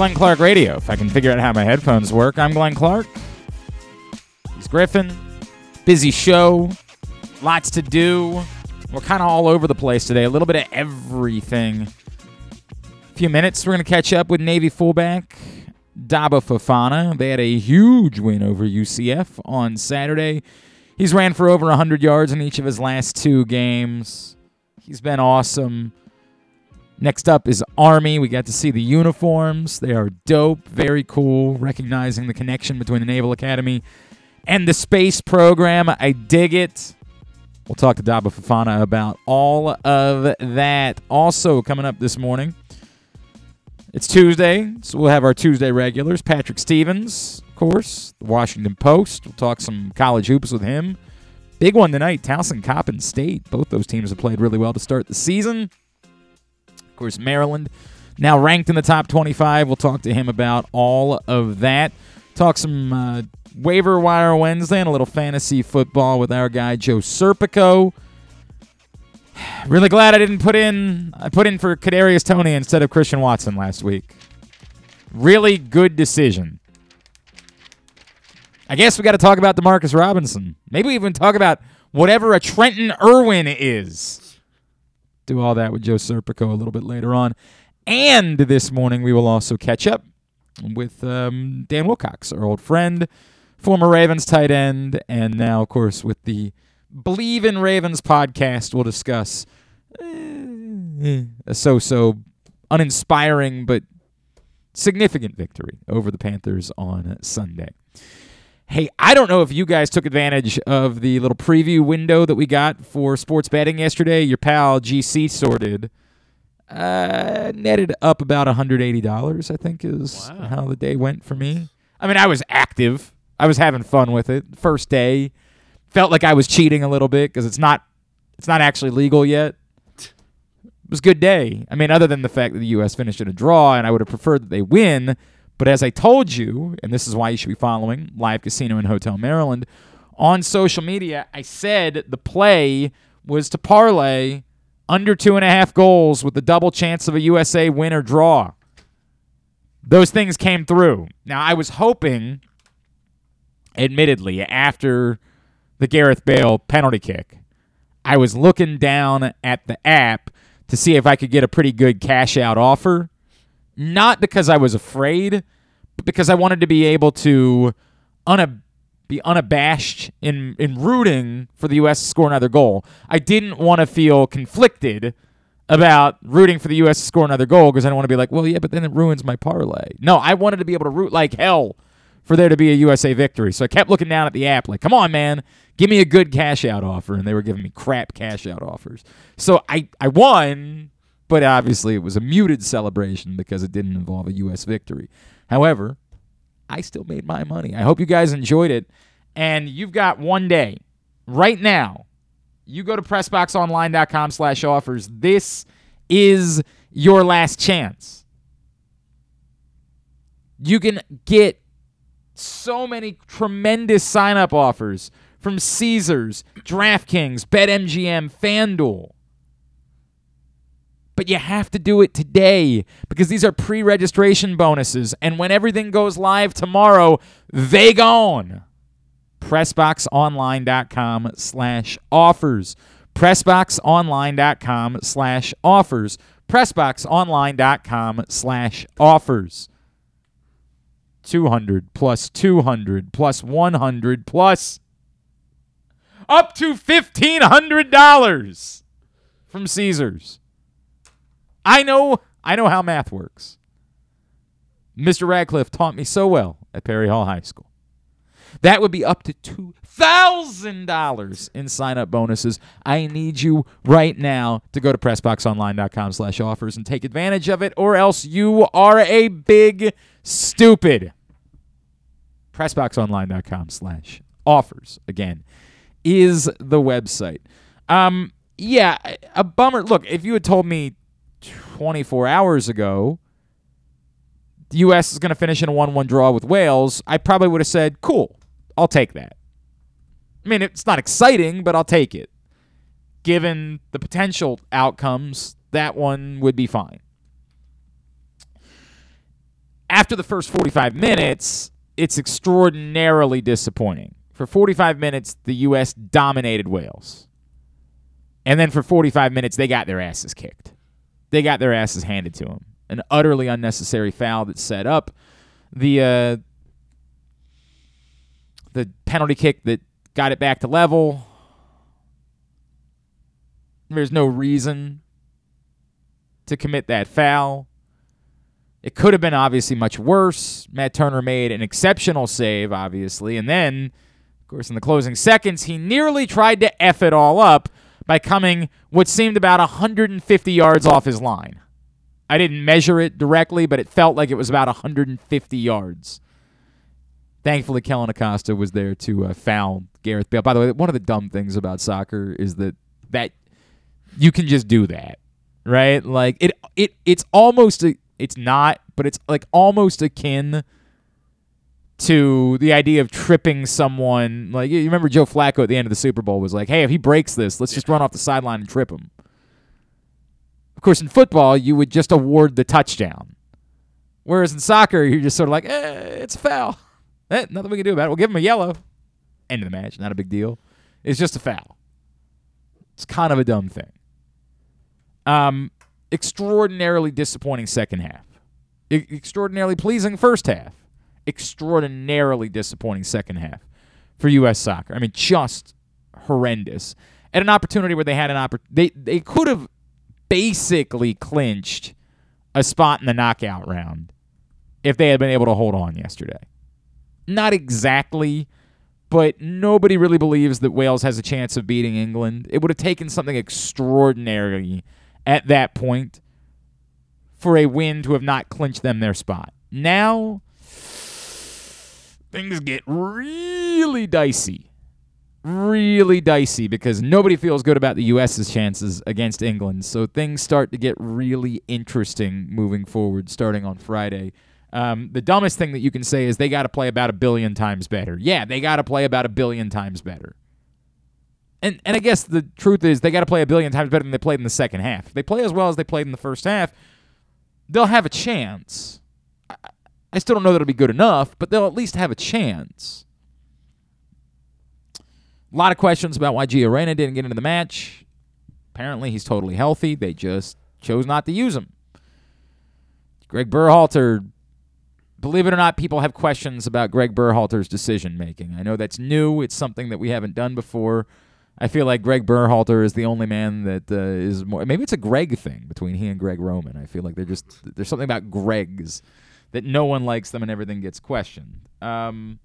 Glenn Clark Radio. If I can figure out how my headphones work, I'm Glenn Clark. He's Griffin. Busy show, lots to do. We're kind of all over the place today, a little bit of everything. A few minutes, we're going to catch up with Navy fullback Daba Fofana. They had a huge win over UCF on Saturday. He's ran for over 100 yards in each of his last two games. He's been awesome. Next up is Army. We got to see the uniforms. They are dope, very cool, recognizing the connection between the Naval Academy and the space program. I dig it. We'll talk to Daba Fofana about all of that. Also, coming up this morning, it's Tuesday, so we'll have our Tuesday regulars. Patrick Stevens, of course, the Washington Post. We'll talk some college hoops with him. Big one tonight, Towson Coppin State. Both those teams have played really well to start the season course, Maryland now ranked in the top 25. We'll talk to him about all of that. Talk some uh, waiver wire Wednesday and a little fantasy football with our guy Joe Serpico. Really glad I didn't put in I put in for Kadarius Toney instead of Christian Watson last week. Really good decision. I guess we got to talk about Demarcus Robinson. Maybe even talk about whatever a Trenton Irwin is do all that with Joe Serpico a little bit later on. And this morning, we will also catch up with um, Dan Wilcox, our old friend, former Ravens tight end, and now, of course, with the Believe in Ravens podcast, we'll discuss eh, a so so uninspiring but significant victory over the Panthers on Sunday. Hey, I don't know if you guys took advantage of the little preview window that we got for sports betting yesterday. Your pal GC sorted uh, netted up about $180, I think is wow. how the day went for me. I mean, I was active. I was having fun with it. First day, felt like I was cheating a little bit because it's not it's not actually legal yet. It was a good day. I mean, other than the fact that the U.S. finished in a draw, and I would have preferred that they win. But as I told you, and this is why you should be following Live Casino and Hotel Maryland on social media, I said the play was to parlay under two and a half goals with the double chance of a USA win or draw. Those things came through. Now, I was hoping, admittedly, after the Gareth Bale penalty kick, I was looking down at the app to see if I could get a pretty good cash out offer not because I was afraid, but because I wanted to be able to unab- be unabashed in, in rooting for the U.S. to score another goal. I didn't want to feel conflicted about rooting for the U.S. to score another goal because I don't want to be like, well, yeah, but then it ruins my parlay. No, I wanted to be able to root like hell for there to be a USA victory. So I kept looking down at the app like, come on, man, give me a good cash out offer. And they were giving me crap cash out offers. So I, I won, but obviously, it was a muted celebration because it didn't involve a U.S. victory. However, I still made my money. I hope you guys enjoyed it. And you've got one day right now. You go to pressboxonline.com slash offers. This is your last chance. You can get so many tremendous sign up offers from Caesars, DraftKings, BetMGM, FanDuel but you have to do it today because these are pre-registration bonuses. And when everything goes live tomorrow they gone. Pressboxonline.com slash offers. Pressboxonline.com slash offers. Pressboxonline.com slash offers. 200 plus 200 plus 100 plus up to $1500 from caesars I know I know how math works. Mr. Radcliffe taught me so well at Perry Hall High School. That would be up to $2,000 in sign-up bonuses. I need you right now to go to PressBoxOnline.com slash offers and take advantage of it, or else you are a big stupid. PressBoxOnline.com slash offers, again, is the website. Um, yeah, a bummer. Look, if you had told me 24 hours ago, the U.S. is going to finish in a 1 1 draw with Wales, I probably would have said, cool, I'll take that. I mean, it's not exciting, but I'll take it. Given the potential outcomes, that one would be fine. after the first 45 minutes, it's extraordinarily disappointing. For 45 minutes, the U.S. dominated Wales. And then for 45 minutes, they got their asses kicked. They got their asses handed to them. An utterly unnecessary foul that set up the uh, the penalty kick that got it back to level. There's no reason to commit that foul. It could have been obviously much worse. Matt Turner made an exceptional save, obviously. And then, of course, in the closing seconds, he nearly tried to F it all up by coming what seemed about 150 yards off his line. I didn't measure it directly, but it felt like it was about 150 yards. Thankfully, Kellyn Acosta was there to uh, foul Gareth Bale. By the way, one of the dumb things about soccer is that that you can just do that, right? Like it, it, it's almost a, it's not, but it's like almost akin to the idea of tripping someone. Like you remember Joe Flacco at the end of the Super Bowl was like, "Hey, if he breaks this, let's just run off the sideline and trip him." Of course, in football, you would just award the touchdown. Whereas in soccer, you're just sort of like, eh, it's a foul. Eh, nothing we can do about it. We'll give him a yellow. End of the match. Not a big deal. It's just a foul. It's kind of a dumb thing. Um, extraordinarily disappointing second half. Extraordinarily pleasing first half. Extraordinarily disappointing second half for U.S. soccer. I mean, just horrendous. At an opportunity where they had an opportunity, they they could have basically clinched a spot in the knockout round if they had been able to hold on yesterday. Not exactly, but nobody really believes that Wales has a chance of beating England. It would have taken something extraordinary at that point for a win to have not clinched them their spot. Now, things get really dicey really dicey because nobody feels good about the U.S.'s chances against England. So things start to get really interesting moving forward, starting on Friday. Um, the dumbest thing that you can say is they got to play about a billion times better. Yeah, they got to play about a billion times better. And and I guess the truth is they got to play a billion times better than they played in the second half. If they play as well as they played in the first half, they'll have a chance. I, still don't know that it'll be good enough, but they'll at least have a chance. A lot of questions about why Gio Reyna didn't get into the match. Apparently, he's totally healthy. They just chose not to use him. Greg Berhalter, believe it or not, people have questions about Greg Berhalter's decision making. I know that's new. It's something that we haven't done before. I feel like Greg Berhalter is the only man that uh, is more. Maybe it's a Greg thing between he and Greg Roman. I feel like they're just there's something about Gregs that no one likes them and everything gets questioned. Um,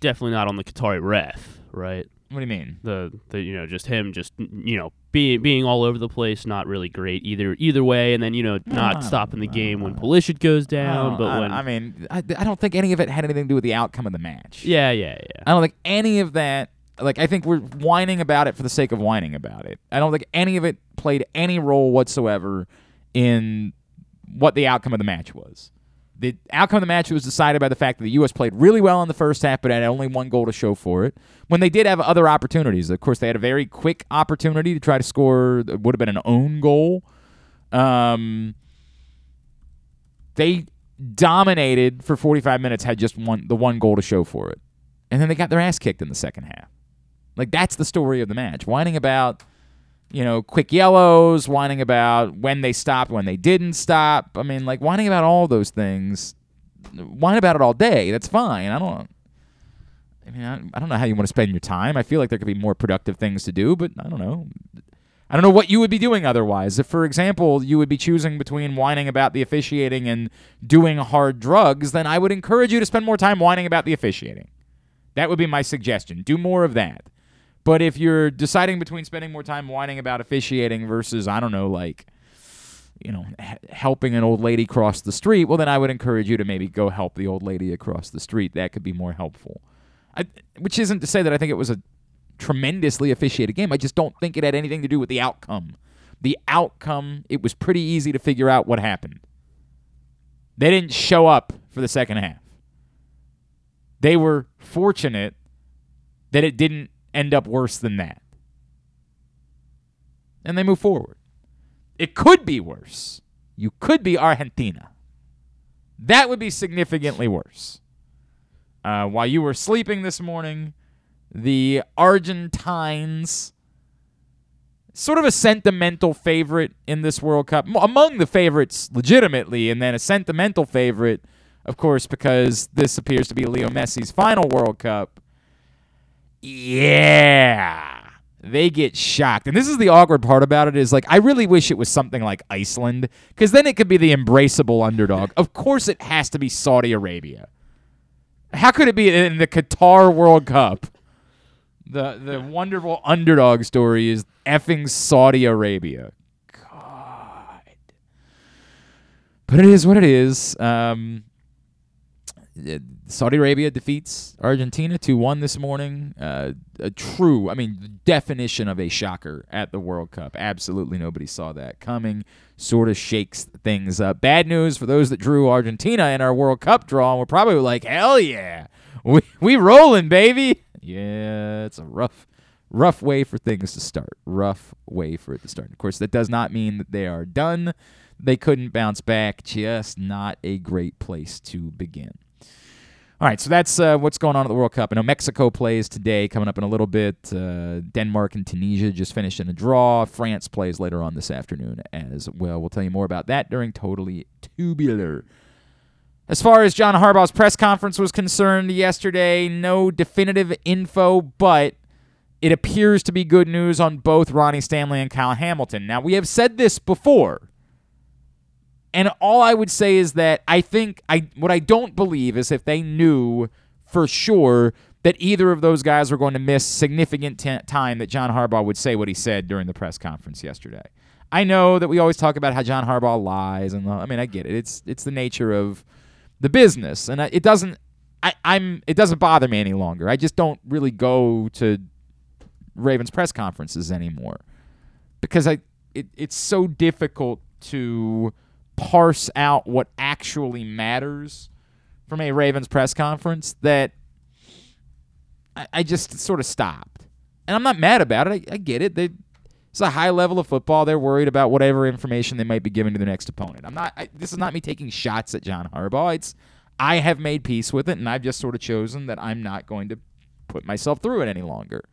Definitely not on the Qatari ref, right? what do you mean? The the you know just him just you know being being all over the place, not really great either either way, and then you know not stopping the game when Pulisic goes down, but I, when I mean, I, I don't think any of it had anything to do with the outcome of the match. yeah yeah yeah I don't think any of that. Like, I think we're whining about it for the sake of whining about it. I don't think any of it played any role whatsoever in what the outcome of the match was. The outcome of the match was decided by the fact that the U.S. played really well in the first half, but had only one goal to show for it. When they did have other opportunities, of course, they had a very quick opportunity to try to score. It would have been an own goal. Um, they dominated for 45 minutes, had just one the one goal to show for it, and then they got their ass kicked in the second half. Like that's the story of the match. Whining about, you know, quick yellows, whining about when they stopped, when they didn't stop. I mean, like whining about all those things. Whine about it all day. That's fine. I don't. I mean, I, I don't know how you want to spend your time. I feel like there could be more productive things to do, but I don't know. I don't know what you would be doing otherwise. If, for example, you would be choosing between whining about the officiating and doing hard drugs, then I would encourage you to spend more time whining about the officiating. That would be my suggestion. Do more of that. But if you're deciding between spending more time whining about officiating versus, I don't know, like, you know, h- helping an old lady cross the street, well, then I would encourage you to maybe go help the old lady across the street. That could be more helpful. I, which isn't to say that I think it was a tremendously officiated game. I just don't think it had anything to do with the outcome. The outcome, it was pretty easy to figure out what happened. They didn't show up for the second half. They were fortunate that it didn't end up worse than that. And they move forward. It could be worse. You could be Argentina. That would be significantly worse. Uh, while you were sleeping this morning, the Argentines, sort of a sentimental favorite in this World Cup, among the favorites legitimately, and then a sentimental favorite, of course, because this appears to be Leo Messi's final World Cup. Yeah they get shocked. And this is the awkward part about it is like I really wish it was something like Iceland cuz then it could be the embraceable underdog. Of course it has to be Saudi Arabia. How could it be in the Qatar World Cup? The the wonderful underdog story is effing Saudi Arabia. God. But it is what it is. Um, Saudi Arabia defeats Argentina 2 1 this morning. Uh, a true, I mean, definition of a shocker at the World Cup. Absolutely nobody saw that coming. Sort of shakes things up. Bad news for those that drew Argentina in our World Cup draw. And we're probably like, hell yeah. We, we rolling, baby. Yeah, it's a rough, rough way for things to start. Rough way for it to start. Of course, that does not mean that they are done. They couldn't bounce back. Just not a great place to begin. All right, so that's uh, what's going on at the World Cup. I know Mexico plays today, coming up in a little bit. Uh, Denmark and Tunisia just finished in a draw. France plays later on this afternoon as well. We'll tell you more about that during Totally Tubular. As far as John Harbaugh's press conference was concerned yesterday, no definitive info, but it appears to be good news on both Ronnie Stanley and Kyle Hamilton. Now, we have said this before and all I would say is that I think I what I don't believe is if they knew for sure that either of those guys were going to miss significant t- time that John Harbaugh would say what he said during the press conference yesterday. I know that we always talk about how John Harbaugh lies, and I mean I get it. It's it's the nature of the business, and it doesn't. I, I'm. It doesn't bother me any longer. I just don't really go to Ravens press conferences anymore because I. It, it's so difficult to parse out what actually matters from a Ravens press conference that I, I just sort of stopped. And I'm not mad about it. I, I get it. They, it's a high level of football. They're worried about whatever information they might be giving to the next opponent. I'm not. I, this is not me taking shots at John Harbaugh. It's I have made peace with it, and I've just sort of chosen that I'm not going to put myself through it any longer.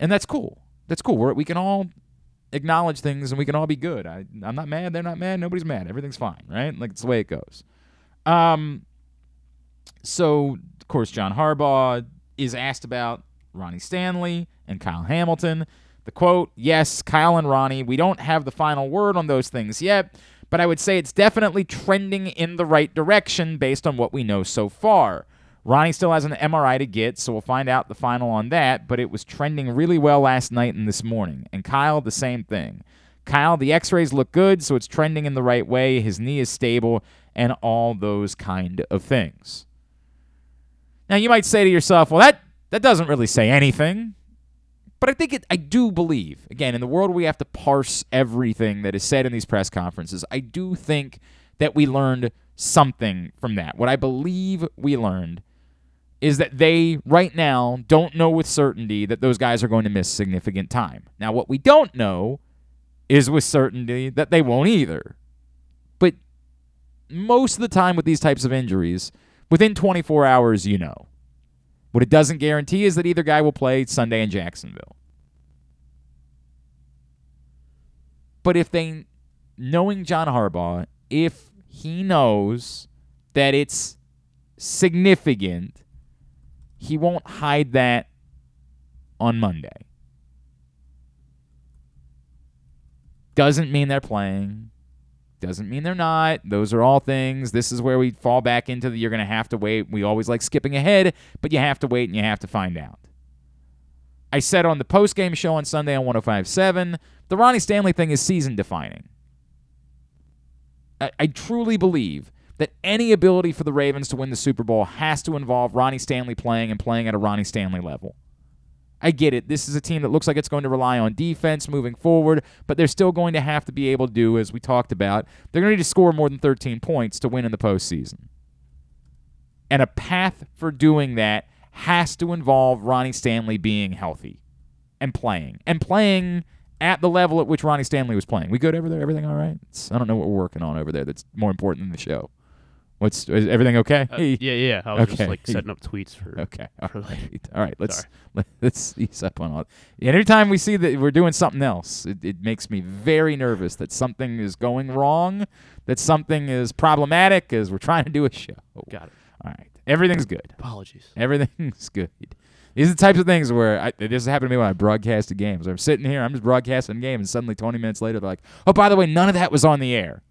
And that's cool. That's cool. We're, we can all acknowledge things and we can all be good. I, I'm not mad. They're not mad. Nobody's mad. Everything's fine, right? Like it's the way it goes. Um, so of course John Harbaugh is asked about Ronnie Stanley and Kyle Hamilton. The quote: Yes, Kyle and Ronnie. We don't have the final word on those things yet, but I would say it's definitely trending in the right direction based on what we know so far. Ronnie still has an MRI to get, so we'll find out the final on that, but it was trending really well last night and this morning. And Kyle, the same thing. Kyle, the x rays look good, so it's trending in the right way. His knee is stable, and all those kind of things. Now, you might say to yourself, well, that, that doesn't really say anything. But I think it, I do believe, again, in the world we have to parse everything that is said in these press conferences, I do think that we learned something from that. What I believe we learned is that they right now don't know with certainty that those guys are going to miss significant time. Now, what we don't know is with certainty that they won't either. But most of the time with these types of injuries, within 24 hours, you know. What it doesn't guarantee is that either guy will play Sunday in Jacksonville. But if they, knowing John Harbaugh, if he knows that it's significant he won't hide that on Monday. Doesn't mean they're playing. Doesn't mean they're not. Those are all things. This is where we fall back into the you're going to have to wait. We always like skipping ahead, but you have to wait and you have to find out. I said on the post game show on Sunday on 105.7, the Ronnie Stanley thing is season defining. I, I truly believe that any ability for the Ravens to win the Super Bowl has to involve Ronnie Stanley playing and playing at a Ronnie Stanley level. I get it. This is a team that looks like it's going to rely on defense moving forward, but they're still going to have to be able to do, as we talked about, they're going to need to score more than 13 points to win in the postseason. And a path for doing that has to involve Ronnie Stanley being healthy and playing. And playing at the level at which Ronnie Stanley was playing. We good over there? Everything all right? It's, I don't know what we're working on over there that's more important than the show. What's is everything okay? Uh, yeah, yeah. I was Okay. just like setting up tweets for. Okay. All for later. right. All right. Let's let, let's ease up on all. Every time we see that we're doing something else, it, it makes me very nervous that something is going wrong, that something is problematic as we're trying to do a show. Got it. All right. Everything's good. Apologies. Everything's good. These are the types of things where I, this has happened to me when I broadcasted games. I'm sitting here, I'm just broadcasting a game, and suddenly 20 minutes later, they're like, "Oh, by the way, none of that was on the air."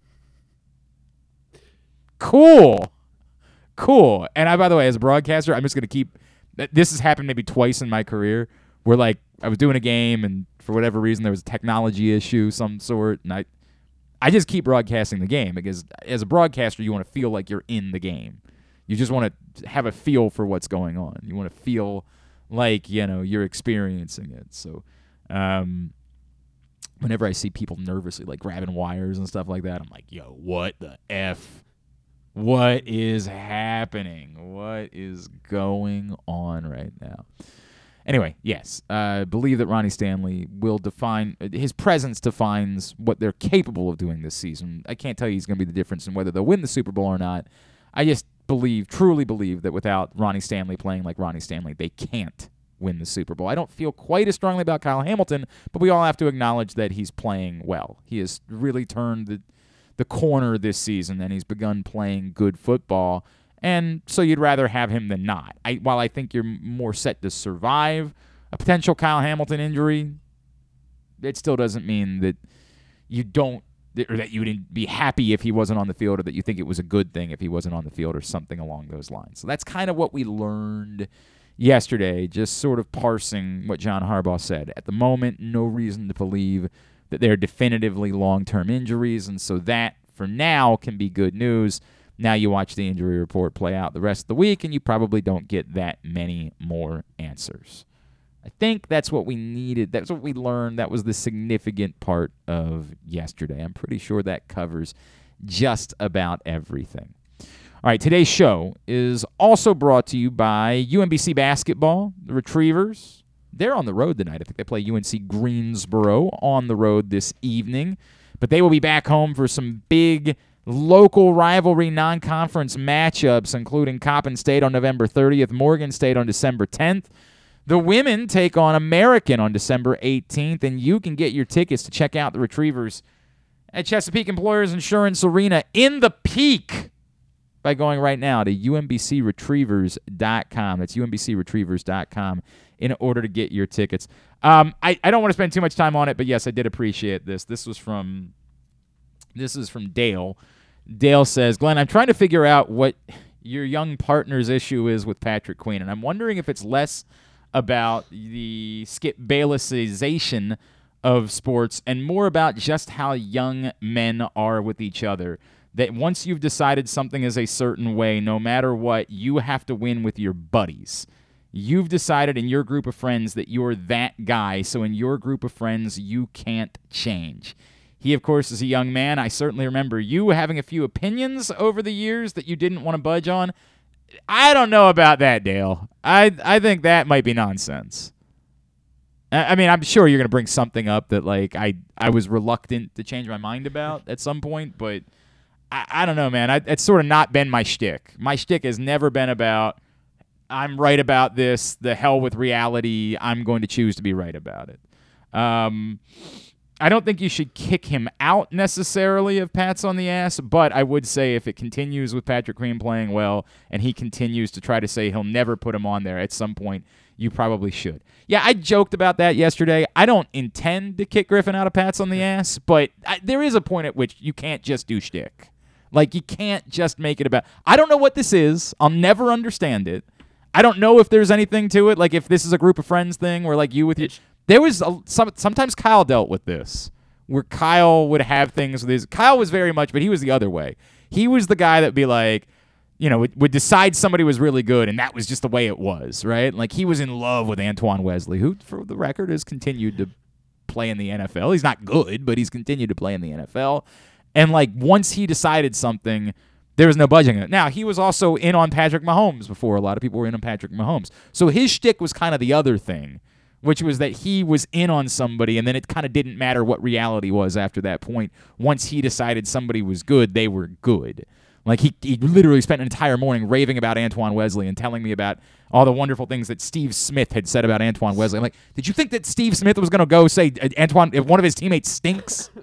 Cool, cool. And I, by the way, as a broadcaster, I'm just gonna keep. th- This has happened maybe twice in my career, where like I was doing a game, and for whatever reason there was a technology issue, some sort, and I, I just keep broadcasting the game because as a broadcaster, you want to feel like you're in the game. You just want to have a feel for what's going on. You want to feel like you know you're experiencing it. So, um, whenever I see people nervously like grabbing wires and stuff like that, I'm like, yo, what the f? What is happening? What is going on right now? Anyway, yes, I believe that Ronnie Stanley will define his presence defines what they're capable of doing this season. I can't tell you he's going to be the difference in whether they'll win the Super Bowl or not. I just believe, truly believe that without Ronnie Stanley playing like Ronnie Stanley, they can't win the Super Bowl. I don't feel quite as strongly about Kyle Hamilton, but we all have to acknowledge that he's playing well. He has really turned the the corner this season and he's begun playing good football. And so you'd rather have him than not. I, while I think you're more set to survive a potential Kyle Hamilton injury, it still doesn't mean that you don't or that you would be happy if he wasn't on the field or that you think it was a good thing if he wasn't on the field or something along those lines. So that's kind of what we learned yesterday, just sort of parsing what John Harbaugh said. At the moment, no reason to believe that they're definitively long term injuries, and so that for now can be good news. Now you watch the injury report play out the rest of the week, and you probably don't get that many more answers. I think that's what we needed. That's what we learned. That was the significant part of yesterday. I'm pretty sure that covers just about everything. All right, today's show is also brought to you by UMBC Basketball, the Retrievers. They're on the road tonight. I think they play UNC Greensboro on the road this evening, but they will be back home for some big local rivalry non conference matchups, including Coppin State on November 30th, Morgan State on December 10th. The women take on American on December 18th, and you can get your tickets to check out the Retrievers at Chesapeake Employers Insurance Arena in the peak by going right now to umbcretrievers.com. That's umbcretrievers.com in order to get your tickets. Um, I, I don't want to spend too much time on it, but yes, I did appreciate this. This was from this is from Dale. Dale says, Glenn, I'm trying to figure out what your young partner's issue is with Patrick Queen, and I'm wondering if it's less about the Skip Baylessization of sports and more about just how young men are with each other. That once you've decided something is a certain way, no matter what, you have to win with your buddies. You've decided in your group of friends that you're that guy, so in your group of friends, you can't change. He, of course, is a young man. I certainly remember you having a few opinions over the years that you didn't want to budge on. I don't know about that, Dale. I I think that might be nonsense. I I mean, I'm sure you're gonna bring something up that like I I was reluctant to change my mind about at some point, but I, I don't know, man. I, it's sort of not been my shtick. My shtick has never been about I'm right about this. The hell with reality. I'm going to choose to be right about it. Um, I don't think you should kick him out necessarily of pats on the ass, but I would say if it continues with Patrick Queen playing well and he continues to try to say he'll never put him on there at some point, you probably should. Yeah, I joked about that yesterday. I don't intend to kick Griffin out of pats on the ass, but I, there is a point at which you can't just do shtick. Like you can't just make it about. I don't know what this is. I'll never understand it. I don't know if there's anything to it. Like if this is a group of friends thing, where like you with your. There was a, some. Sometimes Kyle dealt with this, where Kyle would have things with his. Kyle was very much, but he was the other way. He was the guy that'd be like, you know, would, would decide somebody was really good, and that was just the way it was, right? Like he was in love with Antoine Wesley, who, for the record, has continued to play in the NFL. He's not good, but he's continued to play in the NFL. And like once he decided something, there was no budging it. Now he was also in on Patrick Mahomes before. A lot of people were in on Patrick Mahomes. So his shtick was kind of the other thing, which was that he was in on somebody, and then it kind of didn't matter what reality was after that point. Once he decided somebody was good, they were good. Like he, he literally spent an entire morning raving about Antoine Wesley and telling me about all the wonderful things that Steve Smith had said about Antoine Wesley. I'm like, did you think that Steve Smith was going to go say uh, Antoine if one of his teammates stinks? Do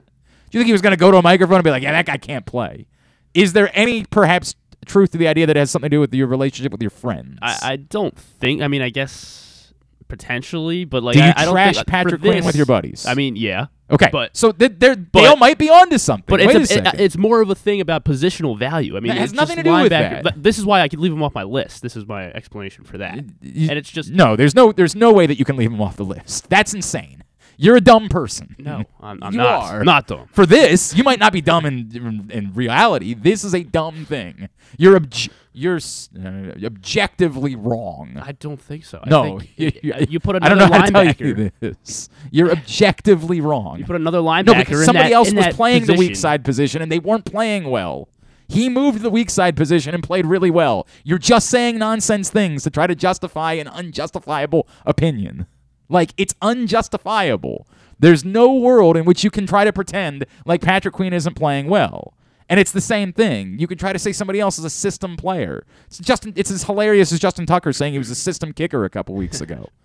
you think he was going to go to a microphone and be like, yeah, that guy can't play? Is there any perhaps truth to the idea that it has something to do with your relationship with your friends? I, I don't think. I mean, I guess potentially, but like Do you I, I don't trash uh, think, Patrick Queen this- with your buddies? I mean, yeah. okay, but- so th- they're, Dale might be onto something. But Wait it's a a, it- uh, second. it's more of a thing about positional value. I mean, That has nothing to do with that. This is why I could leave him off my list. This is my explanation for that. You- and it's just no. There's no. There's no way that you can leave him off the list. That's insane. You're a dumb person. no, I'm, I'm You not. are. I'm not dumb. For this, you might not be dumb in in, in reality. This is a dumb thing. You're obj- you're uh, objectively wrong. I don't think so. I no, think you, y- you put I don't another know how to tell you this. You're objectively wrong. You put another linebacker. no, because somebody that- else was playing the weak side position and they weren't playing well. He moved the weak side position and played really well. You're just saying nonsense things to try to justify an unjustifiable opinion. Like it's unjustifiable. There's no world in which you can try to pretend like Patrick Queen isn't playing well. And it's the same thing. You can try to say somebody else is a system player. It's Justin it's as hilarious as Justin Tucker saying he was a system kicker a couple weeks ago.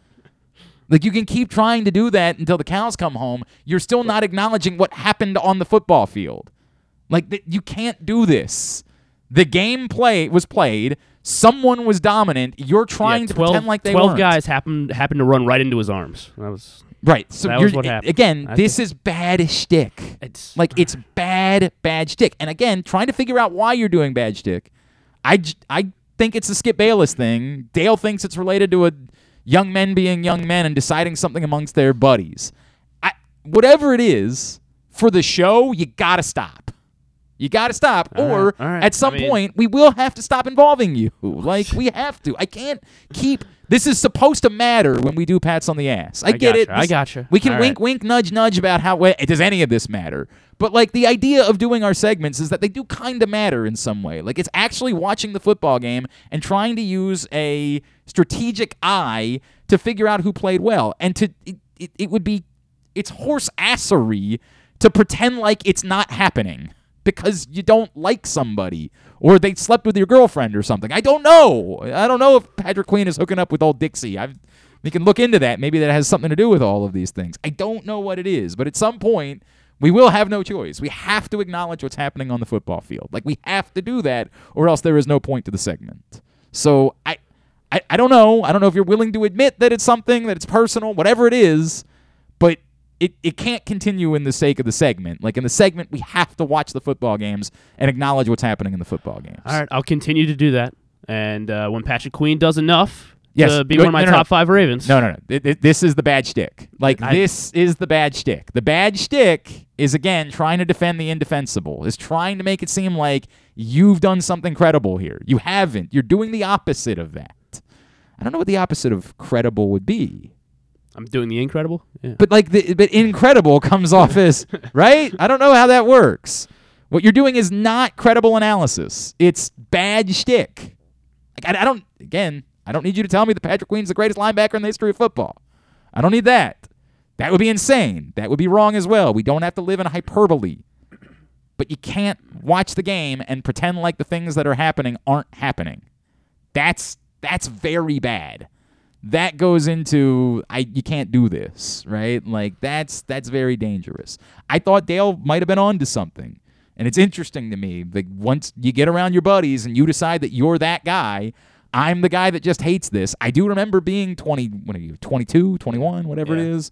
Like you can keep trying to do that until the cows come home. You're still not acknowledging what happened on the football field. Like th- you can't do this. The game play was played. Someone was dominant. You're trying Yeah, to 12, pretend like they 12 weren't. guys happened happened to run right into his arms. That was Right. So That was what happened. again, I this is bad shtick. it's Like it's bad, bad shtick. And again, trying to figure out why you're doing bad shtick. I I think it's a Skip Bayless thing. Dale thinks it's related to a young men being young men and deciding something amongst their buddies. I, whatever it is, for the show, you gotta stop. You gotta stop, All or right, right. at some I mean- point we will have to stop involving you. Like we have to. I can't keep. This is supposed to matter when we do pats on the ass. I, I get it. gotcha, I This- gotcha. We can All wink, right. wink, nudge, nudge about how does any of this matter. But like the idea of doing our segments is that they do kind of matter in some way. Like it's actually watching the football game and trying to use a strategic eye to figure out who played well. And to it, it, it would be it's horse assery to pretend like it's not happening because you don't like somebody or they slept with your girlfriend or something. I don't know. I don't know if Patrick Queen is hooking up with old Dixie. I've we can look into that. Maybe that has something to do with all of these things. I don't know what it is, but at some point we will have no choice. We have to acknowledge what's happening on the football field. Like we have to do that or else there is no point to the segment. So I I, I don't know. I don't know if you're willing to admit that it's something, that it's personal, whatever it is, but it, it can't continue in the sake of the segment. Like in the segment, we have to watch the football games and acknowledge what's happening in the football games. all right. I'll continue to do that. And uh, when Patrick Queen does enough Yes, to be good- one of my no, no, no. top five Ravens, No, no, no. Th- th- This is the bad shtick. Like I- this is the bad shtick. The bad shtick is again trying to defend the indefensible. Is trying to make it seem like you've done something credible here. You haven't. You're doing the opposite of that. I don't know what the opposite of credible would be. I'm doing the incredible. Yeah. But like the but incredible comes off as right? I don't know how that works. What you're doing is not credible analysis. It's bad shtick. Like I, I don't again, I don't need you to tell me that Patrick Queen's the greatest linebacker in the history of football. I don't need that. That would be insane. That would be wrong as well. We don't have to live in hyperbole. But you can't watch the game and pretend like the things that are happening aren't happening. That's that's very bad that goes into I you can't do this, right? Like that's that's very dangerous. I thought Dale might have been on to something. And it's interesting to me like once you get around your buddies and you decide that you're that guy, I'm the guy that just hates this. I do remember being 20 what are you 22, 21, whatever it Yeah. is.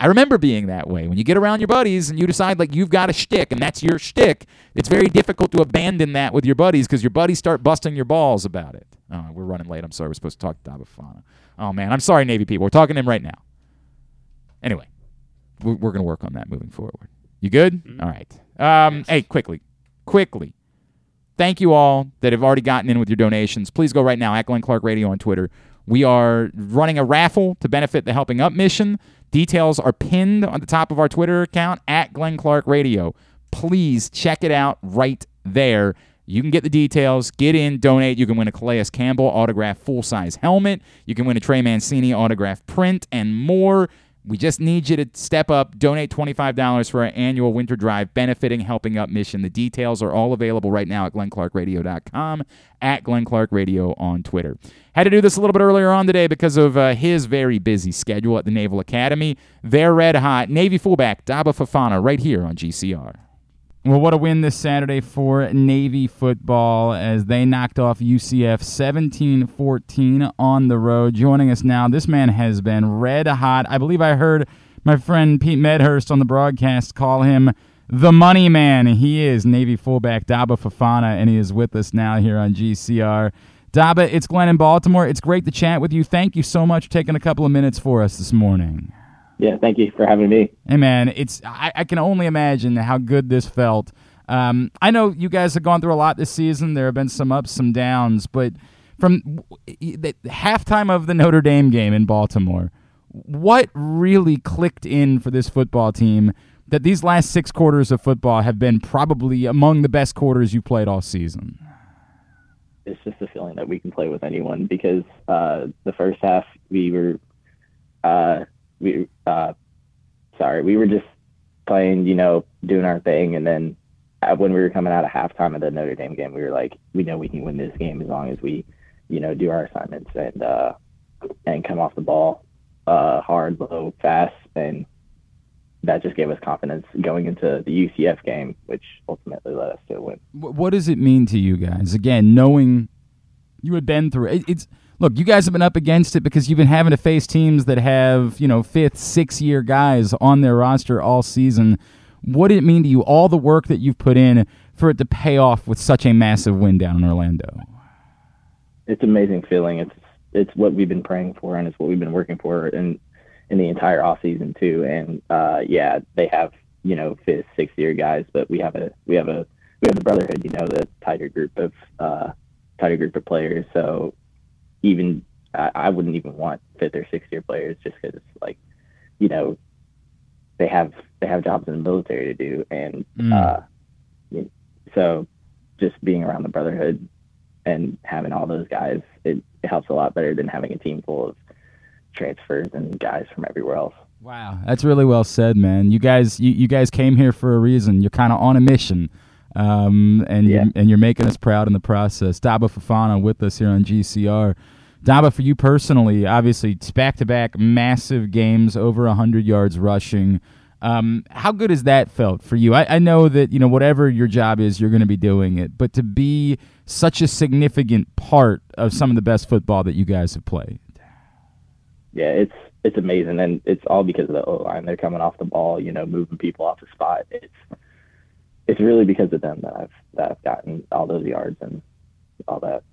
I remember being that way. When you get around your buddies and you decide like you've got a shtick and that's your shtick, it's very difficult to abandon that with your buddies because your buddies start busting your balls about it. Oh, we're running late. I'm sorry. We're supposed to talk to Daba Fofana. Oh man, I'm sorry, Navy people. We're talking to him right now. Anyway, we're, we're gonna work on that moving forward. You good? Mhm. All right. Um, Yes. Hey, quickly, quickly. Thank you all that have already gotten in with your donations. Please go right now at Glenn Clark Radio on Twitter. We are running a raffle to benefit the Helping Up mission. Details are pinned on the top of our Twitter account at Glenn Clark Radio. Please check it out right there. You can get the details, get in, donate. You can win a Calais Campbell autograph full size helmet. You can win a Trey Mancini autograph print and more. We just need you to step up, donate $25 for our annual winter drive benefiting Helping Up Mission. The details are all available right now at glennclarkradio.com, at Glenn Clark Radio on Twitter. Had to do this a little bit earlier on today because of uh, his very busy schedule at the Naval Academy. They're red hot. Navy fullback Daba Fofana right here on GCR. Well, what a win this Saturday for Navy football as they knocked off UCF 17 14 on the road. Joining us now, this man has been red hot. I believe I heard my friend Pete Medhurst on the broadcast call him the money man. He is Navy fullback Daba Fofana, and he is with us now here on GCR. Daba, it's Glenn in Baltimore. It's great to chat with you. Thank you so much for taking a couple of minutes for us this morning. Yeah, thank you for having me. Hey, man, it's I, I can only imagine how good this felt. Um, I know you guys have gone through a lot this season. There have been some ups, some downs, but from the halftime of the Notre Dame game in Baltimore, what really clicked in for this football team that these last six quarters of football have been probably among the best quarters you played all season? It's just a feeling that we can play with anyone because uh, the first half we were uh, we uh, sorry, we were just playing, you know, doing our thing, and then when we were coming out of halftime of the Notre Dame game, we were like, we know we can win this game as long as we, you know, do our assignments and uh, and come off the ball uh, hard, low, fast, and that just gave us confidence going into the UCF game, which ultimately led us to win. What does it mean to you guys? Again, knowing you had been through it, it's look, you guys have been up against it because you've been having to face teams that have, you know, fifth, six year guys on their roster all season. What did it mean to you, all the work that you've put in for it to pay off with such a massive win down in Orlando? It's an amazing feeling. It's it's what we've been praying for and it's what we've been working for in in the entire off season too. And uh, yeah, they have, you know, fifth, sixth year guys, but we have a we have a we have the brotherhood, you know, the tighter group of uh, tighter group of players. So even I, I wouldn't even want fifth or sixth year players just because like you know they have they have jobs in the military to do and mm. uh, you know, so just being around the brotherhood and having all those guys it, it helps a lot better than having a team full of transfers and guys from everywhere else. Wow, that's really well said, man. You guys, you, you guys came here for a reason. You're kind of on a mission, um, and yeah. you, and you're making us proud in the process. Daba Fofana with us here on GCR. Daba, for you personally, obviously back to back massive games, over hundred yards rushing. Um, how good has that felt for you? I, I know that you know whatever your job is, you're going to be doing it, but to be such a significant part of some of the best football that you guys have played. Yeah, it's it's amazing, and it's all because of the O line. They're coming off the ball, you know, moving people off the spot. It's it's really because of them that I've that I've gotten all those yards and all that.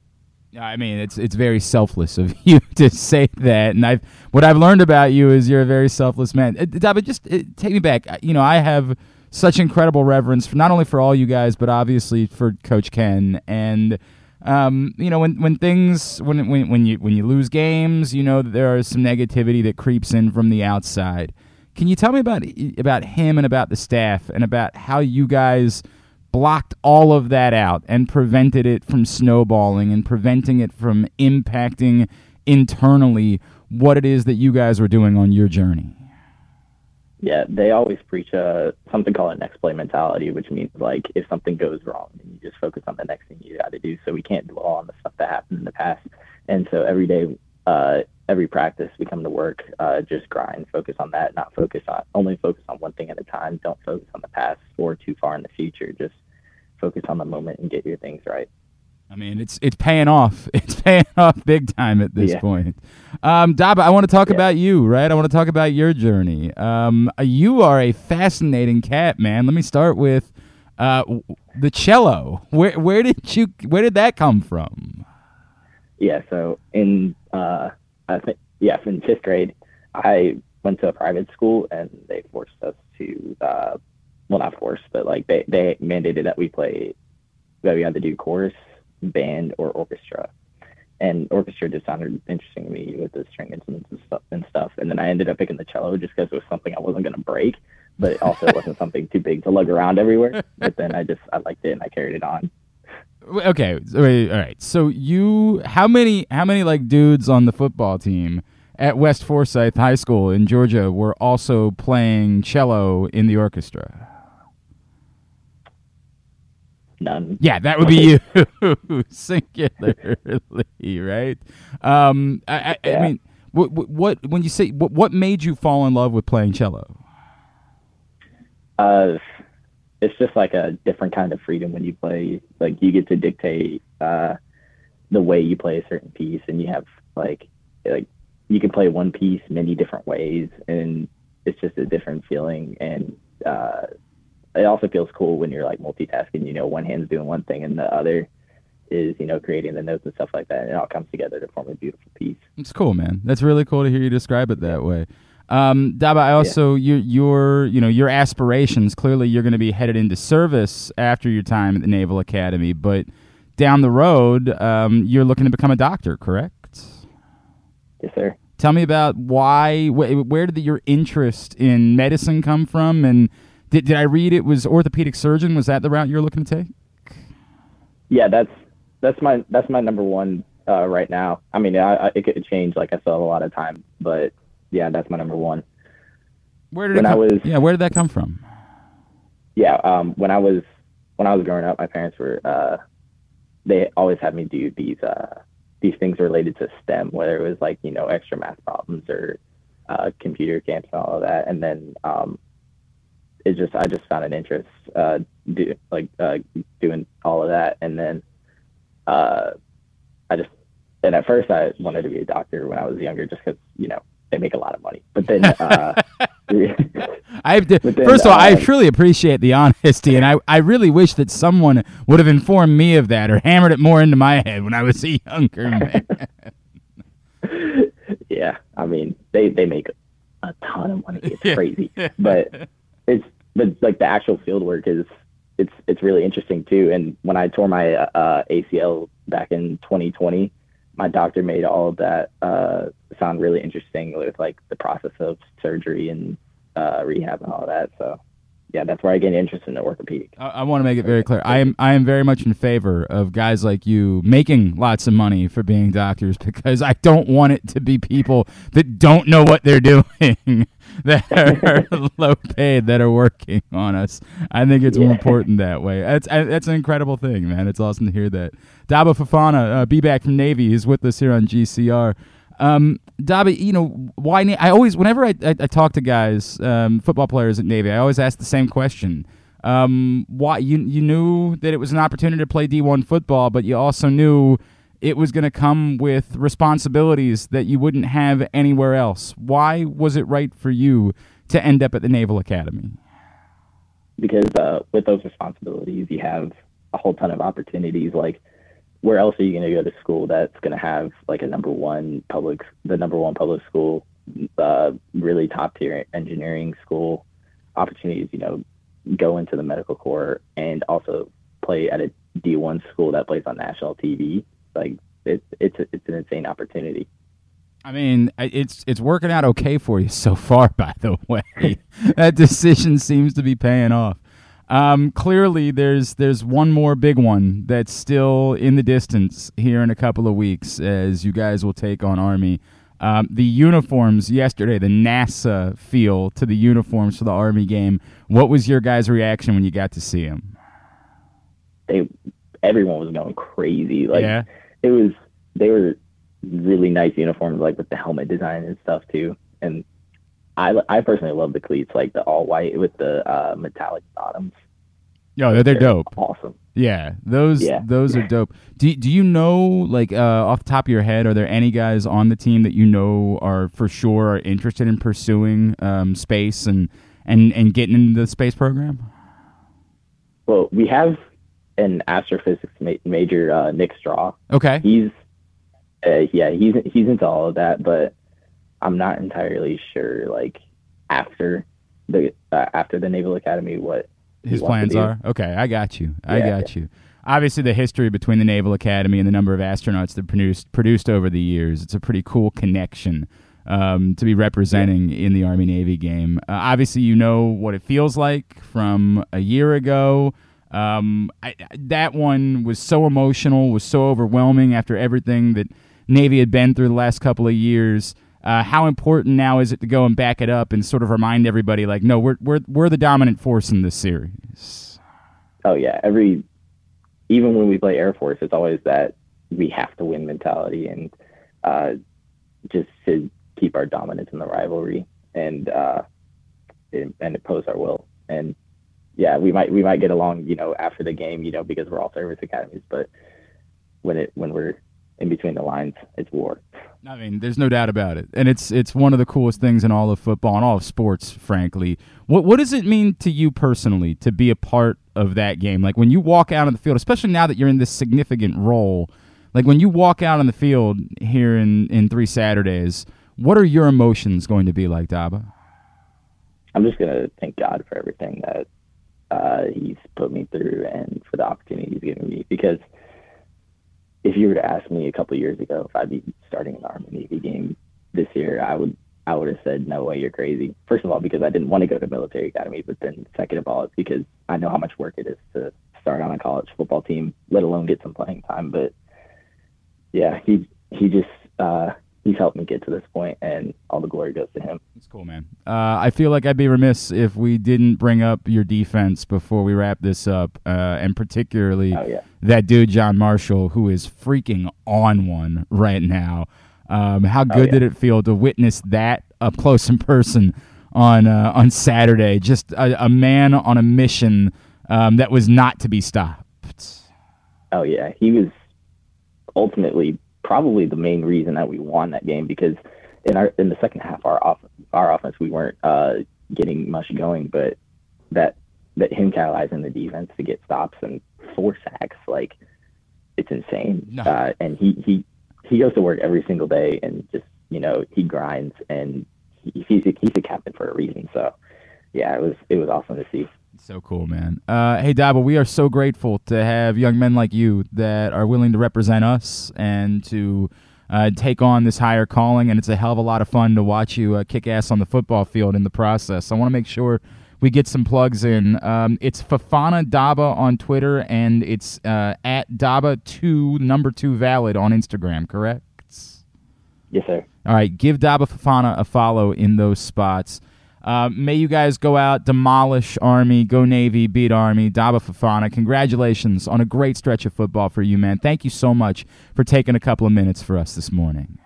I mean, it's it's very selfless of you to say that, and I've what I've learned about you is you're a very selfless man. David, just take me back. You know, I have such incredible reverence for not only for all you guys, but obviously for Coach Ken. And um, you know, when when things when when when you when you lose games, you know there is some negativity that creeps in from the outside. Can you tell me about about him and about the staff and about how you guys blocked all of that out and prevented it from snowballing and preventing it from impacting internally what it is that you guys were doing on your journey? Yeah, they always preach a something called a next play mentality, which means like if something goes wrong, you just focus on the next thing you got to do. So we can't dwell on the stuff that happened in the past. And so every day uh, every practice we come to work, uh, just grind, focus on that, not focus on only focus on one thing at a time. Don't focus on the past or too far in the future. Just focus on the moment and get your things right. I mean, it's it's paying off. It's paying off big time at this yeah. point. Um, Daba, I want to talk yeah. about you, right? I want to talk about your journey. Um, you are a fascinating cat, man. Let me start with uh, the cello. Where where did you where did that come from? Yeah, so in uh, I think yeah, in fifth grade, I went to a private school and they forced us to uh, well not forced, but like they they mandated that we play that we had to do chorus, band, or orchestra. And orchestra just sounded interesting to me with the string instruments and stuff and stuff. And then I ended up picking the cello just because it was something I wasn't gonna break, but it also wasn't something too big to lug around everywhere. But then I just I liked it and I carried it on. Okay, wait, all right. So you, how many, how many like dudes on the football team at West Forsyth High School in Georgia were also playing cello in the orchestra? None. Yeah, that would be you singularly, right? Um, I, I, I mean, what, what, what when you say what, what made you fall in love with playing cello? Uh, it's just like a different kind of freedom when you play. Like you get to dictate uh, the way you play a certain piece, and you have like like you can play one piece many different ways, and it's just a different feeling. And uh, it also feels cool when you're like multitasking. You know, one hand's doing one thing, and the other is you know creating the notes and stuff like that. And it all comes together to form a beautiful piece. It's cool, man. That's really cool to hear you describe it that way. Um, Daba, I also your your you know your aspirations. Clearly, you're going to be headed into service after your time at the Naval Academy, but down the road, um, you're looking to become a doctor, correct? Yes, sir. Tell me about why. Wh- where did your interest in medicine come from? And did, did I read it was orthopedic surgeon? Was that the route you're looking to take? yeah, that's that's my that's my number one uh, right now. I mean, I, I, it could change. Like I still have a lot of time, but yeah, that's my number one. Where did When it I was- yeah? Where did that come from? Yeah, um, when I was when I was growing up, my parents were uh, they always had me do these uh, these things related to STEM, whether it was like you know extra math problems or uh, computer camps and all of that, and then um, it just I just found an interest uh, do, like uh, doing all of that, and then uh, I just and at first I wanted to be a doctor when I was younger, just because you know they make a lot of money, but then. Uh, I But then, first of all, I uh, truly appreciate the honesty, and I, I really wish that someone would have informed me of that or hammered it more into my head when I was a younger man. yeah, I mean they they make a ton of money. It's crazy, but it's but like the actual field work is it's it's really interesting too. And when I tore my uh, ACL back in 2020, my doctor made all of that uh, sound really interesting with like the process of surgery and uh, rehab and all that. So yeah, that's where I get interested in the orthopedic. I, I want to make it very clear. I am I am very much in favor of guys like you making lots of money for being doctors because I don't want it to be people that don't know what they're doing that are low paid that are working on us. I think it's more important that way. That's that's an incredible thing, man. It's awesome to hear that. Daba Fofana, uh, be back from Navy, is with us here on GCR. Um, Daba, you know why? Na- I always, whenever I, I, I talk to guys, um, football players at Navy, I always ask the same question. Um, why you you knew that it was an opportunity to play D one football, but you also knew it was going to come with responsibilities that you wouldn't have anywhere else. Why was it right for you to end up at the Naval Academy? because uh, with those responsibilities, you have a whole ton of opportunities. Like, where else are you going to go to school that's going to have like a number one public, the number one public school, uh, really top tier engineering school opportunities? You know, go into the medical corps and also play at a D1 school that plays on national TV. Like, it's it's it's an insane opportunity. I mean, it's it's working out okay for you so far. By the way, that decision seems to be paying off. Um, clearly, there's there's one more big one that's still in the distance here in a couple of weeks, as you guys will take on Army. Um, the uniforms yesterday, the NASA feel to the uniforms for the Army game. What was your guys' reaction when you got to see them? They everyone was going crazy. Like, yeah, it was they were really nice uniforms like with the helmet design and stuff too and i i personally love the cleats like the all white with the uh metallic bottoms yo, they're, they're dope. awesome Yeah, those Yeah. those are dope. Do do you know like uh, off the top of your head, are there any guys on the team that you know are for sure are interested in pursuing um, space and, and and getting into the space program? well we have an astrophysics ma- major uh nick straw Okay, he's uh, yeah he's he's into all of that but i'm not entirely sure like after the uh, after the naval academy what his plans are okay. I got you. I Yeah, got you. Obviously, the history between the Naval Academy and the number of astronauts that produced produced over the years, it's a pretty cool connection um, to be representing in the Army Navy game. Uh, obviously, you know what it feels like from a year ago. Um, I, that one was so emotional, was so overwhelming after everything that Navy had been through the last couple of years. Uh, how important now is it to go and back it up and sort of remind everybody, like, no, we're we're we're the dominant force in this series. Oh yeah, every even when we play Air Force, it's always that we have to win mentality and uh, just to keep our dominance in the rivalry and uh, and, and impose our will. And yeah, we might we might get along, you know, after the game, you know, because we're all service academies, but when it when we're in between the lines, it's war. I mean, there's no doubt about it, and it's it's one of the coolest things in all of football and all of sports, frankly. What what does it mean to you personally to be a part of that game? Like when you walk out on the field, especially now that you're in this significant role, like when you walk out on the field here in in three Saturdays, what are your emotions going to be like, Daba? I'm just gonna thank God for everything that uh, He's put me through and for the opportunity He's given me because if you were to ask me a couple years ago if I'd be starting an Army Navy game this year, I would I would have said no way, you're crazy. First of all, because I didn't want to go to military academy, but then second of all, it's because I know how much work it is to start on a college football team, let alone get some playing time. But yeah, he he just uh, he's helped me get to this point, and all the glory goes to him. That's cool, man. Uh, I feel like I'd be remiss if we didn't bring up your defense before we wrap this up, uh, and particularly Oh yeah. that dude John Marshall, who is freaking on one right now. Um, how good Oh, yeah. did it feel to witness that up close in person on uh, on Saturday? Just a, a man on a mission um, that was not to be stopped. Oh yeah, he was ultimately probably the main reason that we won that game because in our in the second half our off our offense we weren't uh, getting much going, but that that him catalyzing the defense to get stops and four sacks like it's insane. No. Uh, and he he he goes to work every single day and just you know he grinds and he, he's a, he's a captain for a reason. So yeah, it was it was awesome to see. So cool, man. Uh, hey, Daba, we are so grateful to have young men like you that are willing to represent us and to uh, take on this higher calling. And it's a hell of a lot of fun to watch you uh, kick ass on the football field in the process. I want to make sure we get some plugs in. Um, it's Fofana Daba on Twitter, and it's uh, at Daba2, number two valid on Instagram, correct? Yes, sir. All right, give Daba Fofana a follow in those spots. Uh, may you guys go out, demolish Army, go Navy, beat Army, Daba Fofana. Congratulations on a great stretch of football for you, man. Thank you so much for taking a couple of minutes for us this morning.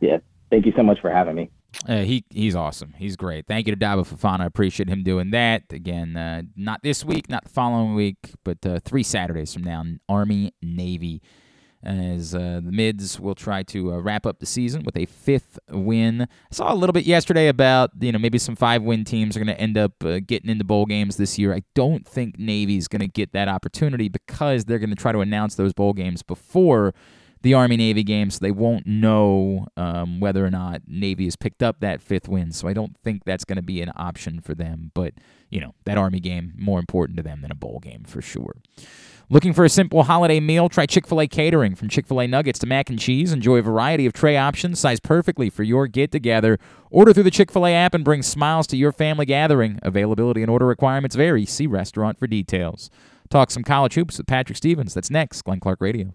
Yeah, thank you so much for having me. Uh, he he's awesome. He's great. Thank you to Daba Fofana. I appreciate him doing that. Again, uh, not this week, not the following week, but uh, three Saturdays from now, Army Navy. As uh, the mids will try to uh, wrap up the season with a fifth win. I saw a little bit yesterday about you know maybe some five win teams are going to end up uh, getting into bowl games this year. I don't think Navy's going to get that opportunity because they're going to try to announce those bowl games before the Army Navy game, so they won't know um, whether or not Navy has picked up that fifth win. So I don't think that's going to be an option for them. But, you know, that Army game, more important to them than a bowl game for sure. Looking for a simple holiday meal? Try Chick fil A catering. From Chick fil A nuggets to mac and cheese, enjoy a variety of tray options sized perfectly for your get together. Order through the Chick fil A app and bring smiles to your family gathering. Availability and order requirements vary. See restaurant for details. Talk some college hoops with Patrick Stevens. That's next, Glenn Clark Radio.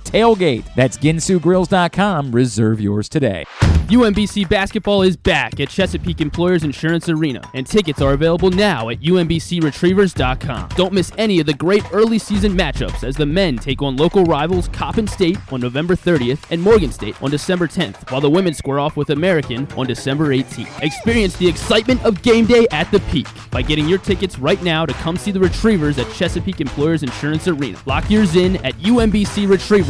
TAILGATE. That's ginsugrills.com. Reserve yours today. UMBC basketball is back at Chesapeake Employers Insurance Arena, and tickets are available now at UMBCRetrievers.com. Don't miss any of the great early season matchups as the men take on local rivals Coppin State on November 30th and Morgan State on December 10th, while the women square off with American on December 18th. Experience the excitement of game day at the peak by getting your tickets right now to come see the Retrievers at Chesapeake Employers Insurance Arena. Lock yours in at UMBCRetrievers.com.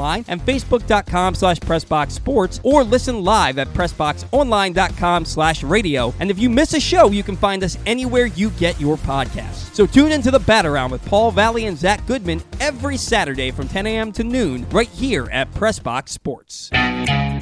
and facebook.com slash pressboxsports or listen live at pressboxonline.com slash radio. And if you miss a show, you can find us anywhere you get your podcasts. So tune into the Bat-A-Round with Paul Valley and Zach Goodman every Saturday from 10 a.m. to noon right here at Pressbox Sports.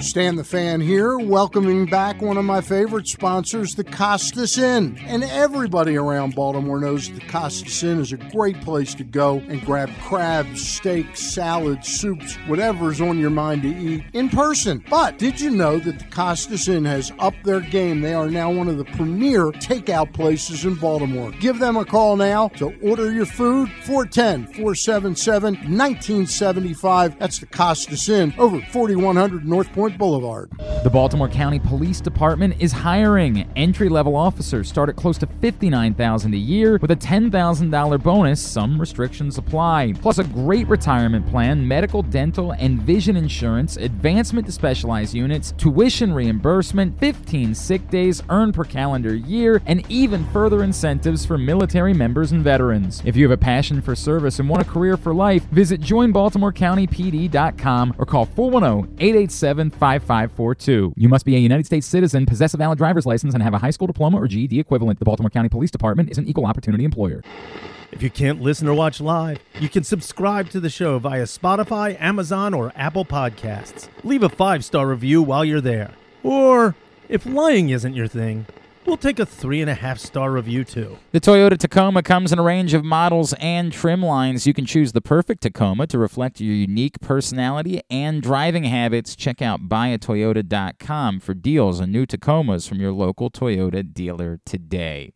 Stan the Fan here, welcoming back one of my favorite sponsors, the Costas Inn. And everybody around Baltimore knows the Costas Inn is a great place to go and grab crabs, steaks, salads, soups, whatever's on your mind to eat in person. But did you know that the Costas Inn has upped their game? They are now one of the premier takeout places in Baltimore. Give them a call now to order your food 410 477 1975. That's the Costas Inn over 4100 North Point Boulevard. The Baltimore County Police Department is hiring. Entry-level officers start at close to 59,000 a year with a $10,000 bonus. Some restrictions apply. Plus a great retirement plan, medical, dental, and vision insurance, advancement to specialized units, tuition reimbursement, 15 sick days earned per calendar year, and even further incentives for military members and veterans. If you have a passion for service and want a career for life, visit joinbaltimorecountypd.com or call 410-887-5542. You must be a United States citizen, possess a valid driver's license, and have a high school diploma or GED equivalent. The Baltimore County Police Department is an equal opportunity employer. If you can't listen or watch live, you can subscribe to the show via Spotify, Amazon, or Apple Podcasts. Leave a five star review while you're there. Or, if lying isn't your thing, we'll take a three and a half star review too. The Toyota Tacoma comes in a range of models and trim lines. You can choose the perfect Tacoma to reflect your unique personality and driving habits. Check out buyatoyota.com for deals on new Tacomas from your local Toyota dealer today.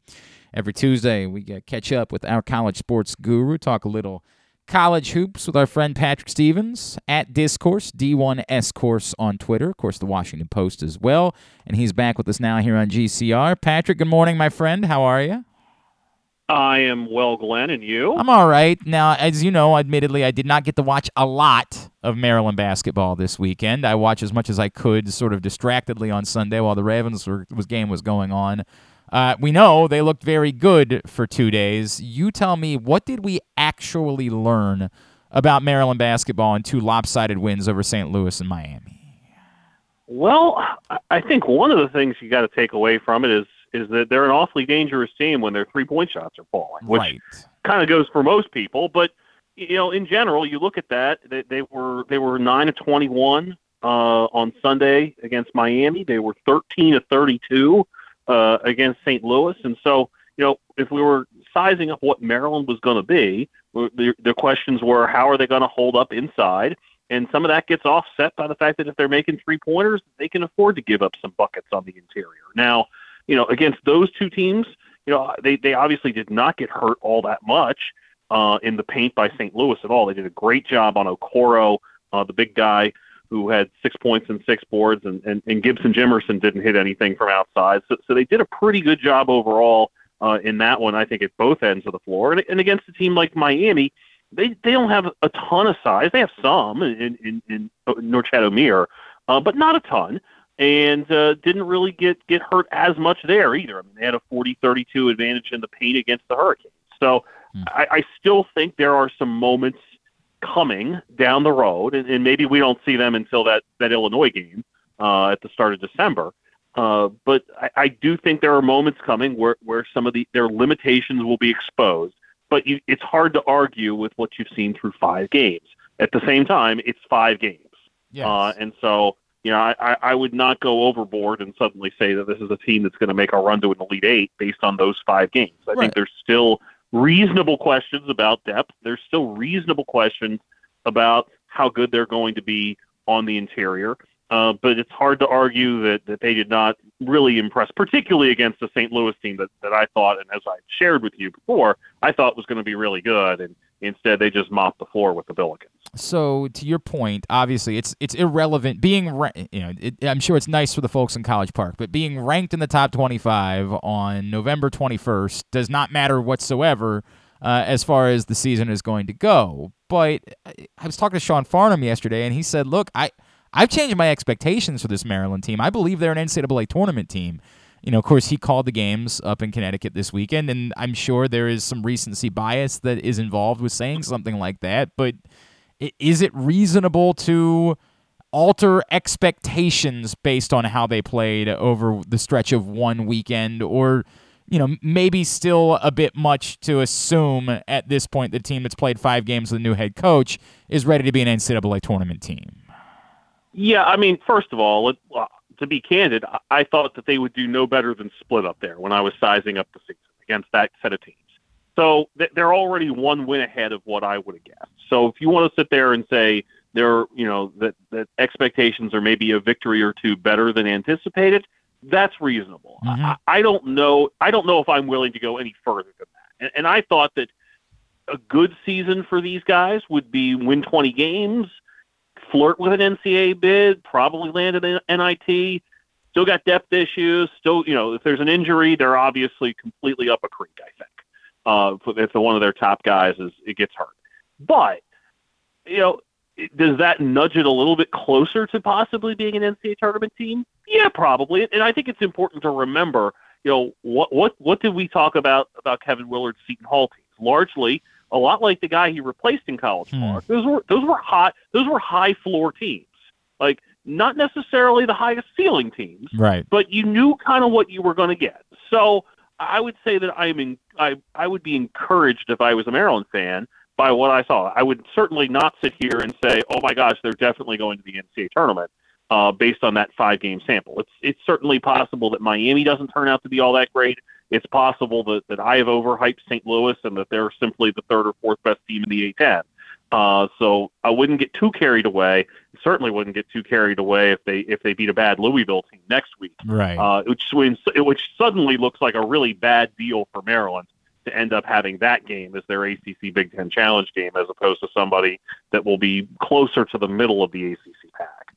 Every Tuesday, we get catch up with our college sports guru, talk a little college hoops with our friend Patrick Stevens at Discourse, D1S Course on Twitter, of course, the Washington Post as well. And he's back with us now here on GCR. Patrick, good morning, my friend. How are you? I am well, Glenn, and you? I'm all right. Now, as you know, admittedly, I did not get to watch a lot of Maryland basketball this weekend. I watched as much as I could, sort of distractedly on Sunday while the Ravens were, was game was going on. Uh, we know they looked very good for two days. You tell me, what did we actually learn about Maryland basketball in two lopsided wins over St. Louis and Miami? Well, I think one of the things you got to take away from it is is that they're an awfully dangerous team when their three point shots are falling, which right. kind of goes for most people. But you know, in general, you look at that they, they were they were nine of twenty one uh, on Sunday against Miami. They were thirteen of thirty two uh, against St. Louis, and so you know if we were sizing up what Maryland was going to be, the, the questions were how are they going to hold up inside. And some of that gets offset by the fact that if they're making three pointers, they can afford to give up some buckets on the interior. Now, you know, against those two teams, you know, they, they obviously did not get hurt all that much uh, in the paint by St. Louis at all. They did a great job on Okoro, uh, the big guy who had six points and six boards, and, and, and Gibson Jimerson didn't hit anything from outside. So, so they did a pretty good job overall uh, in that one, I think, at both ends of the floor. And, and against a team like Miami, they, they don't have a ton of size. They have some in, in, in Norchad Omier, uh, but not a ton and uh, didn't really get get hurt as much there either. I mean, they had a 40-32 advantage in the paint against the Hurricanes. So Hmm. I, I still think there are some moments coming down the road, and, and maybe we don't see them until that that Illinois game uh, at the start of December. Uh, but I, I do think there are moments coming where, where some of the their limitations will be exposed. But you, it's hard to argue with what you've seen through five games. At the same time, it's five games. Yes. Uh, and so, you know, I, I- would not go overboard and suddenly say that this is a team that's going to make a run to an Elite Eight based on those five games. I Right. think there's still reasonable questions about depth. There's still reasonable questions about how good they're going to be on the interior. Uh, but it's hard to argue that, that they did not really impress, particularly against the St. Louis team that, that I thought, and as I shared with you before, I thought was going to be really good. And instead, they just mopped the floor with the Billikens. So to your point, obviously it's it's irrelevant being you know it, I'm sure it's nice for the folks in College Park, but being ranked in the top 25 on November 21st does not matter whatsoever uh, as far as the season is going to go. But I was talking to Sean Farnham yesterday, and he said, "Look, I I've changed my expectations for this Maryland team. I believe they're an NCAA tournament team." You know, of course, he called the games up in Connecticut this weekend, and I'm sure there is some recency bias that is involved with saying something like that, but is it reasonable to alter expectations based on how they played over the stretch of one weekend or you know maybe still a bit much to assume at this point the team that's played five games with a new head coach is ready to be an ncaa tournament team yeah i mean first of all it, uh, to be candid i thought that they would do no better than split up there when i was sizing up the season against that set of teams so they're already one win ahead of what I would have guessed. So if you want to sit there and say they're, you know, that, that expectations are maybe a victory or two better than anticipated, that's reasonable. Mm-hmm. I, I, don't know. I don't know if I'm willing to go any further than that. And, and I thought that a good season for these guys would be win 20 games, flirt with an NCAA bid, probably land an NIT. Still got depth issues. Still, you know, if there's an injury, they're obviously completely up a creek. I think uh, if one of their top guys is it gets hurt. But you know, does that nudge it a little bit closer to possibly being an NCAA tournament team? Yeah, probably. And I think it's important to remember, you know, what what what did we talk about about Kevin Willard's Seton Hall teams? Largely, a lot like the guy he replaced in College hmm. Park. Those were those were hot those were high floor teams. Like not necessarily the highest ceiling teams, right? But you knew kind of what you were going to get. So I would say that I'm in, I I would be encouraged if I was a Maryland fan by what I saw. I would certainly not sit here and say, "Oh my gosh, they're definitely going to the NCAA tournament." Uh, based on that five game sample, it's it's certainly possible that Miami doesn't turn out to be all that great. It's possible that, that I have overhyped St. Louis and that they're simply the third or fourth best team in the A10. Uh, so I wouldn't get too carried away. Certainly wouldn't get too carried away if they if they beat a bad Louisville team next week. Right. Uh, which which suddenly looks like a really bad deal for Maryland to end up having that game as their ACC Big Ten Challenge game, as opposed to somebody that will be closer to the middle of the ACC.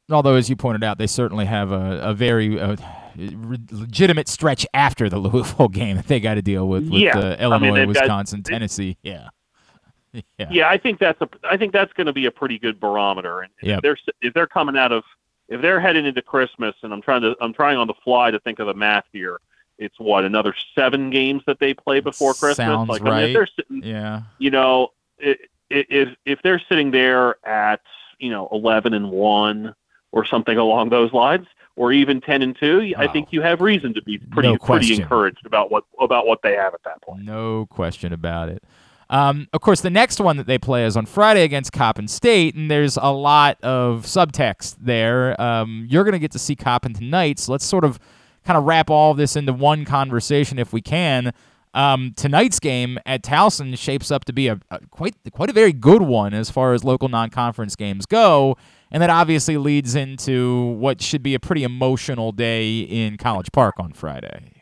Although, as you pointed out, they certainly have a, a very uh, legitimate stretch after the Louisville game that they got to deal with with yeah. uh, Illinois, I mean, Wisconsin, got, Tennessee. Yeah. yeah. yeah, I think that's a I think that's going to be a pretty good barometer. And yep. if they're if they're coming out of if they're heading into Christmas, and I'm trying to I'm trying on the fly to think of the math here. It's what another seven games that they play before Christmas. Sounds like right. I mean, if they're sitting, yeah, you know, if if they're sitting there at you know 11 and one or something along those lines, or even 10 and two, I think you have reason to be pretty no pretty encouraged about what about what they have at that point. No question about it. Um, of course, the next one that they play is on Friday against Coppin State, and there's a lot of subtext there. Um, you're going to get to see Coppin tonight, so let's sort of kind of wrap all of this into one conversation if we can. Um, tonight's game at Towson shapes up to be a, a, quite quite a very good one as far as local non-conference games go, and that obviously leads into what should be a pretty emotional day in College Park on Friday.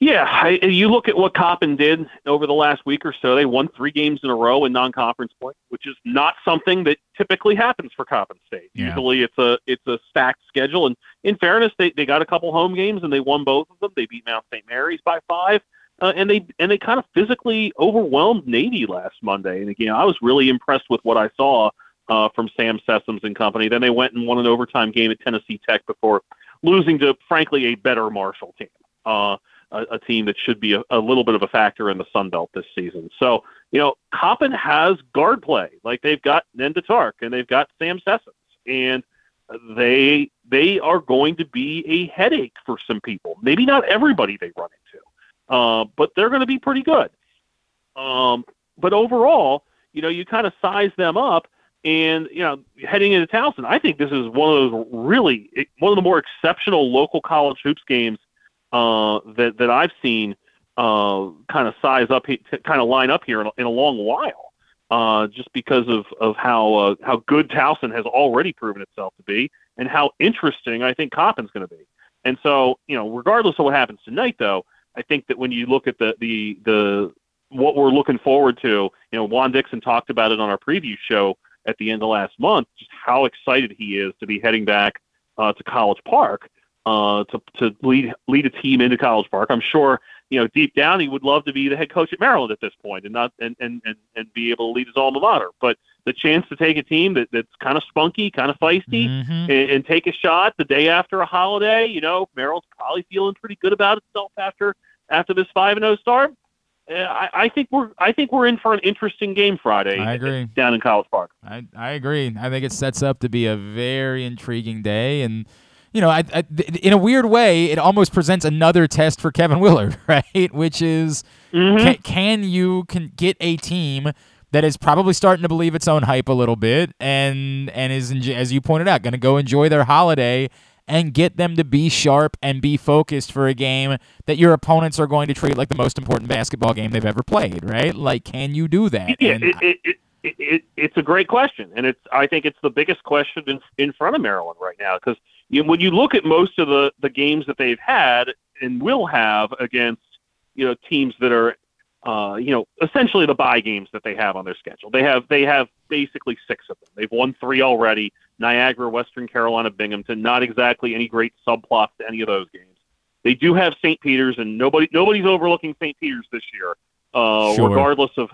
Yeah, I, you look at what Coppin did over the last week or so. They won three games in a row in non-conference play, which is not something that typically happens for Coppin State. Yeah. Usually, it's a it's a stacked schedule. And in fairness, they they got a couple home games and they won both of them. They beat Mount St. Mary's by five, uh, and they and they kind of physically overwhelmed Navy last Monday. And again, I was really impressed with what I saw uh, from Sam Sessoms and company. Then they went and won an overtime game at Tennessee Tech before losing to, frankly, a better Marshall team. Uh, a, a team that should be a, a, little bit of a factor in the Sun Belt this season. So, you know, Coppin has guard play. Like they've got Nendah Tarke and they've got Sam Sessoms. And they they are going to be a headache for some people. Maybe not everybody they run into, uh, but they're going to be pretty good. Um, but overall, you know, you kind of size them up, and you know, heading into Towson, I think this is one of those really one of the more exceptional local college hoops games uh, that that I've seen uh, kind of size up, kind of line up here in a, in a long while, uh, just because of of how uh, how good Towson has already proven itself to be, and how interesting I think Coppin's going to be. And so, you know, regardless of what happens tonight, though, I think that when you look at the the the what we're looking forward to, you know, Juan Dixon talked about it on our preview show at the end of last month, just how excited he is to be heading back uh, to College Park uh, to to lead lead a team into College Park. I'm sure you know deep down he would love to be the head coach at Maryland at this point and not and and and, and be able to lead his alma mater. But the chance to take a team that, that's kind of spunky, kind of feisty, Mhm. and, and take a shot the day after a holiday, you know, Maryland's probably feeling pretty good about itself after after this five and zero start. Uh, I, I think we're I think we're in for an interesting game Friday. I agree. down in College Park. I, I agree. I think it sets up to be a very intriguing day, and you know, I, I, in a weird way, it almost presents another test for Kevin Willard, right? Which is, Mhm. can, can you can get a team that is probably starting to believe its own hype a little bit, and and is as you pointed out, going to go enjoy their holiday. And get them to be sharp and be focused for a game that your opponents are going to treat like the most important basketball game they've ever played, right? Like, can you do that? Yeah, And it, it, it, it, it, it's a great question, and it's I think it's the biggest question in, in front of Maryland right now because you, when you look at most of the the games that they've had and will have against you know teams that are uh, you know essentially the bye games that they have on their schedule, they have they have basically six of them. They've won three already: Niagara, Western Carolina, Binghamton. Not exactly any great subplots to any of those games. They do have St. Peter's, and nobody nobody's overlooking St. Peter's this year, uh, Sure. regardless of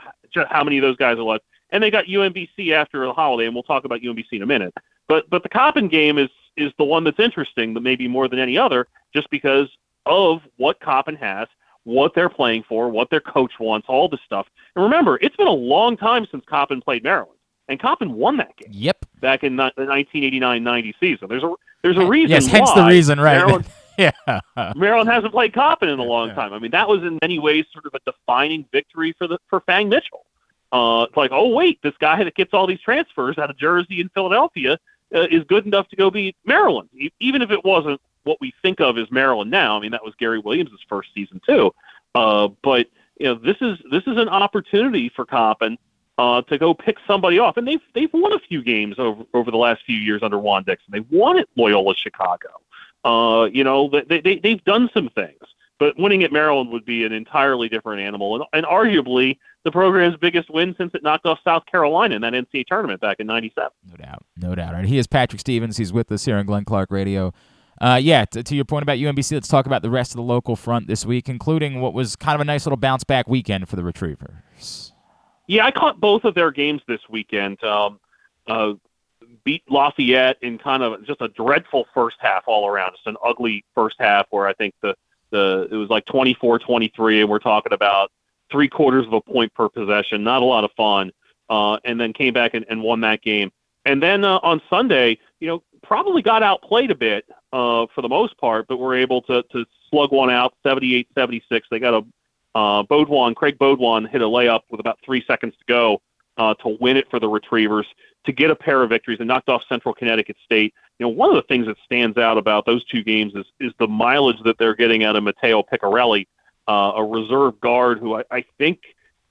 how many of those guys are left. And they got UMBC after the holiday, and we'll talk about UMBC in a minute. But but the Coppin game is is the one that's interesting, but maybe more than any other, just because of what Coppin has, what they're playing for, what their coach wants, all this stuff. And remember, it's been a long time since Coppin played Maryland, and Coppin won that game Yep. back in the 1989-90 season. There's a there's a reason. Yes, hence the reason, right? Maryland, yeah. Maryland hasn't played Coppin in a long Yeah. time. I mean, that was in many ways sort of a defining victory for the for Fang Mitchell. Uh, it's like, oh wait, this guy that gets all these transfers out of Jersey and Philadelphia uh, is good enough to go beat Maryland, e- even if it wasn't what we think of as Maryland now. I mean, that was Gary Williams' first season too. Uh, but you know, this is this is an opportunity for Coppin uh, to go pick somebody off, and they've they've won a few games over over the last few years under Juan Dixon. They won at Loyola Chicago. Uh, you know, they, they they've done some things, but winning at Maryland would be an entirely different animal, and, and arguably the program's biggest win since it knocked off South Carolina in that NCAA tournament back in '97. No doubt. No doubt. Right. He is Patrick Stevens. He's with us here on Glenn Clark Radio. Uh, yeah, to, to your point about UMBC, let's talk about the rest of the local front this week, including what was kind of a nice little bounce back weekend for the Retrievers. Yeah, I caught both of their games this weekend. Um, uh, beat Lafayette in kind of just a dreadful first half all around. Just an ugly first half where I think the the it was like 24-23, and we're talking about three quarters of a point per possession. Not a lot of fun. Uh, and then came back and, and won that game. And then uh, on Sunday, you know, probably got outplayed a bit uh, for the most part, but were able to to slug one out, 78-76. They got a uh, Beaudion, Craig Beaudion hit a layup with about three seconds to go uh, to win it for the Retrievers to get a pair of victories and knocked off Central Connecticut State. You know, one of the things that stands out about those two games is is the mileage that they're getting out of Matteo Picarelli, uh, a reserve guard who I, I think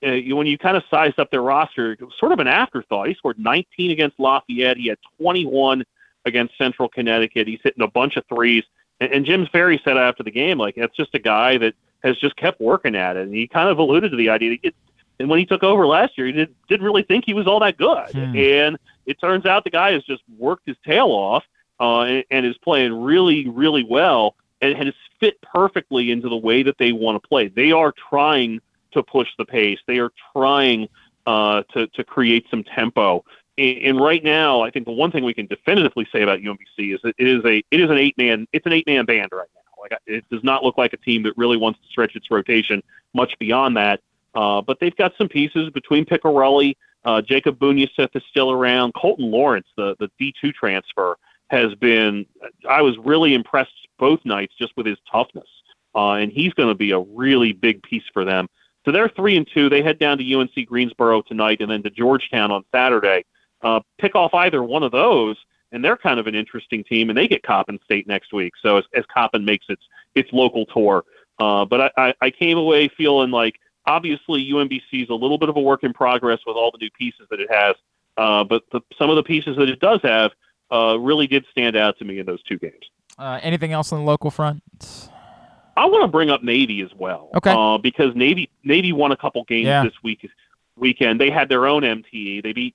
uh, when you kind of sized up their roster, it was sort of an afterthought. He scored 19 against Lafayette. He had 21 against Central Connecticut. He's hitting a bunch of threes. And, and Jim Ferry said after the game, like, that's just a guy that has just kept working at it. And he kind of alluded to the idea that it, and when he took over last year, he did, didn't really think he was all that good. Hmm. And it turns out the guy has just worked his tail off uh, and, and is playing really, really well and has fit perfectly into the way that they want to play. They are trying to push the pace. They are trying uh, to, to create some tempo. And, and right now, I think the one thing we can definitively say about UMBC is that it is a it is an eight man it's an eight man band right now. Like it does not look like a team that really wants to stretch its rotation much beyond that. Uh, but they've got some pieces between Picarelli, uh, Jacob Boonyasith is still around. Colton Lawrence, the the D two transfer, has been. I was really impressed both nights just with his toughness, uh, and he's going to be a really big piece for them. So they're three and two. They head down to UNC Greensboro tonight, and then to Georgetown on Saturday. Uh, pick off either one of those, and they're kind of an interesting team, and they get Coppin State next week. So as, as Coppin makes its its local tour, uh, but I, I, I came away feeling like obviously UMBC is a little bit of a work in progress with all the new pieces that it has. Uh, but the, some of the pieces that it does have uh, really did stand out to me in those two games. Uh, anything else on the local front? I want to bring up Navy as well. Okay. Uh, because Navy Navy won a couple games Yeah. this week weekend. They had their own MTE. They beat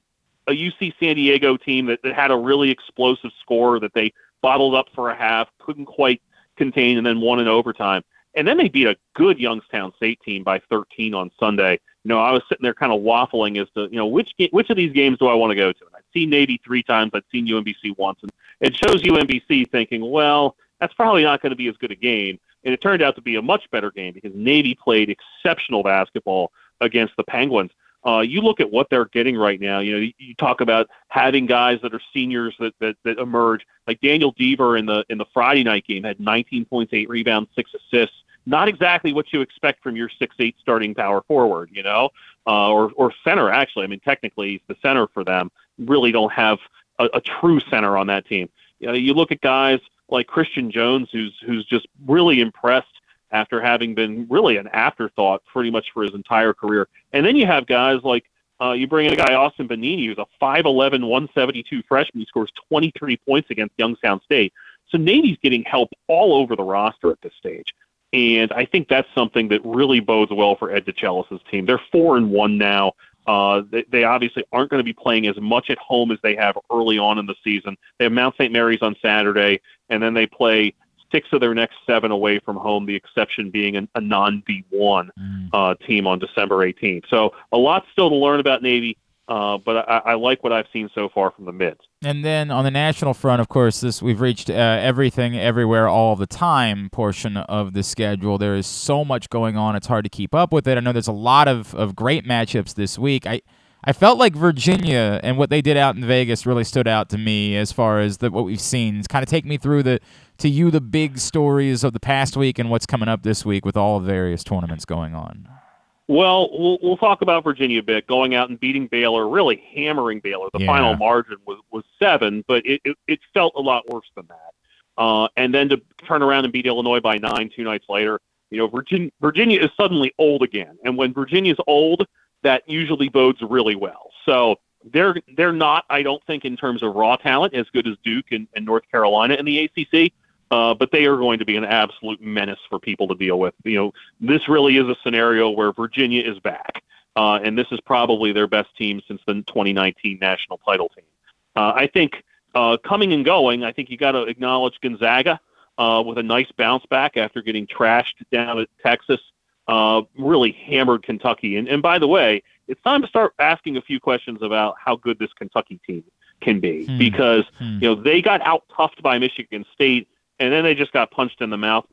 a UC San Diego team that, that had a really explosive score that they bottled up for a half, couldn't quite contain, and then won in overtime. And then they beat a good Youngstown State team by 13 on Sunday. You know, I was sitting there kind of waffling as to, you know, which which of these games do I want to go to? And I'd seen Navy three times. I'd seen UMBC once, and it shows UMBC thinking, well, that's probably not going to be as good a game. And it turned out to be a much better game because Navy played exceptional basketball against the Penguins. Uh, you look at what they're getting right now. You know, you, you talk about having guys that are seniors that, that that emerge. Like Daniel Deaver in the in the Friday night game had 19 points, eight rebounds, six assists. Not exactly what you expect from your six eight starting power forward, you know, uh, or or center. Actually, I mean, technically he's the center for them. Really don't have a, a true center on that team. You know, you look at guys like Christian Jones, who's who's just really impressed after having been really an afterthought pretty much for his entire career. And then you have guys like uh, you bring in a guy Austin Benigni, who's a 5'11", 172 freshman. He scores 23 points against Youngstown State. So Navy's getting help all over the roster at this stage. And I think that's something that really bodes well for Ed DeChellis' team. They're four and one now. Uh, they, they obviously aren't going to be playing as much at home as they have early on in the season. They have Mount St. Mary's on Saturday, and then they play six of their next seven away from home, the exception being an, a non D1 uh, team on December 18th. So a lot still to learn about Navy, uh, but I, I like what I've seen so far from the mids. And then on the national front, of course, this we've reached uh, everything, everywhere, all the time portion of the schedule. There is so much going on; it's hard to keep up with it. I know there's a lot of, of great matchups this week. I I felt like Virginia and what they did out in Vegas really stood out to me as far as the, what we've seen. It's Kind of take me through the to you the big stories of the past week and what's coming up this week with all the various tournaments going on. Well, we'll we'll talk about Virginia a bit, going out and beating Baylor, really hammering Baylor. The Yeah. final margin was, was seven, but it, it, it felt a lot worse than that. Uh, and then to turn around and beat Illinois by nine two nights later, you know, Virginia, Virginia is suddenly old again. And when Virginia's old, that usually bodes really well. So they're they're not, I don't think, in terms of raw talent, as good as Duke and, and North Carolina in the ACC. Uh, but they are going to be an absolute menace for people to deal with. You know, this really is a scenario where Virginia is back, uh, and this is probably their best team since the 2019 national title team. Uh, I think uh, coming and going, I think you got to acknowledge Gonzaga uh, with a nice bounce back after getting trashed down at Texas. Uh, really hammered Kentucky, and, and by the way, it's time to start asking a few questions about how good this Kentucky team can be Hmm. because Hmm. you know they got out toughed by Michigan State and then they just got punched in the mouth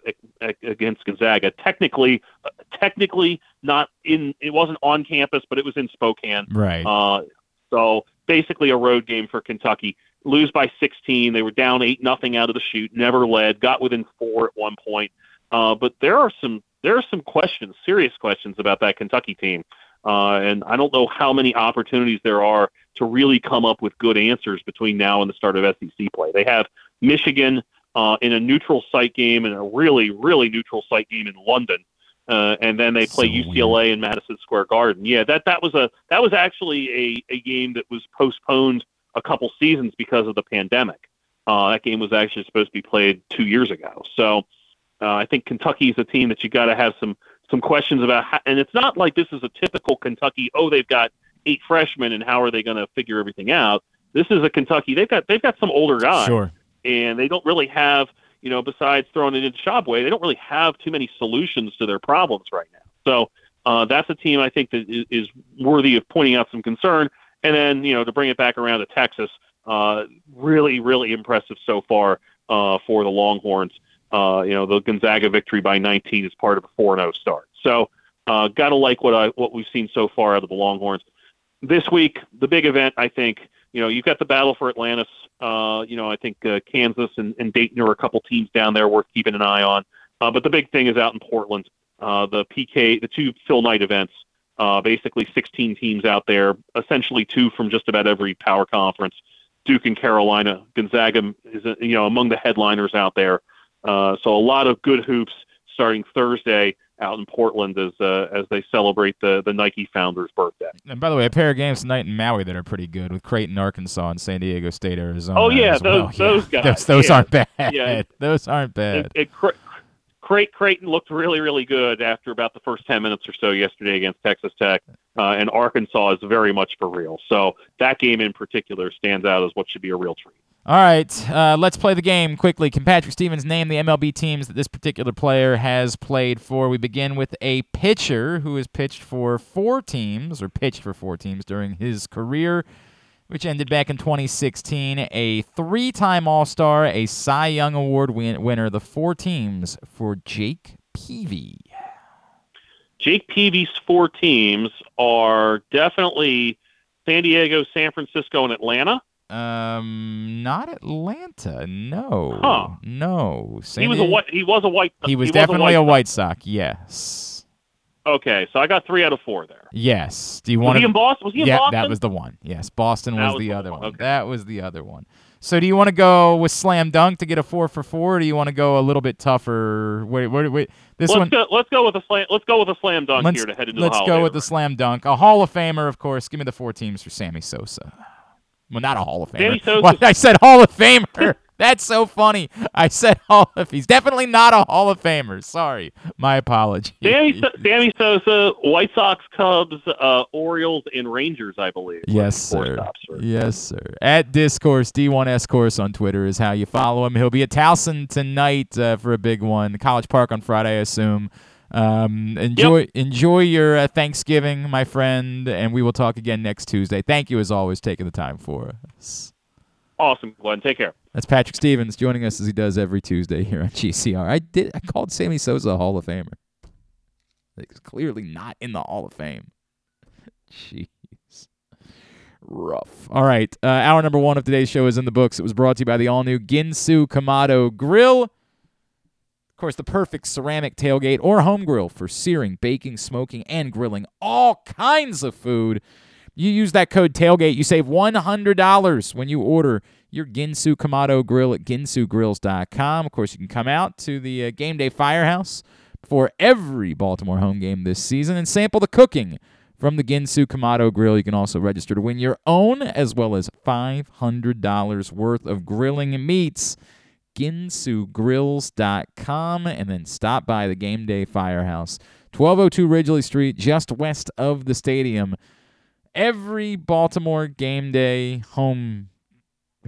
against Gonzaga. Technically, uh, technically not in. It wasn't on campus, but it was in Spokane. Right. Uh, so basically, a road game for Kentucky. Lose by 16. They were down eight nothing out of the shoot. Never led. Got within four at one point. Uh, but there are some there are some questions, serious questions about that Kentucky team. Uh, and I don't know how many opportunities there are to really come up with good answers between now and the start of SEC play. They have Michigan uh, in a neutral site game and a really, really neutral site game in London. Uh, and then they play So UCLA in Madison Square Garden. Yeah, that that was a that was actually a, a game that was postponed a couple seasons because of the pandemic. Uh, that game was actually supposed to be played two years ago. So uh, I think Kentucky is a team that you got to have some some questions about. How, and it's not like this is a typical Kentucky. Oh, they've got eight freshmen, and how are they going to figure everything out? This is a Kentucky. They've got they've got some older guys Sure. and they don't really have, you know, besides throwing it into Tshiebwe, they don't really have too many solutions to their problems right now. So uh, that's a team I think that is, is worthy of pointing out some concern. And then, you know, to bring it back around to Texas, uh, really, really impressive so far uh, for the Longhorns. Uh, you know, the Gonzaga victory by 19 is part of a 4-0 start. So, uh, gotta like what I what we've seen so far out of the Longhorns. This week, the big event, I think, you know, you've got the battle for Atlantis. Uh, you know, I think uh, Kansas and, and Dayton are a couple teams down there worth keeping an eye on. Uh, but the big thing is out in Portland, uh, the PK, the two Phil Knight events. Uh, basically, 16 teams out there, essentially two from just about every power conference. Duke and Carolina, Gonzaga is you know among the headliners out there. Uh, so a lot of good hoops starting Thursday out in Portland as uh, as they celebrate the the Nike founder's birthday. And by the way, a pair of games tonight in Maui that are pretty good with Creighton, Arkansas, and San Diego State, Arizona. Oh, yeah, those- well. those Yeah, guys, Those, those yeah. aren't bad. Yeah. Those aren't bad. It, it, Cre- Cre- Creighton looked really, really good after about the first 10 minutes or so yesterday against Texas Tech, uh, and Arkansas is very much for real. So that game in particular stands out as what should be a real treat. All right, uh, let's play the game quickly. Can Patrick Stevens name the MLB teams that this particular player has played for? We begin with a pitcher who has pitched for four teams, or pitched for four teams during his career, which ended back in 2016. A three time All Star, a Cy Young Award win- winner. The four teams for Jake Peavy. Jake Peavy's four teams are definitely San Diego, San Francisco, and Atlanta. Um, not Atlanta. No. Huh. No. San he was a white. He was a white. He was a definitely a White White Sox. Yes. Okay, so I got three out of four there. Yes. Do you want? Was he in Boston? Was he in yeah, Boston? that was the one. Yes, Boston was, was the the other one, one. okay. That was the other one. So, do you want to go with slam dunk to get a four for four? Or do you want to go a little bit tougher? Wait, wait, wait. This let's one. go. Let's go with a slam. Let's go with a slam dunk here to head into the let's go with the slam dunk. A Hall of Famer, of course. Give me the four teams for Sammy Sosa. Well, not a Hall of Famer. I said Hall of Famer. That's so funny. I said Hall of. He's definitely not a Hall of Famer. Sorry, my apology. Sammy, So- Sammy Sosa, White Sox, Cubs, uh, Orioles, and Rangers, I believe. Yes, sir. stops for- Yes, sir. At Discourse, D1S Course on Twitter is how you follow him. He'll be at Towson tonight uh, for a big one. College Park on Friday, I assume. Um, enjoy enjoy your uh, Thanksgiving, my friend, and we will talk again next Tuesday. Thank you, as always, taking the time for us. Awesome, Glenn. Take care. That's Patrick Stevens joining us as he does every Tuesday here on GCR. I did. I called Sammy Sosa a Hall of Famer. He's clearly not in the Hall of Fame. Jeez. Rough. All right. Uh, hour number one of today's show is in the books. It was brought to you by the all new Ginsu Kamado Grill. Of course, the perfect ceramic tailgate or home grill for searing, baking, smoking, and grilling all kinds of food. You use that code tailgate, you save $100 when you order your Ginsu Kamado grill at ginsugrills.com. Of course, you can come out to the uh, Game Day Firehouse for every Baltimore home game this season and sample the cooking from the Ginsu Kamado grill. You can also register to win your own as well as $500 worth of grilling meats. GinsuGrills.com and then stop by the Game Day Firehouse, 1202 Ridgely Street, just west of the stadium. Every Baltimore game day home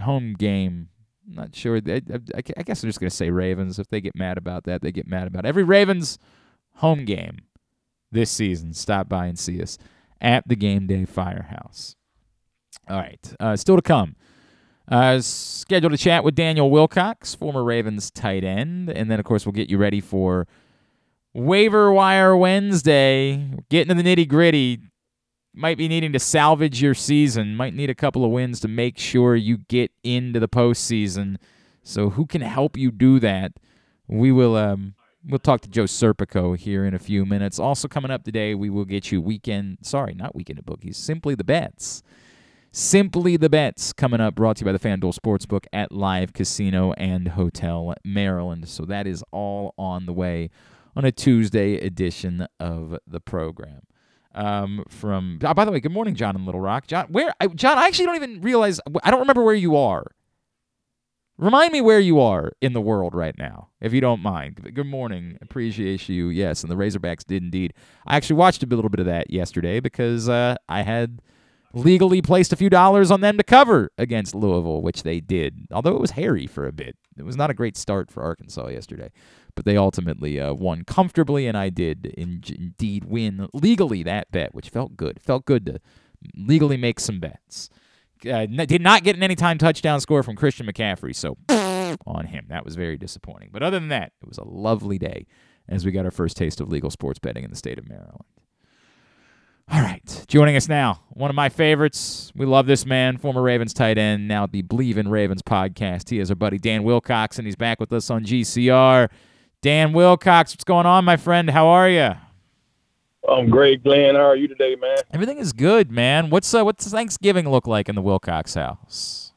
home game. Not sure. I, I, I guess I'm just gonna say Ravens. If they get mad about that, they get mad about it. every Ravens home game this season. Stop by and see us at the Game Day Firehouse. All right, uh, still to come. Uh, scheduled to chat with Daniel Wilcox, former Ravens tight end, and then of course we'll get you ready for waiver wire Wednesday. Getting to the nitty gritty. Might be needing to salvage your season. Might need a couple of wins to make sure you get into the postseason. So who can help you do that? We will. Um, we'll talk to Joe Serpico here in a few minutes. Also coming up today, we will get you weekend. Sorry, not weekend of bookies. Simply the bets. Simply the Bets coming up, brought to you by the FanDuel Sportsbook at Live Casino and Hotel Maryland. So that is all on the way on a Tuesday edition of the program. Um, from oh, by the way, good morning, John in Little Rock. John, where I, John? I actually don't even realize. I don't remember where you are. Remind me where you are in the world right now, if you don't mind. Good morning. Appreciate you. Yes, and the Razorbacks did indeed. I actually watched a little bit of that yesterday because uh, I had legally placed a few dollars on them to cover against Louisville, which they did. Although it was hairy for a bit. It was not a great start for Arkansas yesterday. But they ultimately uh, won comfortably, and I did in- indeed win legally that bet, which felt good. Felt good to legally make some bets. Uh, did not get an anytime touchdown score from Christian McCaffrey, so on him. That was very disappointing. But other than that, it was a lovely day as we got our first taste of legal sports betting in the state of Maryland. All right, joining us now, one of my favorites. We love this man, former Ravens tight end, now at the Believe in Ravens podcast. He is our buddy Dan Wilcox, and he's back with us on GCR. Dan Wilcox, what's going on, my friend? How are you? I'm great, Glenn. How are you today, man? Everything is good, man. What's uh, what's Thanksgiving look like in the Wilcox house?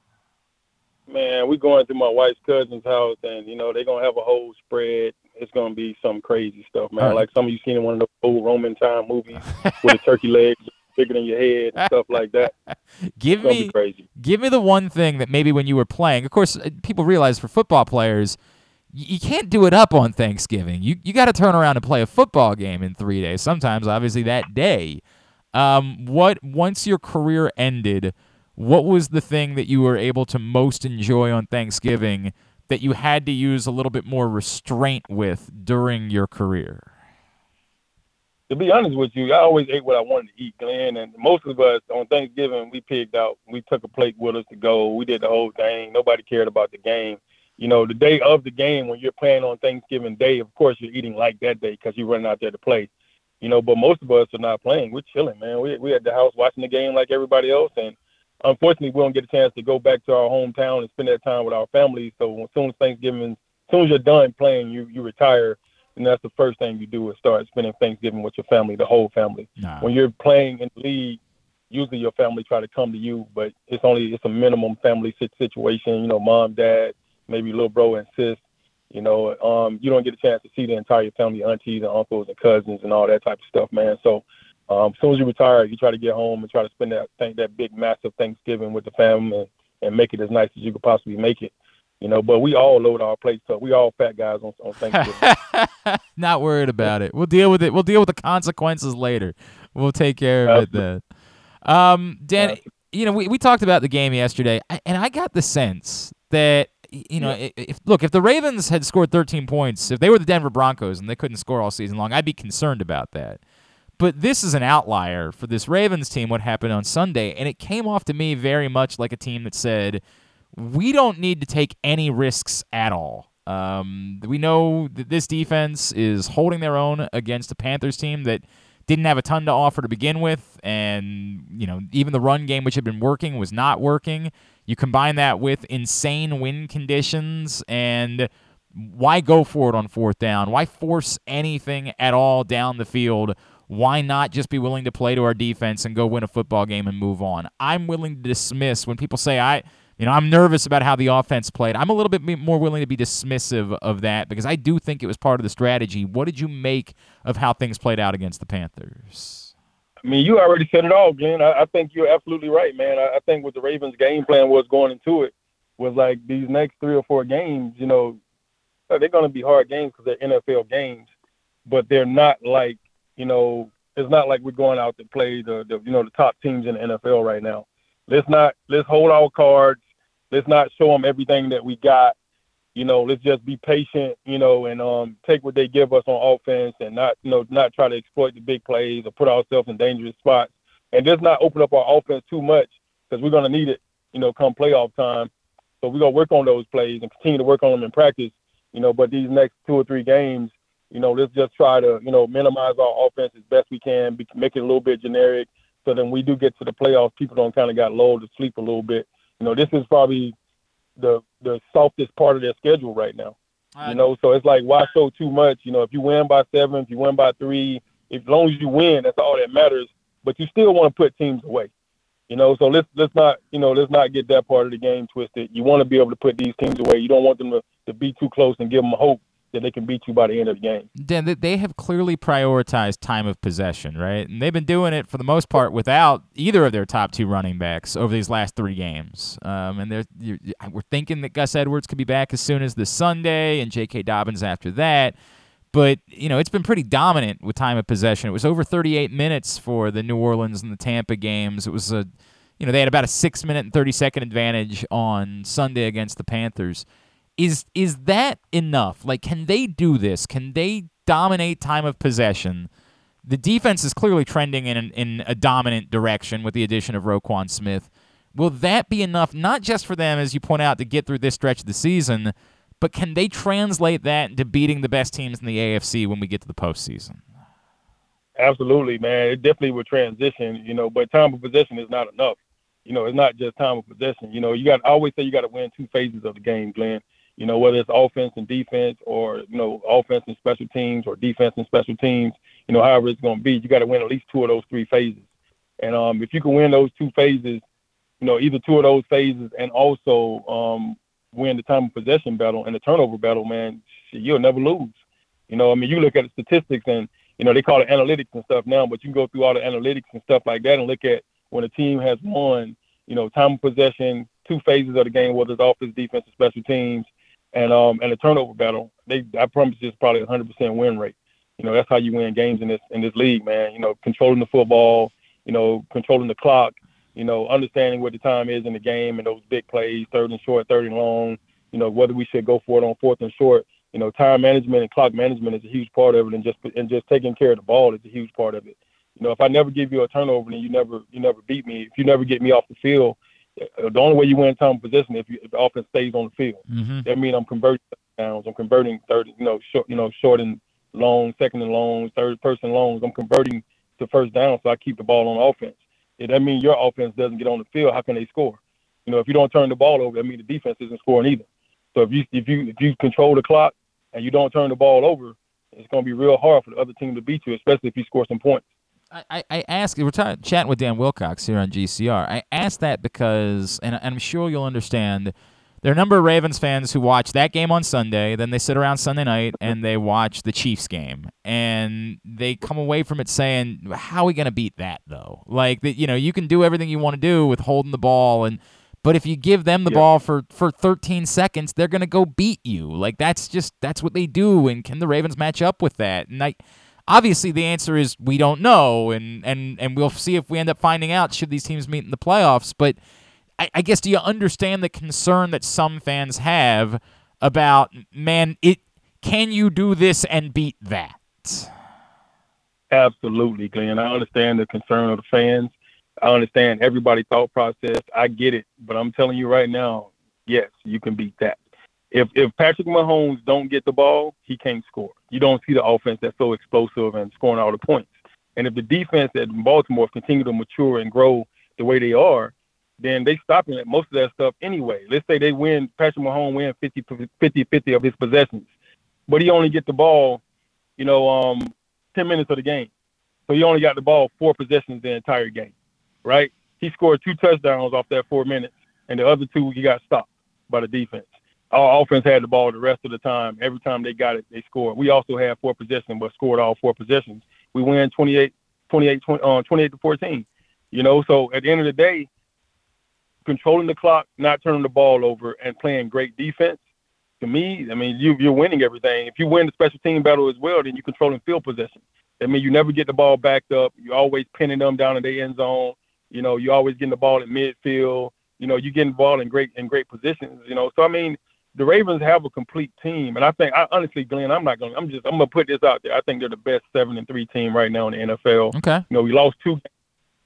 Man, we going to my wife's cousin's house, and you know they're gonna have a whole spread. It's gonna be some crazy stuff, man. Right. Like some of you seen in one of those old Roman time movies with the turkey legs bigger than your head and stuff like that. Give me be crazy. give me the one thing that maybe when you were playing, of course, uh, people realize for football players, you can't do it up on Thanksgiving. You you got to turn around and play a football game in three days. Sometimes, obviously, that day. Um, what once your career ended, what was the thing that you were able to most enjoy on Thanksgiving that you had to use a little bit more restraint with during your career? To be honest with you, I always ate what I wanted to eat, Glenn. And most of us on Thanksgiving, we picked out. We took a plate with us to go. We did the whole thing. Nobody cared about the game. You know, the day of the game when you're playing on Thanksgiving Day, of course you're eating like that day because you're running out there to play. You know, but most of us are not playing. We're chilling, man. We we at the house watching the game like everybody else, and unfortunately, we don't get a chance to go back to our hometown and spend that time with our families. So as soon as Thanksgiving, as soon as you're done playing, you you retire, and that's the first thing you do is start spending Thanksgiving with your family, the whole family. Nah. When you're playing in the league, usually your family try to come to you, but it's only it's a minimum family situation. You know, mom, dad, maybe little bro and sis. You know, um, you don't get a chance to see the entire family, aunties and uncles and cousins and all that type of stuff, man. So um, as soon as you retire, you try to get home and try to spend that thank that big massive Thanksgiving with the family and, and make it as nice as you could possibly make it. You know, but we all load our plates up. We all fat guys on, on Thanksgiving. Not worried about it. We'll deal with it. We'll deal with the consequences later. We'll take care of it then. Um, Dan, you know, we, we talked about the game yesterday, and I got the sense that you know, i if look, if the Ravens had scored 13 points, if they were the Denver Broncos and they couldn't score all season long, I'd be concerned about that. But this is an outlier for this Ravens team. What happened on Sunday, and it came off to me very much like a team that said, "We don't need to take any risks at all." Um, we know that this defense is holding their own against a Panthers team that didn't have a ton to offer to begin with, and you know even the run game, which had been working, was not working. You combine that with insane wind conditions, and why go for it on fourth down? Why force anything at all down the field? Why not just be willing to play to our defense and go win a football game and move on? I'm willing to dismiss when people say I, you know, I'm nervous about how the offense played. I'm a little bit more willing to be dismissive of that because I do think it was part of the strategy. What did you make of how things played out against the Panthers? I mean, you already said it all, Glenn. I, I think you're absolutely right, man. I, I think what the Ravens' game plan was going into it was like these next three or four games, you know, they're going to be hard games because they're NFL games, but they're not like, you know, it's not like we're going out to play the, the you know, the top teams in the NFL right now. Let's not let's hold our cards. Let's not show them everything that we got. You know, let's just be patient, you know, and um, take what they give us on offense and not, you know, not try to exploit the big plays or put ourselves in dangerous spots and just not open up our offense too much because we're going to need it, you know, come playoff time. So we're to work on those plays and continue to work on them in practice, you know, but these next two or three games, you know, let's just try to, you know, minimize our offense as best we can, be, make it a little bit generic so then we do get to the playoffs, people don't kind of got lulled to sleep a little bit. You know, this is probably the the softest part of their schedule right now. You know, so it's like why show too much? You know, if you win by seven, if you win by three, if, as long as you win, that's all that matters. But you still want to put teams away. You know, so let's let's not you know let's not get that part of the game twisted. You want to be able to put these teams away. You don't want them to, to be too close and give them hope that they can beat you by the end of the game. Dan, they- have clearly prioritized time of possession, right? And they've been doing it for the most part without either of their top two running backs over these last three games. Um, and we're thinking that Gus Edwards could be back as soon as this Sunday, and J.K. Dobbins after that. But you know, it's been pretty dominant with time of possession. It was over 38 minutes for the New Orleans and the Tampa games. It was a, you know, they had about a six minute and 30 second advantage on Sunday against the Panthers. Is is that enough? Like, can they do this? Can they dominate time of possession? The defense is clearly trending in an, in a dominant direction with the addition of Roquan Smith. Will that be enough, not just for them, as you point out, to get through this stretch of the season, but can they translate that into beating the best teams in the AFC when we get to the postseason? Absolutely, man. It definitely will transition, you know, but time of possession is not enough. You know, it's not just time of possession. You know, you got I always say you got to win two phases of the game, Glenn. You know, whether it's offense and defense or, you know, offense and special teams or defense and special teams, you know, however it's going to be, you got to win at least two of those three phases. And um, if you can win those two phases, you know, either two of those phases and also um, win the time of possession battle and the turnover battle, man, you'll never lose. You know, I mean, you look at the statistics and you know they call it analytics and stuff now, but you can go through all the analytics and stuff like that and look at when a team has won, you know, time of possession, two phases of the game, whether it's offense, defense, or special teams, and um and a turnover battle. They I promise you it's probably a hundred percent win rate. You know, that's how you win games in this in this league, man. You know, controlling the football, you know, controlling the clock, you know, understanding what the time is in the game and those big plays, third and short, third and long, you know, whether we should go for it on fourth and short. You know, time management and clock management is a huge part of it and just and just taking care of the ball is a huge part of it. You know, if I never give you a turnover, then you never you never beat me. If you never get me off the field, the only way you win time of possession if, you, if the offense stays on the field. Mm-hmm. That means I'm converting downs. I'm converting third, you know, short, you know, short and long, second and long, third person longs. I'm converting to first down, so I keep the ball on offense. If that means your offense doesn't get on the field, how can they score? You know, if you don't turn the ball over, that means the defense isn't scoring either. So if you if you if you control the clock and you don't turn the ball over, it's going to be real hard for the other team to beat you, especially if you score some points. I, I, ask, we're t- chatting with Dan Wilcox here on GCR. I ask that because, and I'm sure you'll understand, there are a number of Ravens fans who watch that game on Sunday, then they sit around Sunday night and they watch the Chiefs game, and they come away from it saying, "How are we going to beat that, though?" Like, that, you know, you can do everything you want to do with holding the ball, and but if you give them the Yeah. ball for for 13 seconds, they're going to go beat you. Like that's just that's what they do, and can the Ravens match up with that? And I obviously the answer is we don't know and and and we'll see if we end up finding out should these teams meet in the playoffs but I, I guess do you understand the concern that some fans have about man it can you do this and beat that Absolutely, Glenn. I understand the concern of the fans. I understand everybody's thought process. I get it, but I'm telling you right now, yes, you can beat that. If if Patrick Mahomes don't get the ball, he can't score. You don't see the offense that's so explosive and scoring all the points. And if the defense at Baltimore continue to mature and grow the way they are, then they stopping at most of that stuff anyway. Let's say they win, Patrick Mahomes win 50, 50, 50 of his possessions, but he only get the ball, you know, um, 10 minutes of the game. So he only got the ball four possessions the entire game, right? He scored two touchdowns off that four minutes, and the other two he got stopped by the defense. Our offense had the ball the rest of the time. Every time they got it, they scored. We also had four possessions, but scored all four possessions. We win 28, 28, 20, uh, 28 to 14. You know, so at the end of the day, controlling the clock, not turning the ball over, and playing great defense. To me, I mean, you, you're winning everything. If you win the special team battle as well, then you're controlling field possession. I mean, you never get the ball backed up. You're always pinning them down in the end zone. You know, you're always getting the ball in midfield. You know, you getting the ball in great in great positions. You know, so I mean, the Ravens have a complete team, and I think, I honestly, Glenn, I'm not gonna, I'm just, I'm gonna put this out there. I think they're the best seven and three team right now in the NFL. okay You know, we lost two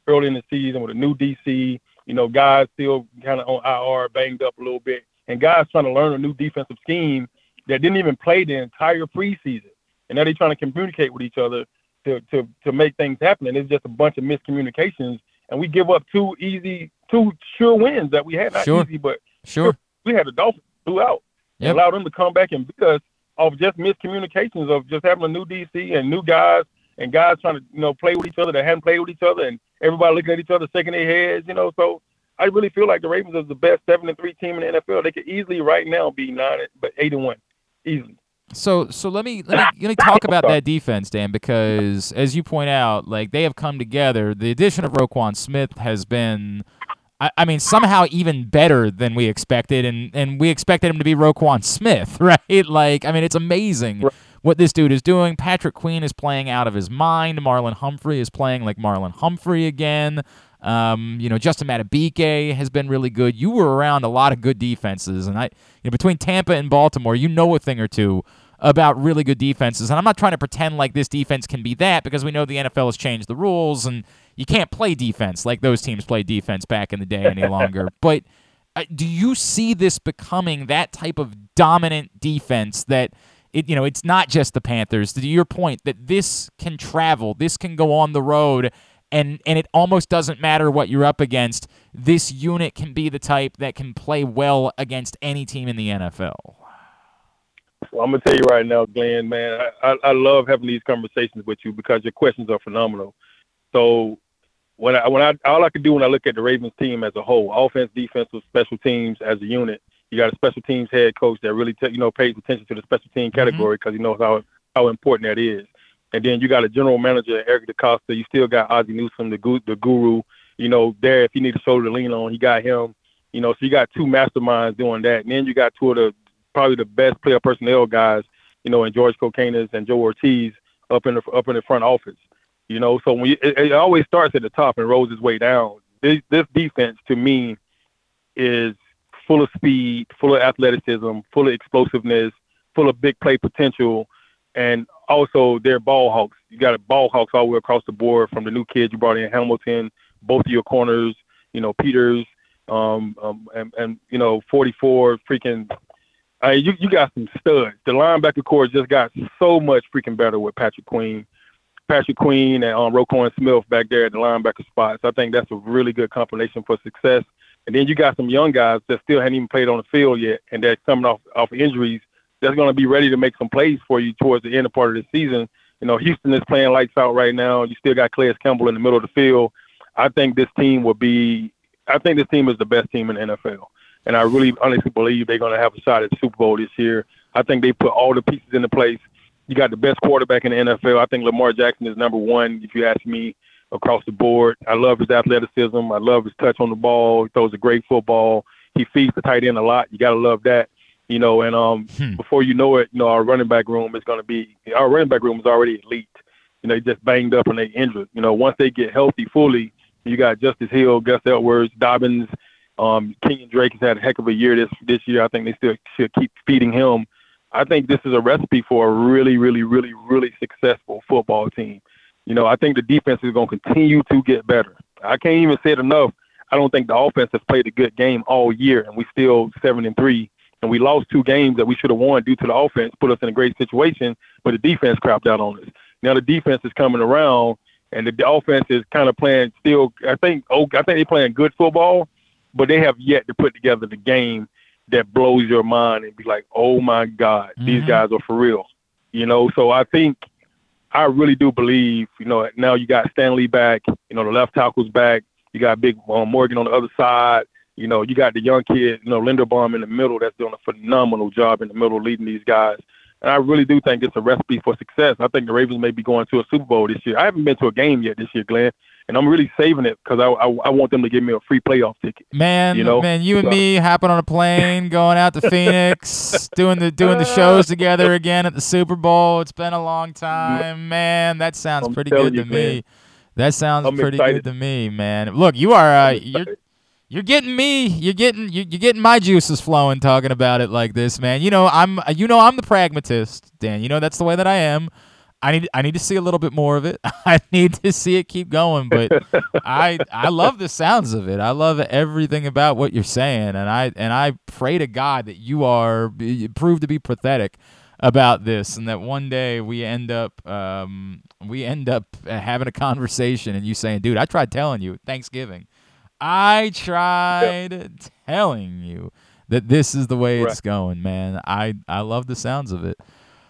early in the season with a new DC. You know, guys still kind of on IR, banged up a little bit, and guys trying to learn a new defensive scheme that didn't even play the entire preseason, and now they're trying to communicate with each other to to to make things happen. And it's just a bunch of miscommunications, and we give up two easy, two sure wins that we had. Not Sure. easy, but sure we had the Dolphins throughout. Yep. And allow them to come back and beat us off just miscommunications of just having a new DC and new guys and guys trying to, you know, play with each other that hadn't played with each other and everybody looking at each other, shaking their heads, you know. So I really feel like the Ravens are the best seven and three team in the NFL. They could easily right now be nine but eight and one. Easily. So so let me let me let me talk about that defense, Dan, because as you point out, like they have come together. The addition of Roquan Smith has been, I, I mean, somehow even better than we expected, and and we expected him to be Roquan Smith, right? Like, I mean, it's amazing Right. what this dude is doing. Patrick Queen is playing out of his mind. Marlon Humphrey is playing like Marlon Humphrey again. Um, you know, Justin Madubuike has been really good. You were around a lot of good defenses, and I, you know, between Tampa and Baltimore, you know a thing or two about really good defenses. And I'm not trying to pretend like this defense can be that because we know the NFL has changed the rules and you can't play defense like those teams played defense back in the day any longer. But uh, do you see this becoming that type of dominant defense that it you know it's not just the Panthers to your point that this can travel this can go on the road and and it almost doesn't matter what you're up against this unit can be the type that can play well against any team in the NFL Well, I'm gonna tell you right now, Glenn, man, I, I, I love having these conversations with you because your questions are phenomenal. So when I when I all I can do when I look at the Ravens team as a whole, offense, defense, with special teams as a unit, you got a special teams head coach that really ta- you know pays attention to the special team mm-hmm. category because he knows how how important that is. And then you got a general manager, Eric DeCosta. You still got Ozzie Newsome, the gu- the guru. You know, there if you need a shoulder to lean on, he got him. You know, so you got two masterminds doing that. And then you got two of the probably the best player personnel guys. You know, and George Kokinis and Joe Hortiz up in the up in the front office. You know, so when you, it, it always starts at the top and rolls its way down. This, this defense to me is full of speed, full of athleticism, full of explosiveness, full of big play potential, and also they're ball hawks. You got a ball hawks all the way across the board from the new kids you brought in Hamilton, both of your corners, you know Peters, um, um and, and you know 44 freaking. I you you got some studs. The linebacker core just got so much freaking better with Patrick Queen. Patrick Queen and um, Roquan Smith back there at the linebacker spots. I think that's a really good combination for success. And then you got some young guys that still haven't even played on the field yet, and they're coming off off injuries. That's going to be ready to make some plays for you towards the end of part of the season. You know, Houston is playing lights out right now. You still got Calais Campbell in the middle of the field. I think this team will be. I think this team is the best team in the NFL, and I really honestly believe they're going to have a shot at Super Bowl this year. I think they put all the pieces into place. You got the best quarterback in the NFL. I think Lamar Jackson is number one, if you ask me, across the board. I love his athleticism. I love his touch on the ball. He throws a great football. He feeds the tight end a lot. You got to love that. You know, and um, Hmm. before you know it, you know, our running back room is going to be our running back room is already elite. You know, they just banged up and they injured. You know, once they get healthy fully, you got Justice Hill, Gus Edwards, Dobbins, um, Kenyon Drake has had a heck of a year this this year. I think they still should keep feeding him. I think this is a recipe for a really, really, really, really successful football team. You know, I think the defense is going to continue to get better. I can't even say it enough. I don't think the offense has played a good game all year, and we still seven and three, and we lost two games that we should have won due to the offense, put us in a great situation, but the defense crapped out on us. Now the defense is coming around, and the offense is kind of playing still. I think oh, I think they're playing good football, but they have yet to put together the game that blows your mind and be like, oh my God, these Mhm. guys are for real. You know, so I think I really do believe, you know, now you got Stanley back, you know, the left tackle's back, you got Big um, Morgan on the other side, you know, you got the young kid, you know, Linderbaum in the middle that's doing a phenomenal job in the middle leading these guys. And I really do think it's a recipe for success. I think the Ravens may be going to a Super Bowl this year. I haven't been to a game yet this year, Glenn, and I'm really saving it because I, I I want them to give me a free playoff ticket. Man, You know? man, you and So- me hopping on a plane, going out to Phoenix, doing the doing the shows together again at the Super Bowl. It's been a long time, man. That sounds I'm pretty good to you, me. man. That sounds I'm pretty excited. good to me, man. Look, you are uh, you're you're getting me. You're getting you, you're getting my juices flowing talking about it like this, man. You know I'm you know I'm the pragmatist, Dan. You know that's the way that I am. I need I need to see a little bit more of it. I need to see it keep going, but I I love the sounds of it. I love everything about what you're saying, and I and I pray to God that you are you prove to be pathetic about this, and that one day we end up um, we end up having a conversation, and you saying, "Dude, I tried telling you Thanksgiving, I tried telling you that this is the way it's going, man. I I love the sounds of it.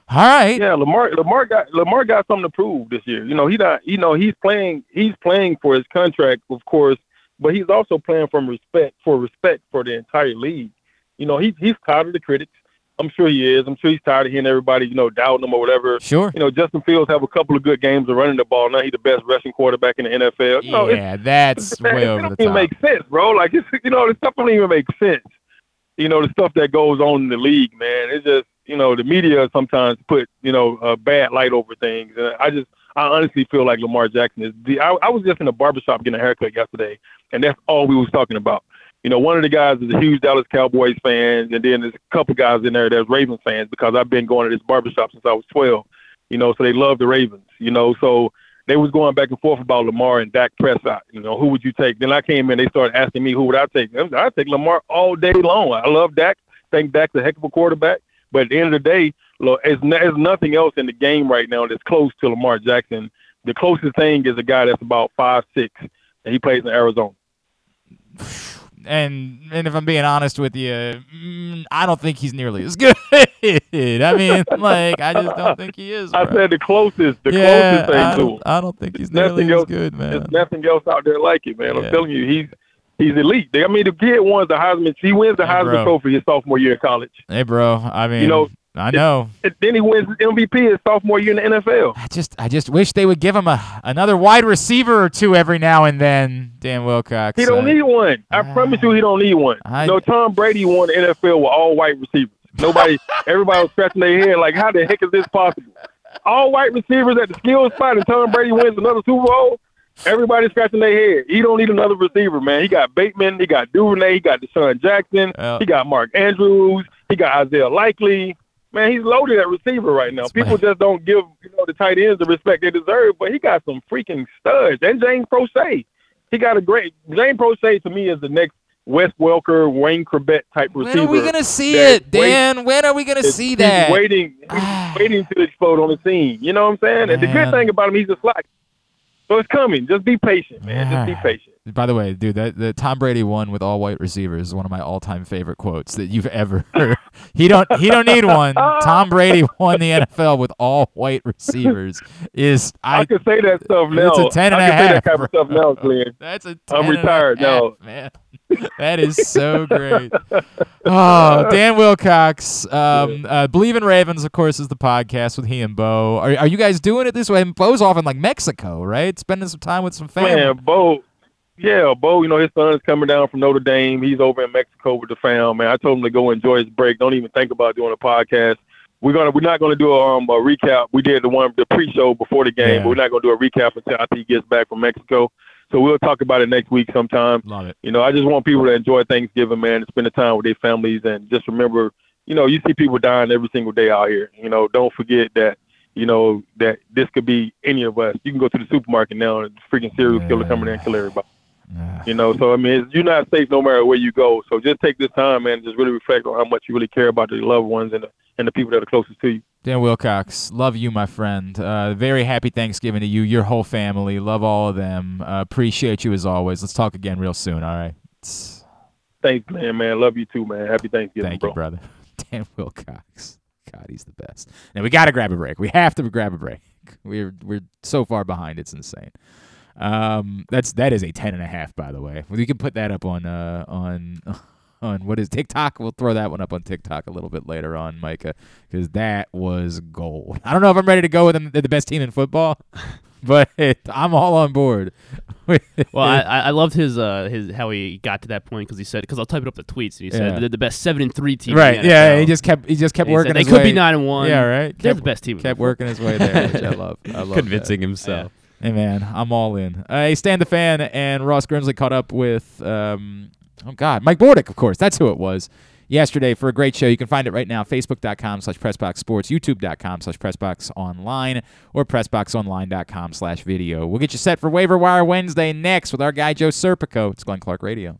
All right, Yeah, Lamar Lamar got Lamar got something to prove this year. You know, he not you know, he's playing he's playing for his contract, of course, but he's also playing from respect for respect for the entire league. You know, he he's tired of the critics. I'm sure he is. I'm sure he's tired of hearing everybody, you know, doubting him or whatever. sure. You know, Justin Fields have a couple of good games of running the ball. Now he's the best rushing quarterback in the NFL. You know, it's, yeah, that's man, way it over don't the even top. make sense, bro. Like it's you know, the stuff don't even make sense. You know, the stuff that goes on in the league, man. It's just you know, the media sometimes put you know a bad light over things, and I just I honestly feel like Lamar Jackson is. The, I, I was just in a barbershop getting a haircut yesterday, and that's all we was talking about. You know, one of the guys is a huge Dallas Cowboys fan, and then there's a couple guys in there that's Ravens fans because I've been going to this barbershop since I was 12. You know, so they love the Ravens. You know, so they was going back and forth about Lamar and Dak Prescott. You know, who would you take? Then I came in, they started asking me who would I take. I take Lamar all day long. I love Dak. Think Dak's a heck of a quarterback. But at the end of the day, look, there's, there's nothing else in the game right now that's close to Lamar Jackson. The closest thing is a guy that's about five six, and he plays in Arizona. and and if I'm being honest with you, mm, I don't think he's nearly as good. I mean, like I just don't think he is. I bro. said the closest, the yeah, closest thing I to him. I don't think he's Nothing nearly as else- good, man. There's nothing else out there like it, man. Yeah. I'm telling you, he's he's elite. I mean, the kid won the Heisman. He wins the Hey, Heisman bro. Trophy his sophomore year in college. Hey, bro. I mean, You know, I know. And then he wins MVP his sophomore year in the NFL. I just I just wish they would give him a another wide receiver or two every now and then. Dan Wilcox. He don't uh, need one. I promise you, he don't need one. I- no, Tom Brady won the NFL with all white receivers. Nobody, everybody was scratching their head like, how the heck is this possible? All white receivers at the skill spot, and Tom Brady wins another Super Bowl. Everybody's scratching their head. He don't need another receiver, man. He got Bateman, he got Duvernay, he got DeSean Jackson, he got Mark Andrews, he got Isaiah Likely. Man, he's loaded at receiver right now. People just don't give you know the tight ends the respect they deserve, but he got some freaking studs. And James Proche. He got a great James Proche to me is the next Wes Welker, Wayne Chrebet type receiver. When are we gonna see it, Dan? when are we gonna see that? waiting, he's ah. waiting to explode on the scene. You know what I'm saying? And the good thing about him, he's a slack. So it's coming. Just be patient, man. Just be patient. By the way, dude, that the Tom Brady one with all white receivers is one of my all-time favorite quotes that you've ever heard. he don't he don't need one. Tom Brady won the NFL with all white receivers. Is I, I, can say that stuff now. It's a ten and I a can say half, that kind of stuff now, Glenn. That's a 10 I'm retired now. man. That is so great. Oh, Dan Wilcox. Um, uh, Believe in Ravens, of course, is the podcast with he and Bo. Are, are you guys doing it this way? And Bo's off in like Mexico, right? Spending some time with some family. Man, Bo, yeah, Bo, you know, his son is coming down from Notre Dame. He's over in Mexico with the fam, man. I told him to go enjoy his break. Don't even think about doing a podcast. We're gonna we're not gonna do a, um, a recap. We did the one the pre show before the game, Yeah. but we're not gonna do a recap until after he gets back from Mexico. So we'll talk about it next week sometime. Love it. You know, I just want people to enjoy Thanksgiving, man, and spend the time with their families and just remember, you know, you see people dying every single day out here. You know, don't forget that, you know, that this could be any of us. You can go to the supermarket now and freaking serial killer coming in and kill everybody. You know, so I mean, you're not safe no matter where you go. So just take this time, man, and just really reflect on how much you really care about your loved ones and the, and the people that are closest to you. Dan Wilcox, love you, my friend. Uh, very happy Thanksgiving to you, your whole family. Love all of them. Uh, appreciate you as always. Let's talk again real soon. All right. Thanks, man, man. Love you too, man. Happy Thanksgiving, Thank bro. you, brother. Dan Wilcox. God, he's the best. Now we got to grab a break. We have to grab a break. We're we're so far behind. It's insane. Um, that's that is a ten and a half, by the way. We can put that up on uh on on what is TikTok. We'll throw that one up on TikTok a little bit later on, Micah, because that was gold. I don't know if I'm ready to go with them. They're the best team in football, but I'm all on board. Well, I, I loved his uh his how he got to that point because he said because I'll type it up the tweets and he said Yeah. they're the best seven and three team. right? In the Yeah, he just kept he just kept working. said his they could way- be nine and one. Yeah, right. They're Kept- the best team. Kept working his way there, which I love. I love Convincing that. himself. Hey man, I'm all in. Uh, hey, Stan the fan and Ross Grimsley caught up with um, oh god, Mike Bordick, of course. That's who it was. Yesterday for a great show. You can find it right now, facebook.com slash pressbox sports, youtube.com slash pressbox online, or pressboxonline.com slash video. We'll get you set for waiver wire Wednesday next with our guy Joe Serpico. It's Glenn Clark Radio.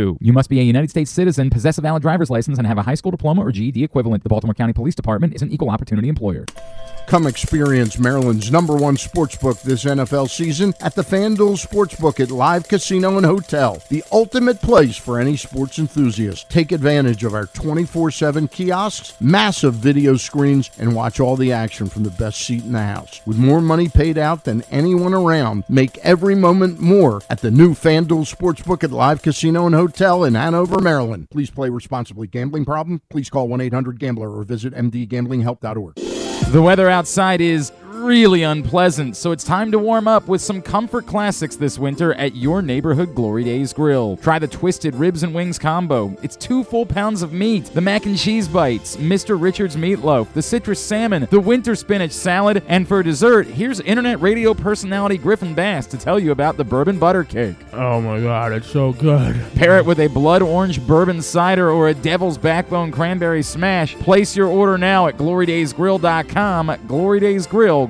You must be a United States citizen, possess a valid driver's license, and have a high school diploma or GED equivalent. The Baltimore County Police Department is an equal opportunity employer. Come experience Maryland's number one sportsbook this NFL season at the FanDuel Sportsbook at Live Casino and Hotel, the ultimate place for any sports enthusiast. Take advantage of our 24 7 kiosks, massive video screens, and watch all the action from the best seat in the house. With more money paid out than anyone around, make every moment more at the new FanDuel Sportsbook at Live Casino and Hotel in Hanover, Maryland. Please play responsibly. Gambling problem? Please call 1 800 Gambler or visit mdgamblinghelp.org. The weather outside is really unpleasant, so it's time to warm up with some comfort classics this winter at your neighborhood Glory Days Grill. Try the Twisted Ribs and Wings combo. It's two full pounds of meat, the mac and cheese bites, Mr. Richards meatloaf, the citrus salmon, the winter spinach salad, and for dessert, here's internet radio personality Griffin Bass to tell you about the bourbon butter cake. Oh my god, it's so good. Pair it with a blood orange bourbon cider or a devil's backbone cranberry smash. Place your order now at glorydaysgrill.com. Glory Days Grill,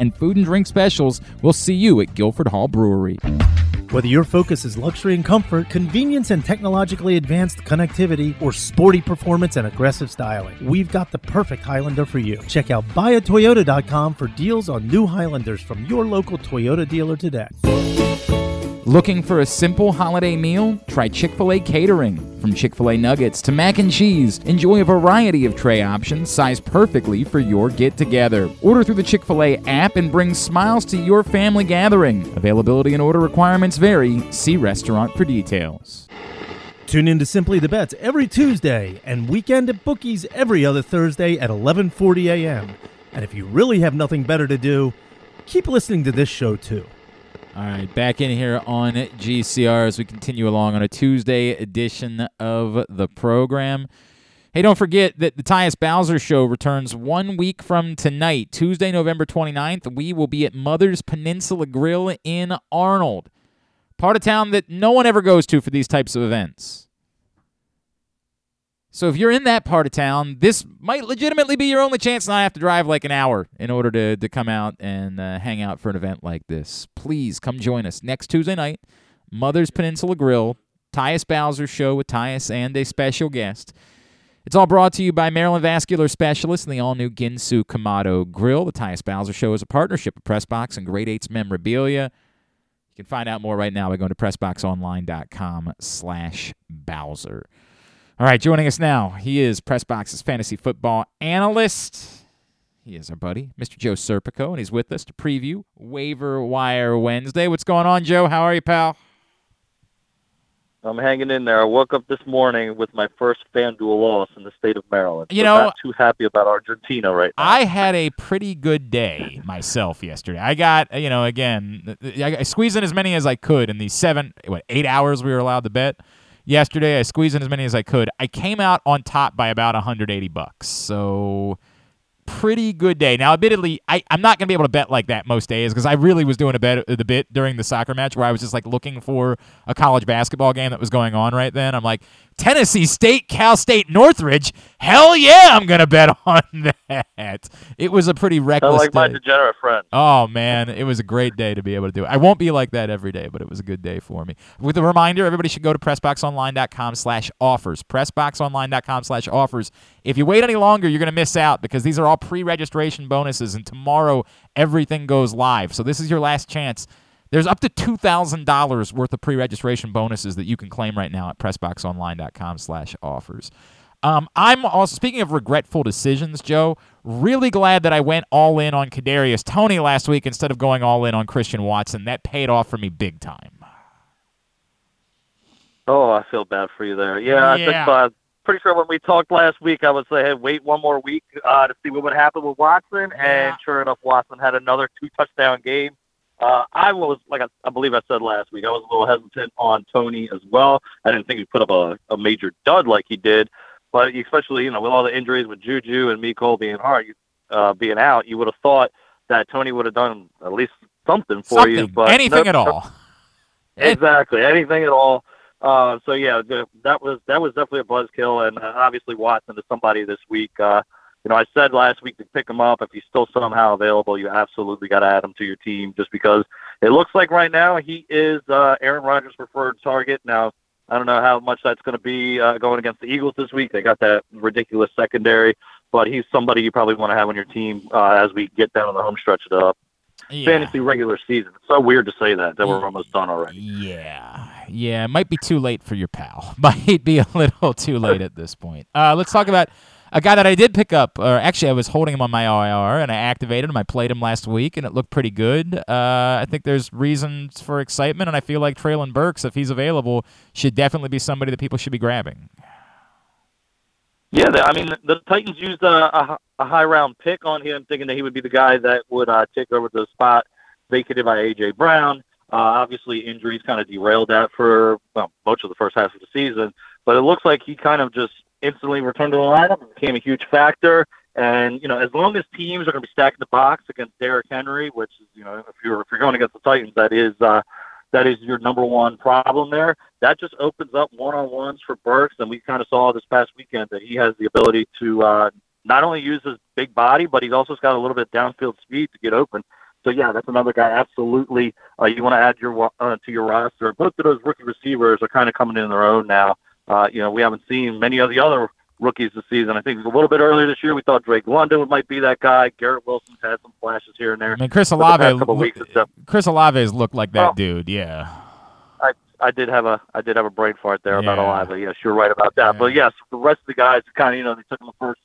and food and drink specials. We'll see you at Guilford Hall Brewery. Whether your focus is luxury and comfort, convenience and technologically advanced connectivity, or sporty performance and aggressive styling, we've got the perfect Highlander for you. Check out buyatoyota.com for deals on new Highlanders from your local Toyota dealer today. Looking for a simple holiday meal? Try Chick fil A catering. From Chick fil A nuggets to mac and cheese, enjoy a variety of tray options sized perfectly for your get together. Order through the Chick fil A app and bring smiles to your family gathering. Availability and order requirements vary. See restaurant for details. Tune in to Simply the Bets every Tuesday and weekend at Bookies every other Thursday at 11:40 a.m. And if you really have nothing better to do, keep listening to this show too. All right, back in here on GCR as we continue along on a Tuesday edition of the program. Hey, don't forget that the Tyus Bowser Show returns one week from tonight, Tuesday, November 29th. We will be at Mother's Peninsula Grill in Arnold, part of town that no one ever goes to for these types of events. So if you're in that part of town, this might legitimately be your only chance not have to drive like an hour in order to, to come out and uh, hang out for an event like this. Please come join us next Tuesday night, Mother's Peninsula Grill, Tyus Bowser Show with Tyus and a special guest. It's all brought to you by Maryland Vascular Specialists and the all-new Ginsu Kamado Grill. The Tyus Bowser Show is a partnership of Pressbox and Great Eights Memorabilia. You can find out more right now by going to pressboxonline.com slash Bowser. All right, joining us now, he is Pressbox's fantasy football analyst. He is our buddy, Mr. Joe Serpico, and he's with us to preview Waiver Wire Wednesday. What's going on, Joe? How are you, pal? I'm hanging in there. I woke up this morning with my first FanDuel loss in the state of Maryland. You So know- not too happy about Argentina right now. I had a pretty good day myself yesterday. I got, you know, again, I I squeezed in as many as I could in the seven, what, eight hours we were allowed to bet. Yesterday, I squeezed in as many as I could. I came out on top by about 180 bucks. So pretty good day. Now, admittedly, I, I'm not going to be able to bet like that most days because I really was doing a bet the bit during the soccer match where I was just like looking for a college basketball game that was going on right then. I'm like, Tennessee State, Cal State, Northridge. Hell yeah, I'm going to bet on that. It was a pretty I reckless like my degenerate friend. Oh man, it was a great day to be able to do it. I won't be like that every day, but it was a good day for me. With a reminder, everybody should go to pressboxonline.com slash offers. Pressboxonline.com slash offers. If you wait any longer, you're gonna miss out because these are all pre-registration bonuses, and tomorrow everything goes live. So this is your last chance. There's up to two thousand dollars worth of pre-registration bonuses that you can claim right now at pressboxonline.com slash offers. Um, I'm also speaking of regretful decisions, Joe. Really glad that I went all in on Kadarius Toney last week instead of going all in on Christian Watson. That paid off for me big time. Oh, I feel bad for you there. Yeah, I think uh, pretty sure when we talked last week, I would say, hey, wait one more week uh, to see what would happen with Watson. And sure enough, Watson had another two touchdown game. Uh, I was, like I, I believe I said last week, I was a little hesitant on Toney as well. I didn't think he'd put up a, a major dud like he did. But especially, you know, with all the injuries with Juju and Miko being hard, uh, being out, you would have thought that Toney would have done at least something for you. But anything nope, at all. Exactly, anything at all. Uh, so yeah, the, that was that was definitely a buzzkill, and uh, obviously Watson is somebody this week. Uh, you know, I said last week to pick him up if he's still somehow available. You absolutely got to add him to your team, just because it looks like right now he is uh, Aaron Rodgers' preferred target. Now, I don't know how much that's going to be uh, going against the Eagles this week. They got that ridiculous secondary, but he's somebody you probably want to have on your team uh, as we get down on the home stretch of the Yeah. fantasy regular season. It's so weird to say that that we're almost done already. Yeah, yeah, it might be too late for your pal. Might be a little too late at this point. Uh, let's talk about a guy that I did pick up. Or actually, I was holding him on my IR and I activated him. I played him last week and it looked pretty good. Uh, I think there's reasons for excitement, and I feel like Treylon Burks, if he's available, should definitely be somebody that people should be grabbing. Yeah, I mean the, Titans used a, a, a high round pick on him, thinking that he would be the guy that would uh, take over the spot vacated by AJ Brown. Uh, obviously, injuries kind of derailed that for well, much of the first half of the season, but it looks like he kind of just instantly returned to the lineup and became a huge factor. And you know, as long as teams are going to be stacking the box against Derrick Henry, which is you know, if you're if you're going against the Titans, that is uh, that is your number one problem there. That just opens up one on ones for Burks, and we kind of saw this past weekend that he has the ability to uh, not only use his big body, but he's also got a little bit of downfield speed to get open. So yeah, that's another guy. Absolutely, uh, you want to add your uh, to your roster. Both of those rookie receivers are kind of coming in their own now. Uh, you know, we haven't seen many of the other rookies this season. I think a little bit earlier this year, we thought Drake London might be that guy. Garrett Wilson's had some flashes here and there. I mean, Chris But the past Olave. couple look- weeks, it's a- Chris Olave's looked like that Well, dude. Yeah. I I did have a I did have a brain fart there about Yeah. Olave. Yes, you're right about that. But yes, the rest of the guys kind of you know they took them the first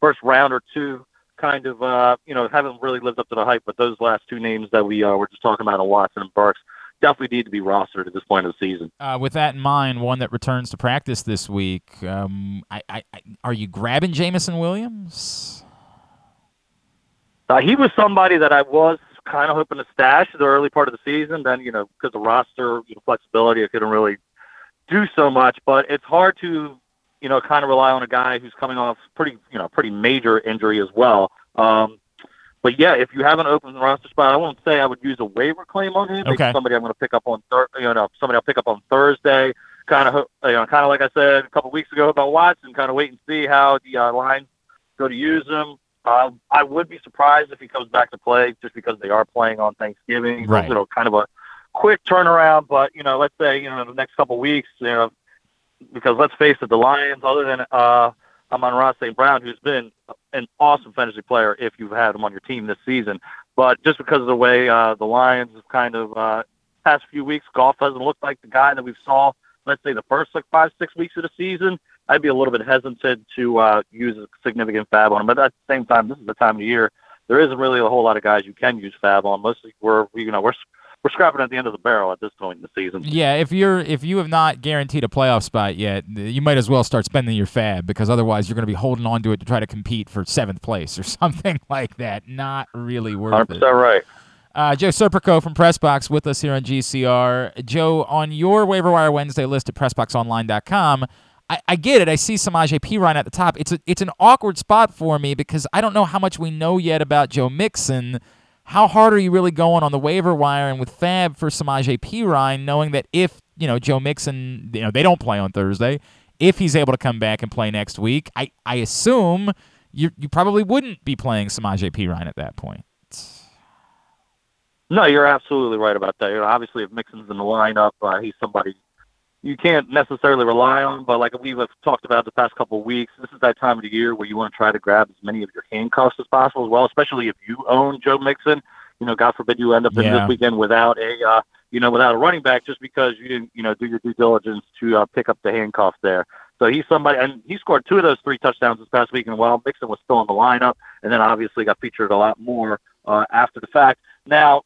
first round or two, kind of uh you know haven't really lived up to the hype. But those last two names that we uh, were just talking about, Watson and Burks, definitely need to be rostered at this point of the season. Uh, with that in mind, one that returns to practice this week, um, I, I, I, are you grabbing Jameson Williams? Uh, he was somebody that I was kind of hoping to stash the early part of the season. Then, you know, because the roster you know, flexibility, I couldn't really do so much. But it's hard to, you know, kind of rely on a guy who's coming off pretty, you know, pretty major injury as well. Um, but yeah, if you have an open roster spot, I won't say I would use a waiver claim on him. Okay. somebody I'm going to pick up on, thir- you know, somebody I'll pick up on Thursday. Kind of, you know, kind of like I said a couple weeks ago about Watson. Kind of wait and see how the uh, Lions go to use him. Uh, I would be surprised if he comes back to play just because they are playing on Thanksgiving. Right. You know, kind of a quick turnaround. But you know, let's say you know the next couple weeks, you know, because let's face it, the Lions, other than uh, Amon-Ra St. Brown, who's been an awesome fantasy player if you've had him on your team this season, but just because of the way uh, the Lions have kind of uh, past few weeks, Goff doesn't look like the guy that we saw. Let's say the first like five six weeks of the season. I'd be a little bit hesitant to uh, use a significant FAAB on him, but at the same time, this is the time of the year. There isn't really a whole lot of guys you can use FAAB on. Mostly, we're you know we're we're scrapping at the end of the barrel at this point in the season. Yeah, if you're if you have not guaranteed a playoff spot yet, you might as well start spending your FAAB because otherwise you're going to be holding on to it to try to compete for seventh place or something like that. Not really worth Hundred it. percent right. Uh, Joe Serpico from Pressbox with us here on GCR. Joe, on your waiver wire Wednesday list at PressBoxOnline.com, I, I get it. I see Samaje Perine at the top. It's a, it's an awkward spot for me because I don't know how much we know yet about Joe Mixon. How hard are you really going on the waiver wire and with FAAB for Samaje Perine, knowing that if you know Joe Mixon, you know they don't play on Thursday, if he's able to come back and play next week, I I assume you you probably wouldn't be playing Samaje Perine at that point. No, you're absolutely right about that. You know, obviously, if Mixon's in the lineup, uh, he's somebody you can't necessarily rely on. But like we've talked about the past couple of weeks, this is that time of the year where you want to try to grab as many of your handcuffs as possible as well, especially if you own Joe Mixon. You know, God forbid you end up in Yeah. this weekend without a uh, you know without a running back just because you didn't you know do your due diligence to uh, pick up the handcuffs there. So he's somebody, and he scored two of those three touchdowns this past week. And while Mixon was still in the lineup, and then obviously got featured a lot more uh, after the fact. Now,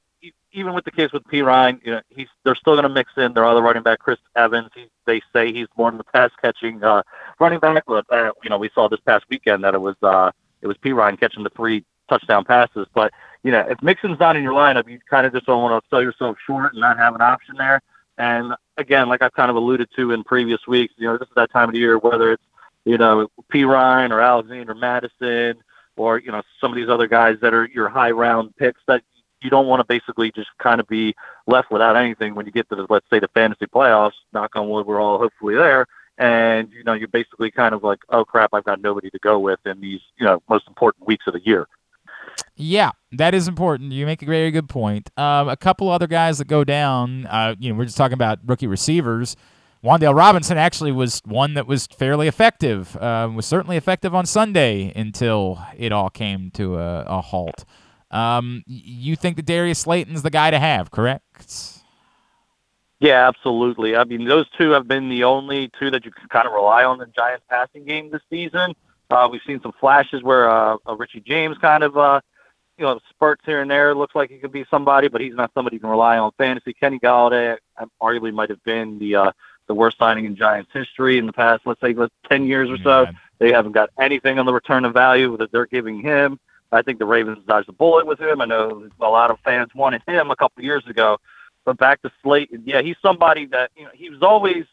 even with the case with Perine, you know, he's they're still going to mix in their other running back, Chris Evans. He, they say he's more than the pass catching uh, running back, but uh, you know, we saw this past weekend that it was uh, it was Perine catching the three touchdown passes. But you know, if Mixon's not in your lineup, you kind of just don't want to sell yourself short and not have an option there. And again, like I've kind of alluded to in previous weeks, you know, this is that time of the year, whether it's, you know, Perine or Alexander Mattison or, you know, some of these other guys that are your high round picks that you don't want to basically just kind of be left without anything when you get to the, let's say the fantasy playoffs, knock on wood, we're all hopefully there. And, you know, you're basically kind of like, oh crap, I've got nobody to go with in these, you know, most important weeks of the year. Yeah, that is important. You make a very good point. Um, a couple other guys that go down. Uh, you know, we're just talking about rookie receivers. Wan'Dale Robinson actually was one that was fairly effective. Um, was certainly effective on Sunday until it all came to a, a halt. Um, you think that Darius Slayton's the guy to have, correct? Yeah, absolutely. I mean, those two have been the only two that you can kind of rely on in the Giants passing game this season. Uh, we've seen some flashes where uh, uh, Richie James kind of, uh, you know, spurts here and there. Looks like he could be somebody, but he's not somebody you can rely on. Fantasy Kenny Golladay uh, arguably might have been the uh, the worst signing in Giants history in the past, let's say, let's, ten years or so. They haven't got anything on the return of value that they're giving him. I think the Ravens dodged a bullet with him. I know a lot of fans wanted him a couple years ago. But back to Slayton, yeah, he's somebody that you know he was always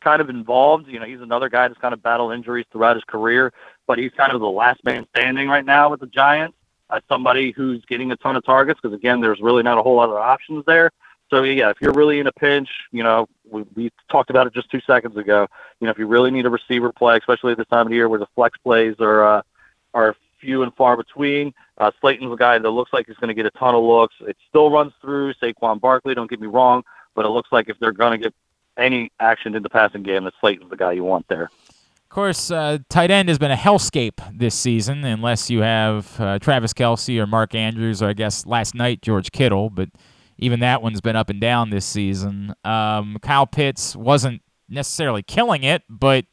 kind of involved. You know, he's another guy that's kind of battled injuries throughout his career, but he's kind of the last man standing right now with the Giants. As somebody who's getting a ton of targets, because again, there's really not a whole lot of options there. So yeah, if you're really in a pinch, you know, we, we talked about it just two seconds ago. You know, if you really need a receiver play, especially at this time of year where the flex plays are uh, are few and far between. Uh, Slayton's a guy that looks like he's going to get a ton of looks. It still runs through Saquon Barkley. Don't get me wrong, but it looks like if they're going to get any action in the passing game, that Slayton's the guy you want there. Of course, uh, tight end has been a hellscape this season, unless you have uh, Travis Kelce or Mark Andrews, or I guess last night George Kittle. But even that one's been up and down this season. Um, Kyle Pitts wasn't necessarily killing it, but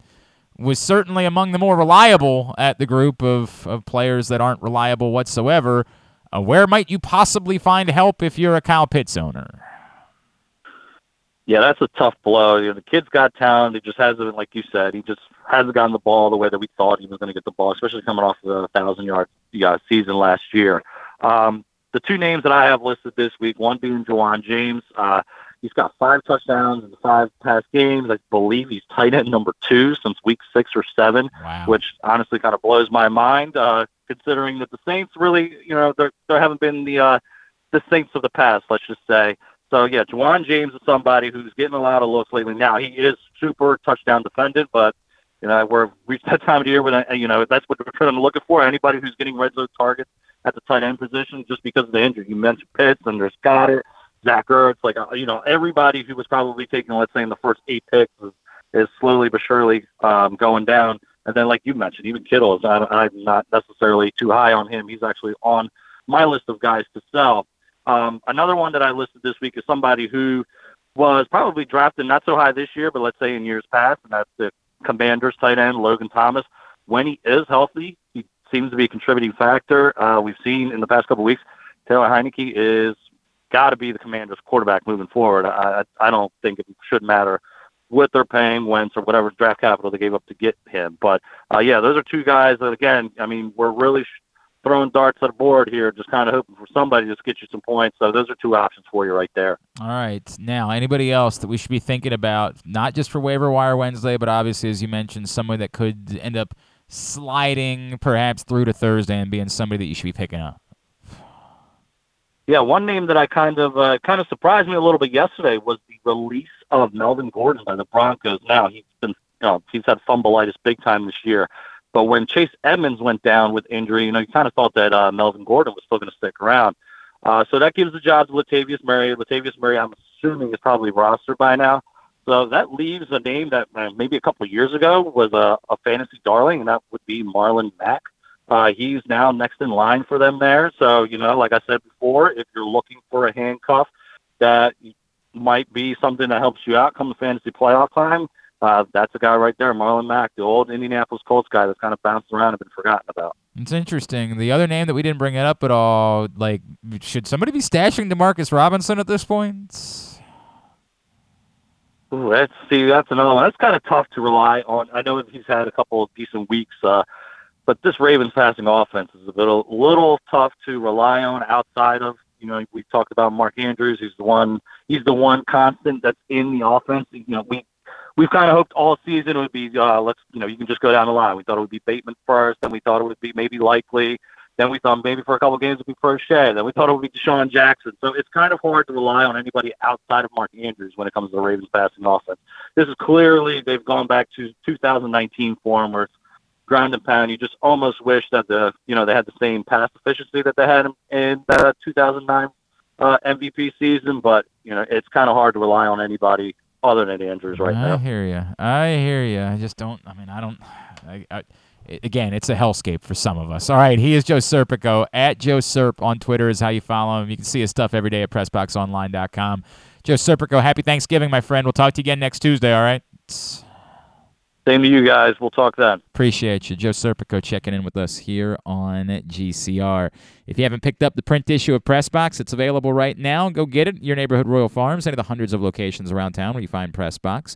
was certainly among the more reliable at the group of, of players that aren't reliable whatsoever. Uh, where might you possibly find help if you're a Kyle Pitts owner? Yeah, that's a tough blow. You know, the kid's got talent. He just hasn't, like you said, he just hasn't gotten the ball the way that we thought he was going to get the ball, especially coming off of a thousand yard yeah, season last year. Um, the two names that I have listed this week, one being Jawan James. Uh, he's got five touchdowns in the five past games. I believe he's tight end number two since week six or seven, wow. which honestly kind of blows my mind, uh, considering that the Saints really, you know, there there haven't been the uh, the Saints of the past, let's just say. So yeah, Jawan James is somebody who's getting a lot of looks lately. Now he is super touchdown dependent, but you know we're reached that time of the year when uh, you know that's what we're trying to look for. Anybody who's getting red zone targets at the tight end position just because of the injury. You mentioned Pitts and there's Goedert, Zach Ertz, like uh, you know everybody who was probably taken, let's say in the first eight picks, is, is slowly but surely um, going down. And then, like you mentioned, even Kittle is I, I'm not necessarily too high on him. He's actually on my list of guys to sell. Um, another one that I listed this week is somebody who was probably drafted not so high this year, but let's say in years past, and that's the Commanders tight end Logan Thomas. When he is healthy, he seems to be a contributing factor. Uh, we've seen in the past couple of weeks, Taylor Heinicke is got to be the Commanders quarterback moving forward. I, I don't think it should matter what they're paying Wentz or whatever draft capital they gave up to get him. But uh, yeah, those are two guys that again, I mean, we're really throwing darts at a board here, just kind of hoping for somebody to get you some points. So those are two options for you right there. All right. Now, anybody else that we should be thinking about, not just for waiver wire Wednesday, but obviously, as you mentioned, someone that could end up sliding perhaps through to Thursday and being somebody that you should be picking up. Yeah, one name that I kind of uh, kind of surprised me a little bit yesterday was the release of Melvin Gordon by the Broncos. Now he's been, you know, he's had fumbleitis big time this year. But when Chase Edmonds went down with injury, you know, you kind of thought that uh, Melvin Gordon was still going to stick around. Uh, so that gives the job to Latavius Murray. Latavius Murray, I'm assuming, is probably rostered by now. So that leaves a name that uh, maybe a couple of years ago was a, a fantasy darling, and that would be Marlon Mack. Uh, he's now next in line for them there. So, you know, like I said before, if you're looking for a handcuff that might be something that helps you out come the fantasy playoff time, uh, that's a guy right there, Marlon Mack, the old Indianapolis Colts guy that's kind of bounced around and been forgotten about. It's interesting. The other name that we didn't bring it up at all, like, should somebody be stashing Demarcus Robinson at this point? Ooh, that's see, that's another one. That's kind of tough to rely on. I know he's had a couple of decent weeks, uh, but this Ravens passing offense is a a little tough to rely on outside of. You know, we talked about Mark Andrews. He's the one. He's the one constant that's in the offense. You know, we we've kind of hoped all season it would be uh, let's you know you can just go down the line. We thought it would be Bateman first, then we thought it would be maybe likely, then we thought maybe for a couple games it would be Proche, then we thought it would be DeSean Jackson. So it's kind of hard to rely on anybody outside of Mark Andrews when it comes to the Ravens passing offense. This is clearly they've gone back to 2019 form where ground and pound. You just almost wish that the you know they had the same pass efficiency that they had in, in the 2009 uh, MVP season, but you know it's kind of hard to rely on anybody other than Andrews right I now. I hear you. I hear you. I just don't. I mean, I don't. I, I, i- again, it's a hellscape for some of us. All right, he is Joe Serpico. At Joe Serp on Twitter is how you follow him. You can see his stuff every day at PressBoxOnline.com. Joe Serpico, happy Thanksgiving, my friend. We'll talk to you again next Tuesday, all right? Same to you guys. We'll talk then. Appreciate you. Joe Serpico checking in with us here on GCR. If you haven't picked up the print issue of Pressbox, it's available right now. Go get it. Your neighborhood Royal Farms, any of the hundreds of locations around town where you find Pressbox.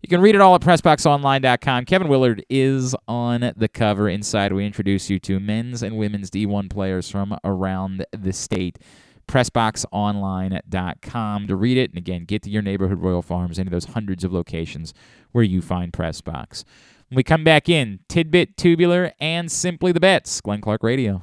You can read it all at PressBoxOnline.com. Kevin Willard is on the cover. Inside, we introduce you to men's and women's D1 players from around the state. PressBoxOnline.com to read it. And again, get to your neighborhood Royal Farms, any of those hundreds of locations where you find Pressbox. When we come back in, Tidbit, Tubular, and Simply the Bets, Glenn Clark Radio.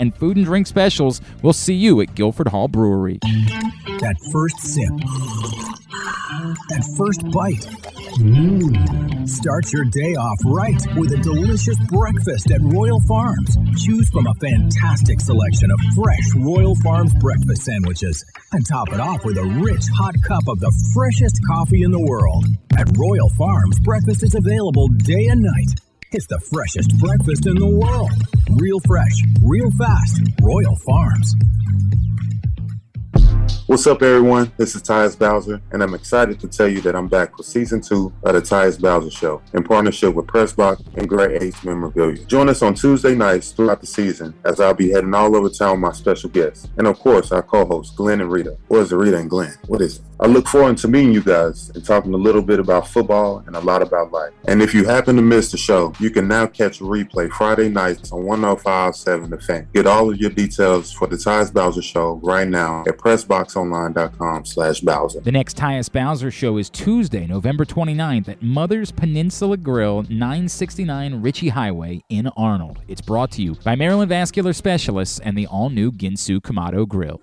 and food and drink specials. We'll see you at Guilford Hall Brewery. That first sip. That first bite. Mmm. Start your day off right with a delicious breakfast at Royal Farms. Choose from a fantastic selection of fresh Royal Farms breakfast sandwiches and top it off with a rich hot cup of the freshest coffee in the world. At Royal Farms, breakfast is available day and night. It's the freshest breakfast in the world. Real fresh, real fast. Royal Farms. What's up, everyone? This is Tyus Bowser, and I'm excited to tell you that I'm back for season two of the Tyus Bowser Show in partnership with Pressbox and Great Eights Memorabilia. Join us on Tuesday nights throughout the season as I'll be heading all over town with my special guests, and of course, our co-hosts Glenn and Rita. Or is it Rita and Glenn? What is it? I look forward to meeting you guys and talking a little bit about football and a lot about life. And if you happen to miss the show, you can now catch a replay Friday nights on 1057 The Fan. Get all of your details for the Tyus Bowser Show right now at PressBoxOnline.com slash Bowser. The next Tyus Bowser show is Tuesday, November 29th at Mother's Peninsula Grill, 969 Ritchie Highway in Arnold. It's brought to you by Maryland Vascular Specialists and the all-new Ginsu Kamado Grill.